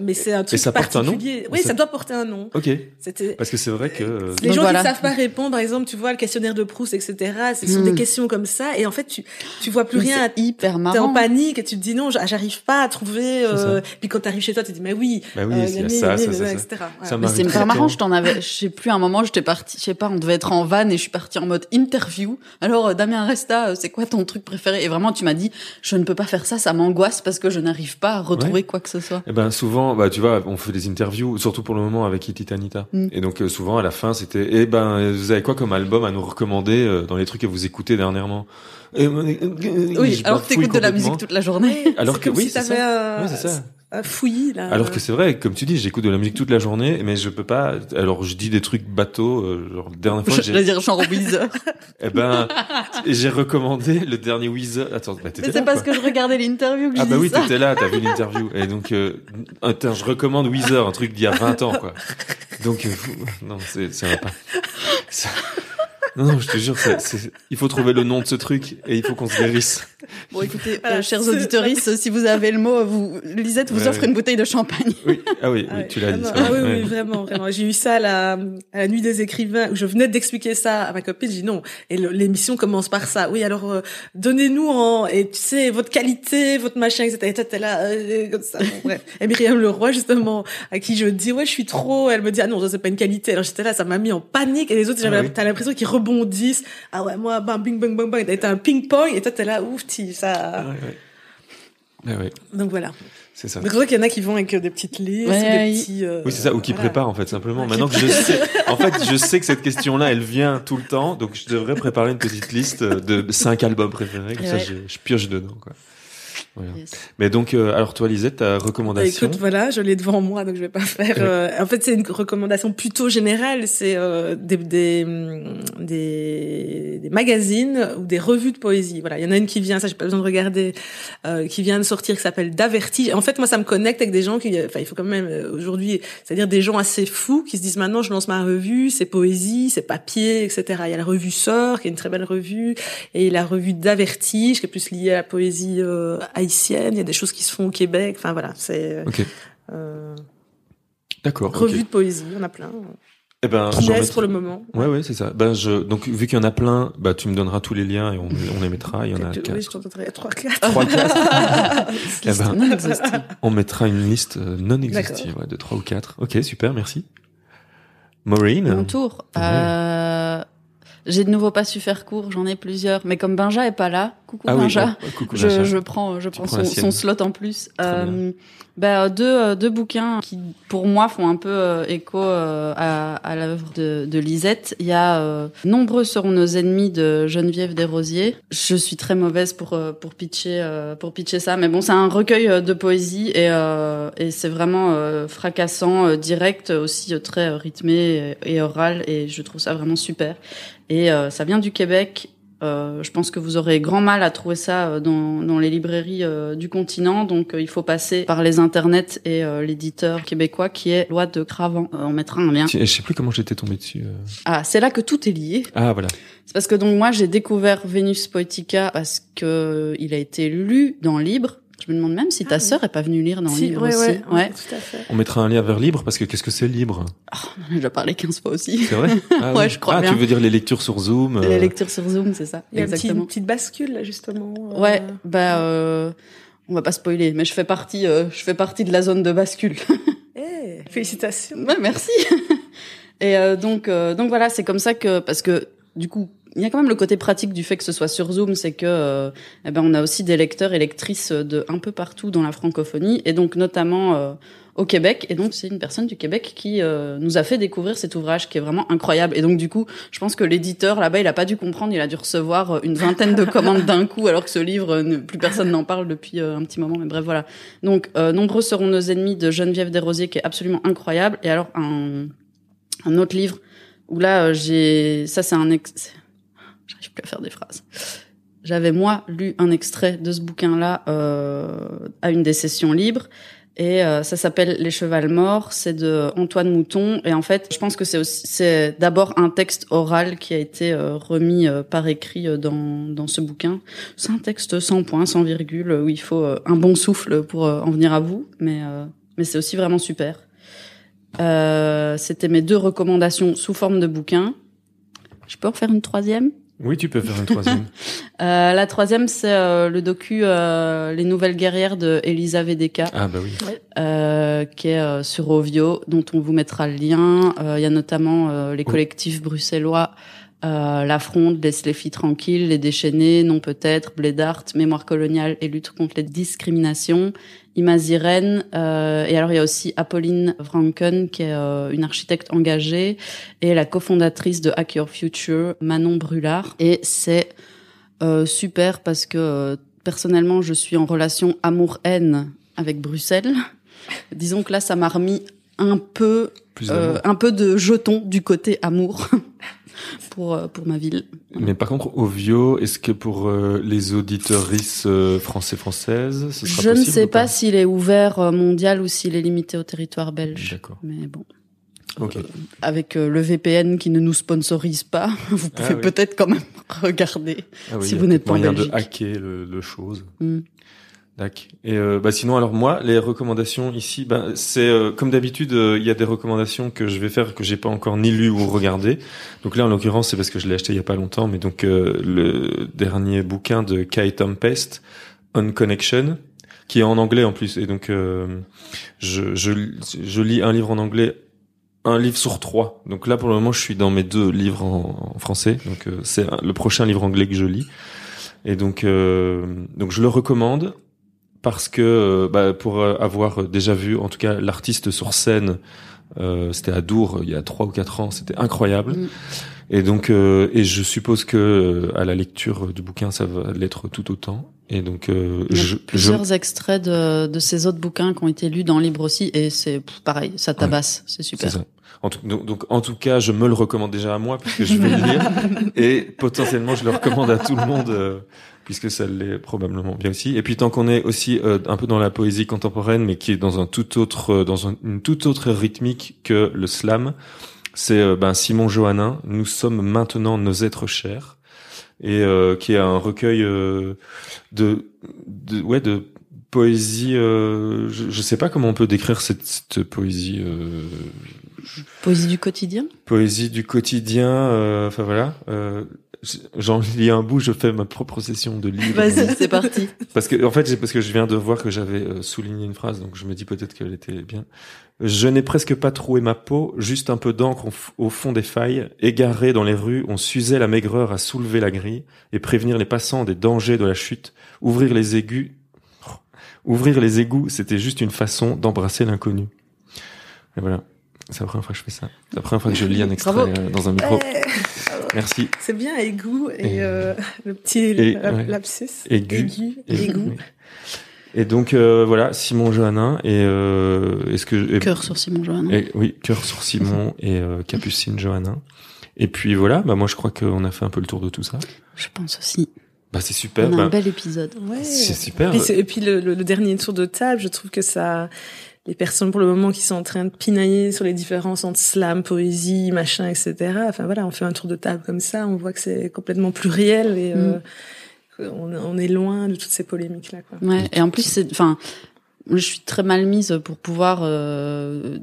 mais c'est un truc Et ça porte un nom? Oui, ça... doit porter un nom. Ok. Parce que c'est vrai que euh, les gens qui ne savent pas répondre, par exemple, tu vois le questionnaire de Proust, etc. Ce sont des hmm. questions comme ça, et en fait, tu tu vois plus rien. Hyper marrant. T'es en panique et tu te dis non, j'arrive pas à trouver. Euh... Puis quand t'arrives chez toi, tu te dis mais oui, bah oui, euh, ça, ça, ça, etc. Mais c'est hyper marrant. Je t'en avais, je sais plus, un moment, j'étais partie, je sais pas, on devait être en van et je suis partie en mode interview. Alors euh, Damien Resta, c'est quoi ton truc préféré? Et vraiment, tu m'as dit, je ne peux pas faire ça, ça m'angoisse parce que je n'arrive pas à retrouver quoi que ce soit. Et eh ben souvent, bah tu vois, on fait des interviews, surtout pour le moment avec Iti Tanita. Mm. Et donc souvent à la fin, c'était, et eh ben vous avez quoi comme album à nous recommander euh, dans les trucs que vous écoutez dernièrement? Oui, alors que t'écoutes de la musique toute la journée. Alors que oui, c'est ça. Ouais, c'est ça. Fouillis là. Alors que c'est vrai, comme tu dis, j'écoute de la musique toute la journée, mais je peux pas. Alors je dis des trucs bateaux. Euh, genre la dernière fois, j'ai. dire genre Weezer. eh ben, j'ai recommandé le dernier Weezer. Attends, bah Mais c'est parce que je regardais l'interview que Ah bah oui, tu t'étais là, t'as vu l'interview. Et donc, euh, attends, je recommande Weezer, un truc d'il y a 20 ans, quoi. Donc, euh, non, c'est pas. Ça... Non, non, je te jure, c'est, il faut trouver le nom de ce truc et il faut qu'on se guérisse. Bon, écoutez, euh, chers auditeurs, si vous avez le mot, vous, Lisette vous offre une bouteille de champagne. Oui, ah oui, oui tu l'as dit. Ah, oui, oui, vraiment, vraiment. J'ai eu ça à la, à la nuit des écrivains où je venais d'expliquer ça à ma copine. J'ai dit non. Et l'émission commence par ça. Oui, alors euh, donnez-nous en et tu sais votre qualité, votre machin, etc. Et toi t'es là euh, comme ça. Bon, bref. Et Myriam Leroy justement, à qui je dis ouais, je suis trop. Elle me dit ah non, ça c'est pas une qualité. Alors j'étais là, ça m'a mis en panique. Et les autres, j'avais ah t'as l'impression qu'ils rebondissent. Ah ouais, moi, bam, bing, bang, bang, bang. T'as un ping pong et toi t'es là ouf, ça. Ah ouais. Donc voilà. C'est ça. Donc c'est vrai qu'il y en a qui vont avec euh, des petites listes, des petits. Euh, oui, c'est ça, ou qui préparent en fait simplement. Maintenant que je sais, en fait, je sais que cette question-là, elle vient tout le temps, donc je devrais préparer une petite liste de cinq albums préférés, comme ça, je, je pioche dedans, quoi. Mais donc, euh, alors toi, Lisette, ta recommandation bah, Écoute, voilà, je l'ai devant moi, donc je vais pas faire. Euh, en fait, c'est une recommandation plutôt générale. C'est euh, des, des, des, des, magazines ou des revues de poésie. Voilà, il y en a une qui vient, ça j'ai pas besoin de regarder, qui vient de sortir, qui s'appelle D'Avertige. En fait, moi, ça me connecte avec des gens qui, enfin, il faut quand même aujourd'hui, c'est-à-dire des gens assez fous qui se disent maintenant, je lance ma revue, c'est poésie, c'est papier, etc. Il y a la revue Sort, qui est une très belle revue, et la revue D'Avertige, qui est plus liée à la poésie haïtienne, il y a des choses qui se font au Québec. Enfin voilà, c'est. Ok. Euh, D'accord. Revue de poésie, on a plein. Eh ben, qui naissent pour le moment. Ouais, ouais, c'est ça. Ben, je, donc, vu qu'il y en a plein, bah, tu me donneras tous les liens et on, on les mettra. Il y en a quatre. Oui, je t'en donnerai trois, quatre. Trois, quatre. eh ben, on mettra une liste euh, non exhaustive, ouais, de trois ou quatre. Ok, super, merci. Maureen. Mon tour. Euh, j'ai de nouveau pas su faire court, j'en ai plusieurs, mais comme Benja est pas là, coucou ah Benja, je, je, prends, je prends son, son, slot en plus. Euh, bah, deux, euh, deux bouquins qui, pour moi, font un peu euh, écho euh, à, à l'œuvre de, de, Lisette. Il y a Nombreux seront nos ennemis de Geneviève Desrosiers. Je suis très mauvaise pour pour pitcher pour pitcher ça, mais bon, c'est un recueil de poésie et et c'est vraiment fracassant, direct, aussi très rythmé et, et oral, et je trouve ça vraiment super. Et euh, ça vient du Québec. Euh, je pense que vous aurez grand mal à trouver ça euh, dans, dans les librairies du continent, donc il faut passer par les internets et l'éditeur québécois qui est Loi de Cravant. on mettra un lien. Je sais plus comment j'étais tombé dessus. Ah, c'est là que tout est lié. Ah voilà. C'est parce que donc moi j'ai découvert Vénus Poetica parce que il a été lu dans Libre je me demande même si ta ah, sœur est pas venue lire dans le livre aussi. Ouais, ouais. Tout à fait. On mettra un lien vers libre parce que qu'est-ce que c'est libre? Oh, On en a déjà parlé 15 fois aussi. C'est vrai? Ah, Ouais, je crois ah, tu veux dire les lectures sur Zoom Les euh, lectures sur Zoom, c'est ça. Il y a Exactement. Une petite, bascule là justement. Euh... Ouais, bah euh, on va pas spoiler, mais je fais partie, euh, je fais partie de la zone de bascule. Eh, félicitations. Ouais, merci. Et euh, donc, donc voilà, c'est comme ça que parce que du coup, il y a quand même le côté pratique du fait que ce soit sur Zoom, c'est que euh, eh ben on a aussi des lecteurs et lectrices de un peu partout dans la francophonie et donc notamment euh, au Québec. Et donc c'est une personne du Québec qui euh, nous a fait découvrir cet ouvrage qui est vraiment incroyable. Et donc du coup je pense que l'éditeur là-bas il a pas dû comprendre. Il a dû recevoir une vingtaine de commandes d'un coup alors que ce livre plus personne n'en parle depuis un petit moment. Mais bref voilà. Donc nombreux seront nos ennemis de Geneviève Desrosiers qui est absolument incroyable. Et alors un un autre livre où là j'ai ça c'est un ex j'arrive plus à faire des phrases. J'avais moi lu un extrait de ce bouquin-là euh, à une des sessions libres. Et euh, ça s'appelle Les Chevals Morts, c'est de Antoine Mouton. Et en fait, je pense que c'est aussi, c'est d'abord un texte oral qui a été euh, remis euh, par écrit euh, dans, dans ce bouquin. C'est un texte sans point, sans virgule, où il faut un bon souffle pour en venir à bout. Mais, mais c'est aussi vraiment super. C'était mes deux recommandations sous forme de bouquin. Je peux en faire une troisième? Oui, tu peux faire une troisième. euh, la troisième, c'est euh, le docu euh, Les Nouvelles Guerrières de Elisa Vedeka. Ah bah oui. Euh, qui est euh, sur Ovio, dont on vous mettra le lien. Il y a notamment les collectifs bruxellois La Fronde, Laisse les filles tranquilles, Les Déchaînés, Non peut-être, Blé d'Art, Mémoire coloniale et lutte contre les discriminations. Imaziren. Euh, et alors il y a aussi Apolline Franken qui est euh, une architecte engagée et la cofondatrice de Hack Your Future, Manon Brulard. Et c'est euh, super parce que personnellement je suis en relation amour-haine avec Bruxelles disons que là, ça m'a remis un peu, euh, un peu de jeton du côté amour. pour euh, pour ma ville. Mais par contre, Ovio, est-ce que pour euh, les auditeuristes euh, français françaises, ce sera Je ne sais pas, s'il est ouvert mondial ou s'il est limité au territoire belge. D'accord. Mais bon. Okay. avec le VPN qui ne nous sponsorise pas, vous pouvez ah peut-être quand même regarder ah oui, si vous n'êtes pas en Belgique. de hacker le, le chose. Mm. D'accord. Et euh, bah sinon alors moi les recommandations ici bah, c'est euh, comme d'habitude euh, il y a des recommandations que je vais faire que j'ai pas encore ni lu ou regardé. Donc là en l'occurrence c'est parce que je l'ai acheté il y a pas longtemps mais donc le dernier bouquin de Kai Tempest On Connection qui est en anglais en plus et donc je, je je lis un livre en anglais un livre sur trois. Donc là pour le moment je suis dans mes deux livres en, en français donc c'est le prochain livre anglais que je lis. Et donc, donc je le recommande parce que euh, bah, pour euh, avoir déjà vu en tout cas l'artiste sur scène euh, c'était à Dour il y a trois ou quatre ans c'était incroyable. Mm. et donc et je suppose que à la lecture du bouquin ça va l'être tout autant. Et donc je, plusieurs extraits de, de ces autres bouquins qui ont été lus dans le livre aussi et c'est pareil ça tabasse c'est super. Ça. En tout, donc, donc, en tout cas, je me le recommande déjà à moi puisque je vais le lire. Et potentiellement je le recommande à tout le monde puisque ça l'est probablement bien aussi. Et puis tant qu'on est aussi euh, un peu dans la poésie contemporaine, mais qui est dans un tout autre, euh, dans une toute autre rythmique que le slam, c'est euh, ben, Simon Johannin. Nous sommes maintenant nos êtres chers, et qui est un recueil de, de, ouais, de poésie. je, je sais pas comment on peut décrire cette, cette poésie. Poésie du quotidien? Poésie du quotidien. Enfin voilà j'en lis un bout, je fais ma propre session de livre. Vas-y, c'est parti. Parce que, en fait, parce que je viens de voir que j'avais euh, souligné une phrase, donc je me dis peut-être qu'elle était bien. Je n'ai presque pas troué ma peau, juste un peu d'encre au fond des failles. Égaré dans les rues, on s'usait la maigreur à soulever la grille et prévenir les passants des dangers de la chute. Ouvrir les aigus, ouvrir les égouts, c'était juste une façon d'embrasser l'inconnu. Et voilà. C'est la première fois que je fais ça. C'est la première fois que je lis un extrait euh, dans un micro. Merci. C'est bien aigu et, euh, le petit lapsus. Aigu. Aigu. Et donc euh, voilà, Simon Johannin et est-ce que cœur sur Simon Johannin. oui, cœur sur Simon et Capucine Johannin. Et puis voilà, bah moi je crois qu'on a fait un peu le tour de tout ça. Je pense aussi. Bah c'est super. On a un bah, bel épisode. Ouais. C'est super. Et puis, le, le, dernier tour de table, je trouve que ça les personnes pour le moment qui sont en train de pinailler sur les différences entre slam, poésie, machin, etc. Enfin voilà, on fait un tour de table comme ça, on voit que c'est complètement pluriel et euh, mm. on, est loin de toutes ces polémiques là. Quoi. Ouais, et en plus c'est, enfin, je suis très mal mise pour pouvoir euh,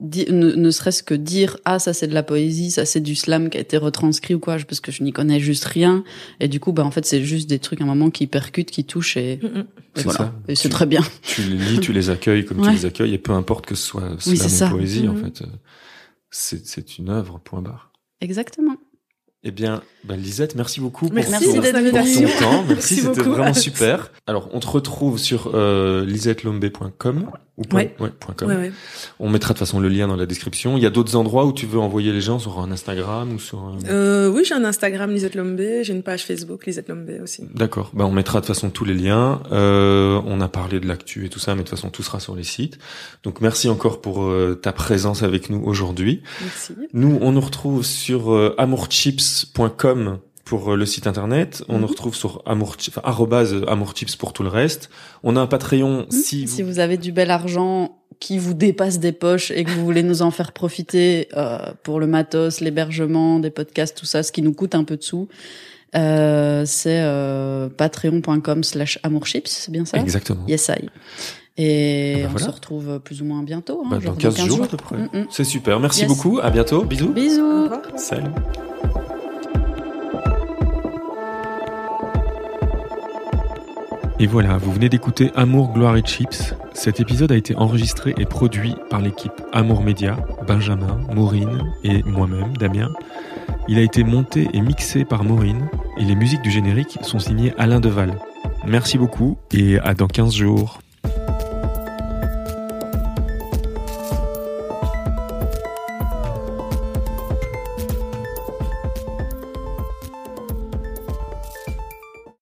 ne, serait-ce que dire ah ça c'est de la poésie, ça c'est du slam qui a été retranscrit ou quoi, parce que je n'y connais juste rien et du coup bah en fait c'est juste des trucs à un moment qui percutent, qui touchent et, voilà. Et c'est très bien. Tu les lis, tu les accueilles comme tu les accueilles et peu importe que ce soit slam ou poésie en fait, c'est c'est une œuvre point barre. Exactement. Eh bien, bah Lisette, merci beaucoup merci pour, ton, temps. Merci, c'était vraiment super. Alors, on te retrouve sur euh, lisettelombé.com ou ouais. Ouais, .com. Ouais, on mettra de toute façon le lien dans la description. Il y a d'autres endroits où tu veux envoyer les gens sur un Instagram ou sur un... euh, Oui, j'ai un Instagram Lisette Lombé, j'ai une page Facebook Lisette Lombé aussi. D'accord. Bah, on mettra de toute façon tous les liens. Euh, on a parlé de l'actu et tout ça, mais de toute façon tout sera sur les sites. Donc merci encore pour euh, ta présence avec nous aujourd'hui. Merci. Nous, on nous retrouve sur euh, amourchips.com pour euh, le site internet. On nous mhm. retrouve sur amour, enfin, amourchips pour tout le reste. On a un Patreon mhm. si vous... si vous avez du bel argent qui vous dépasse des poches et que vous voulez nous en faire profiter euh, pour le matos, l'hébergement, des podcasts, tout ça, ce qui nous coûte un peu de sous. Euh, c'est euh, patreon.com slash amourchips, c'est bien ça? Exactement. Yes, I. Et ah bah on se retrouve plus ou moins bientôt. Hein, bah, dans 15, jours, à peu près. Mm, mm. C'est super. Merci beaucoup. À bientôt. Bisous. Bisous. Salut. Et voilà, vous venez d'écouter Amour, Gloire et Chips. Cet épisode a été enregistré et produit par l'équipe Amour Média, Benjamin, Maureen et moi-même, Damien. Il a été monté et mixé par Maureen et les musiques du générique sont signées Alain Deval. Merci beaucoup et à dans 15 jours.